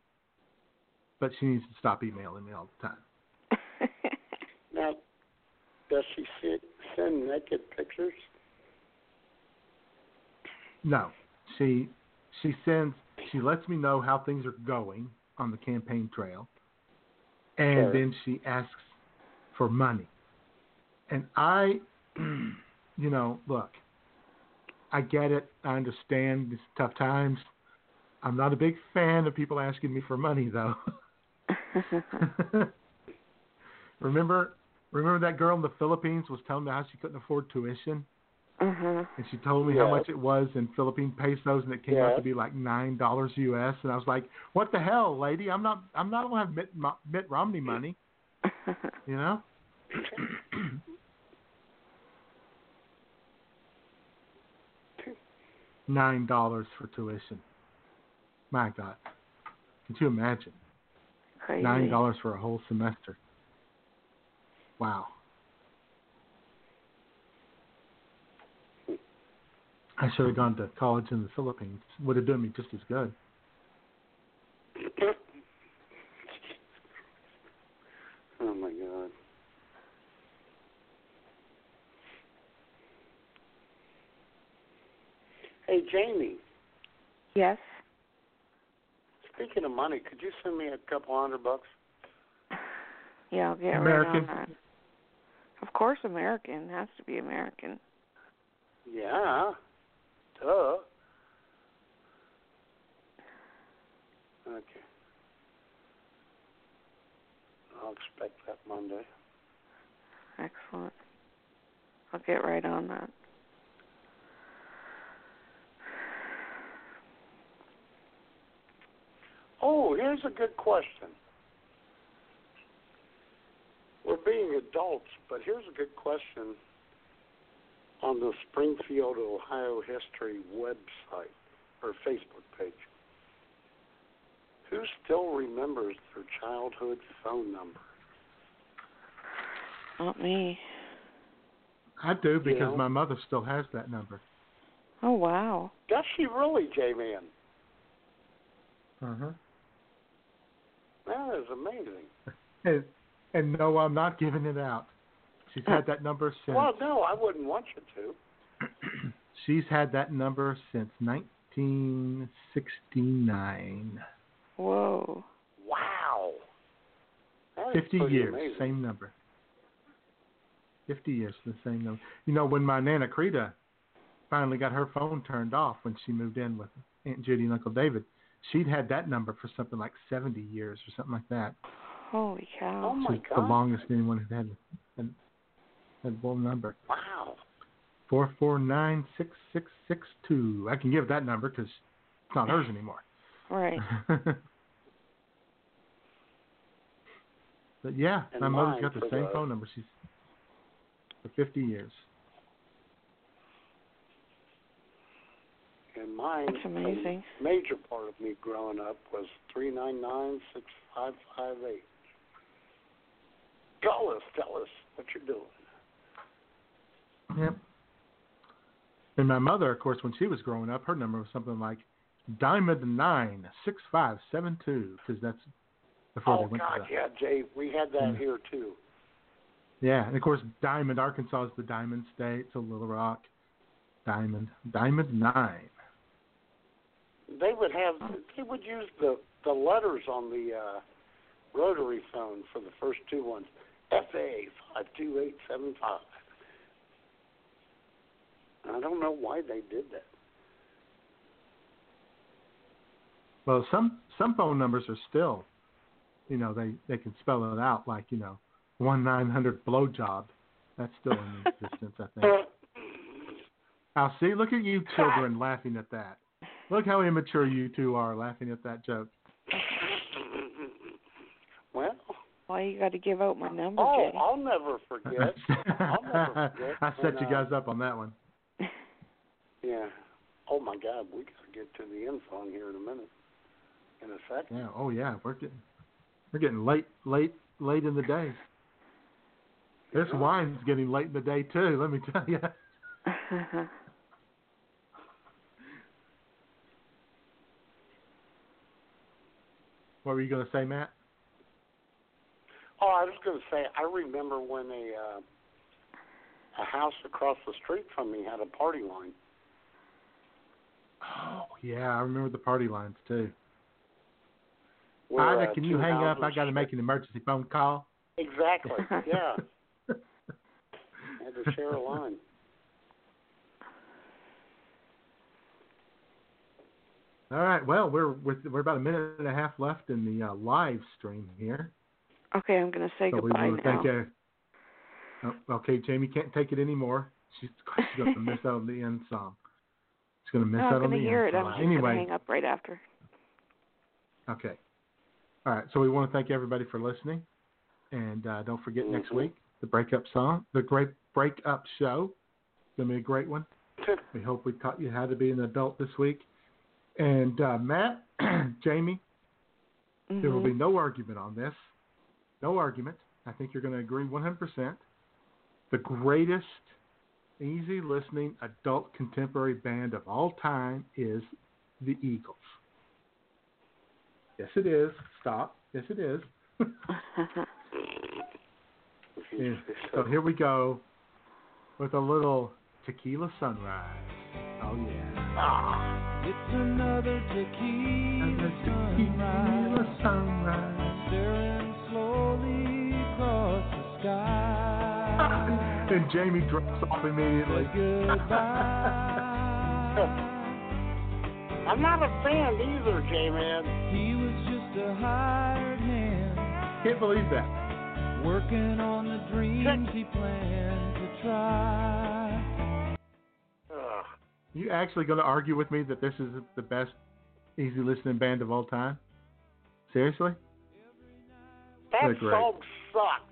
Speaker 3: but she needs to stop emailing me all the time.
Speaker 2: Now, does she see, send naked pictures?
Speaker 3: No, she she sends she lets me know how things are going on the campaign trail, and
Speaker 2: Sure.
Speaker 3: then she asks for money. And I, you know, look, I get it. I understand it's tough times. I'm not a big fan of people asking me for money, though. remember, remember that girl in the Philippines was telling me how she couldn't afford tuition,
Speaker 8: Mhm.
Speaker 3: and she told me how much it was in Philippine pesos, and it came out to be like nine dollars US. And I was like, "What the hell, lady? I'm not, I'm not gonna have Mitt, Mitt Romney money, you know." Nine dollars for tuition. My God, can you imagine?
Speaker 8: Crazy.
Speaker 3: Nine dollars for a whole semester. Wow. I should have gone to college in the Philippines. Would have done me just as good.
Speaker 2: Oh my God. Hey Jamie,
Speaker 8: Yes.
Speaker 2: speaking of money, could you send me a couple hundred bucks?
Speaker 8: Yeah, I'll get
Speaker 3: American.
Speaker 8: right on that. Of course, American has to be American.
Speaker 2: Yeah. Duh. Okay. I'll expect that Monday.
Speaker 8: Excellent. I'll get right on that.
Speaker 2: Oh, here's a good question. We're being adults, but here's a good question on the Springfield, Ohio History website or Facebook page. Who still remembers their childhood phone number?
Speaker 8: Not me.
Speaker 3: I do because
Speaker 2: know?
Speaker 3: my mother still has that number.
Speaker 8: Oh wow.
Speaker 2: Does she really, J-Man?
Speaker 3: Uh huh.
Speaker 2: That is amazing.
Speaker 3: And, and no, I'm not giving it out. She's had that number since.
Speaker 2: Well, no, I wouldn't want you to.
Speaker 3: She's had that number since 1969.
Speaker 8: Whoa.
Speaker 2: Wow.
Speaker 3: 50 years,
Speaker 2: amazing.
Speaker 3: same number. 50 years, the same number. You know, when my Nana Creta finally got her phone turned off when she moved in with Aunt Judy and Uncle David, she'd had that number for something like 70 years or something like that.
Speaker 8: Holy cow.
Speaker 2: Oh my
Speaker 3: Which is the longest anyone had had, had, had one number.
Speaker 2: Wow.
Speaker 3: Four four nine six six six two. I can give that number because it's not hers anymore.
Speaker 8: Right.
Speaker 3: but yeah,
Speaker 2: And
Speaker 3: my mother's got the same
Speaker 2: the-
Speaker 3: phone number. She's for fifty years.
Speaker 2: And mine,
Speaker 8: That's amazing.
Speaker 2: a major part of me growing up was three nine nine six five five eight. Call us, tell us what you're doing.
Speaker 3: Yep. And my mother, of course, when she was growing up, her number was something like Diamond Nine Six Five Seven Two, because that's before
Speaker 2: oh
Speaker 3: they went
Speaker 2: God,
Speaker 3: to
Speaker 2: yeah, Jay, we had that
Speaker 3: Mm.
Speaker 2: here too.
Speaker 3: Yeah, and of course, Diamond, Arkansas is the Diamond State, so Little Rock, Diamond, Diamond Nine.
Speaker 2: They would have, they would use the the letters on the uh, rotary phone for the first two ones. FA five two eight seven five. I don't know why they did that.
Speaker 3: Well, some some phone numbers are still, you know, they they can spell it out like you know, one nine hundred blowjob. That's still in existence, I think. Now, see, look at you children laughing at that. Look how immature you two are laughing at that joke.
Speaker 2: Well,
Speaker 8: Why you got to give out my number,
Speaker 2: oh,
Speaker 8: Jay?
Speaker 2: I'll never forget. I'll never forget.
Speaker 3: I set
Speaker 2: when,
Speaker 3: you uh, guys up on that one.
Speaker 2: Oh my God, we got to get to the end phone here in a minute. In a second.
Speaker 3: Yeah. Oh yeah, we're getting we're getting late, late, late in the day. This
Speaker 2: Yeah.
Speaker 3: wine's getting late in the day too. Let me tell you. What were you going to say, Matt?
Speaker 2: Oh, I was going to say, I remember when a uh, a house across the street from me had a party line.
Speaker 3: Oh yeah, I remember the party lines too.
Speaker 2: where,
Speaker 3: Ida,
Speaker 2: uh,
Speaker 3: can you hang up? I got to make an emergency phone call.
Speaker 2: Exactly. Yeah. had to share a line.
Speaker 3: All right. Well, we're with, we're about a minute and a half left in the uh, live stream here.
Speaker 8: Okay, I'm going to say
Speaker 3: so
Speaker 8: goodbye
Speaker 3: want to
Speaker 8: now.
Speaker 3: thank you. Oh, okay, Jamie can't take it anymore. She's, she's going to miss out on the end song. She's going to miss
Speaker 8: no,
Speaker 3: out
Speaker 8: I'm
Speaker 3: on
Speaker 8: going
Speaker 3: the
Speaker 8: to hear it. I'm going to
Speaker 3: anyway,
Speaker 8: hang up right after.
Speaker 3: Okay. All right. So we want to thank everybody for listening, and uh, don't forget next
Speaker 2: Mhm.
Speaker 3: week the breakup song, the great breakup show. It's gonna be a great one. we hope we taught you how to be an adult this week. And uh, Matt, Jamie, there will be no argument on this. No argument. I think you're going to agree 100%. The greatest, easy listening adult contemporary band of all time is the Eagles. Yes, it is. Stop. Yes, it is. So here we go with a little tequila sunrise. Oh, yeah. Ah.
Speaker 6: It's another tequila
Speaker 3: Tequila
Speaker 6: sunrise,
Speaker 3: sunrise.
Speaker 6: staring slowly across the sky.
Speaker 3: And Jamie drops off immediately. Goodbye.
Speaker 2: I'm not a fan either, J-Man.
Speaker 6: He was just a hired man.
Speaker 3: Can't believe that.
Speaker 6: Working on the dreams he planned to try.
Speaker 3: You actually going to argue with me that this is the best easy listening band of all time? Seriously?
Speaker 2: That song sucked.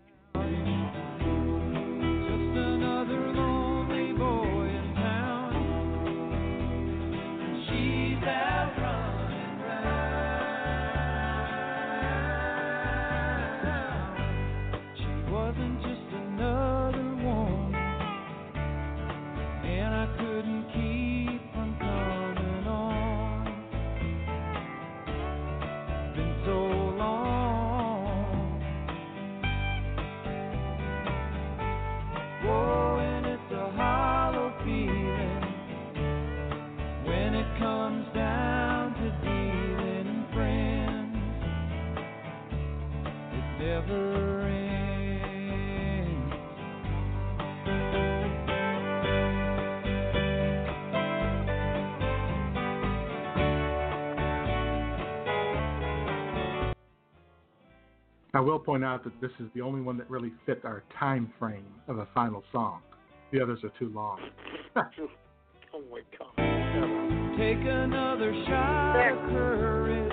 Speaker 6: I
Speaker 3: will point out that this is the only one that really fit our time frame of a final song. The others are too long.
Speaker 2: Oh my god.
Speaker 6: Take another shot of courage.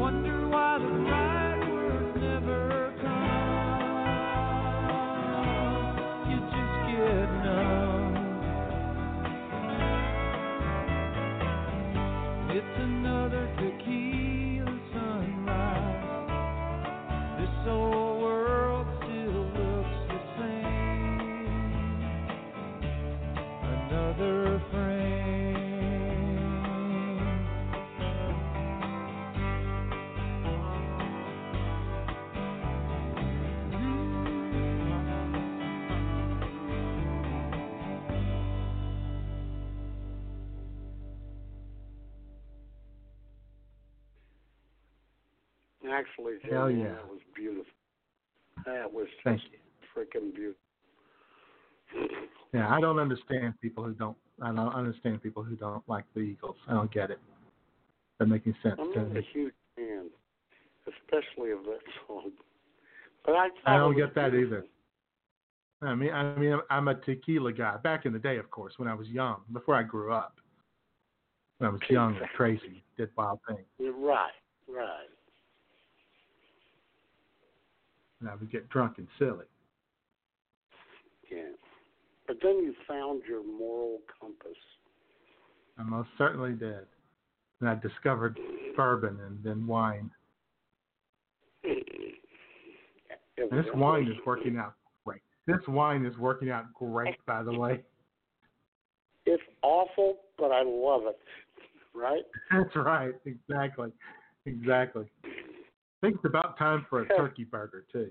Speaker 6: Wonder why the
Speaker 2: Actually,
Speaker 3: Hell yeah.
Speaker 2: that was beautiful. That was
Speaker 3: Thank
Speaker 2: just freaking beautiful.
Speaker 3: Yeah, I don't understand people who don't. I don't understand people who don't like the Eagles. I don't get it. Doesn't make any sense
Speaker 2: I'm not a huge fan, especially of that song. But I,
Speaker 3: I don't get that
Speaker 2: beautiful.
Speaker 3: either. I mean, I mean, I'm a tequila guy. Back in the day, of course, when I was young, before I grew up, when I was young and crazy, did wild things,
Speaker 2: right, right.
Speaker 3: And I would get drunk and silly.
Speaker 2: Yeah. But then you found your moral compass.
Speaker 3: I most certainly did. And I discovered bourbon and then wine. This wine is working out great. This wine is working out great, by the way.
Speaker 2: It's awful, but I love it. Right?
Speaker 3: That's right. Exactly. Exactly. I think it's about time for a turkey burger too.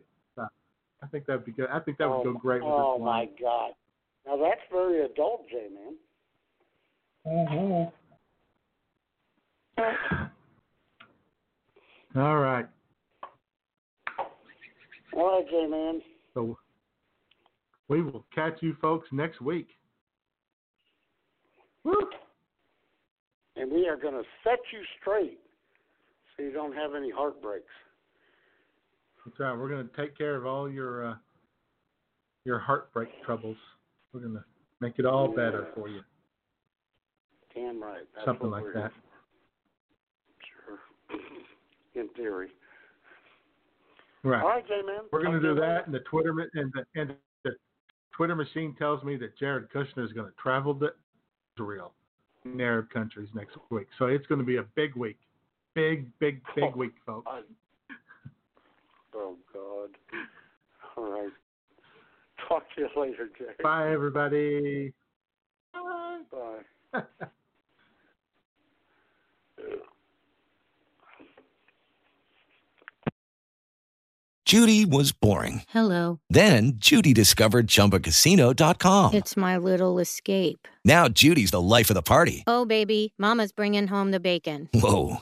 Speaker 3: I think that'd be good. I think that would
Speaker 2: oh,
Speaker 3: go great with
Speaker 2: Oh
Speaker 3: this
Speaker 2: my. God! Now that's very adult, J man. Mm-hmm.
Speaker 3: All right.
Speaker 2: All right, J man.
Speaker 3: So we will catch you folks next week. Woo!
Speaker 2: And we are going to set you straight, so you don't have any heartbreaks.
Speaker 3: That's right. We're going to take care of all your uh, your heartbreak troubles. We're going to make it all better for you.
Speaker 2: Damn right. That's
Speaker 3: Something like that.
Speaker 2: Sure. In theory.
Speaker 3: Right.
Speaker 2: All right, J man.
Speaker 3: We're going to do that, and the Twitter and the, and the Twitter machine tells me that Jared Kushner is going to travel to Israel, in Arab countries next week. So it's going to be a big week, big, big, big oh, week, folks.
Speaker 2: Oh God. All right. Talk to you later, Jared.
Speaker 3: Bye, everybody.
Speaker 2: Bye.
Speaker 22: Judy was boring.
Speaker 23: Hello.
Speaker 22: Then Judy discovered ChumbaCasino.com.
Speaker 23: It's my little escape.
Speaker 22: Now Judy's the life of the party.
Speaker 23: Oh, baby, Mama's bringing home the bacon.
Speaker 22: Whoa,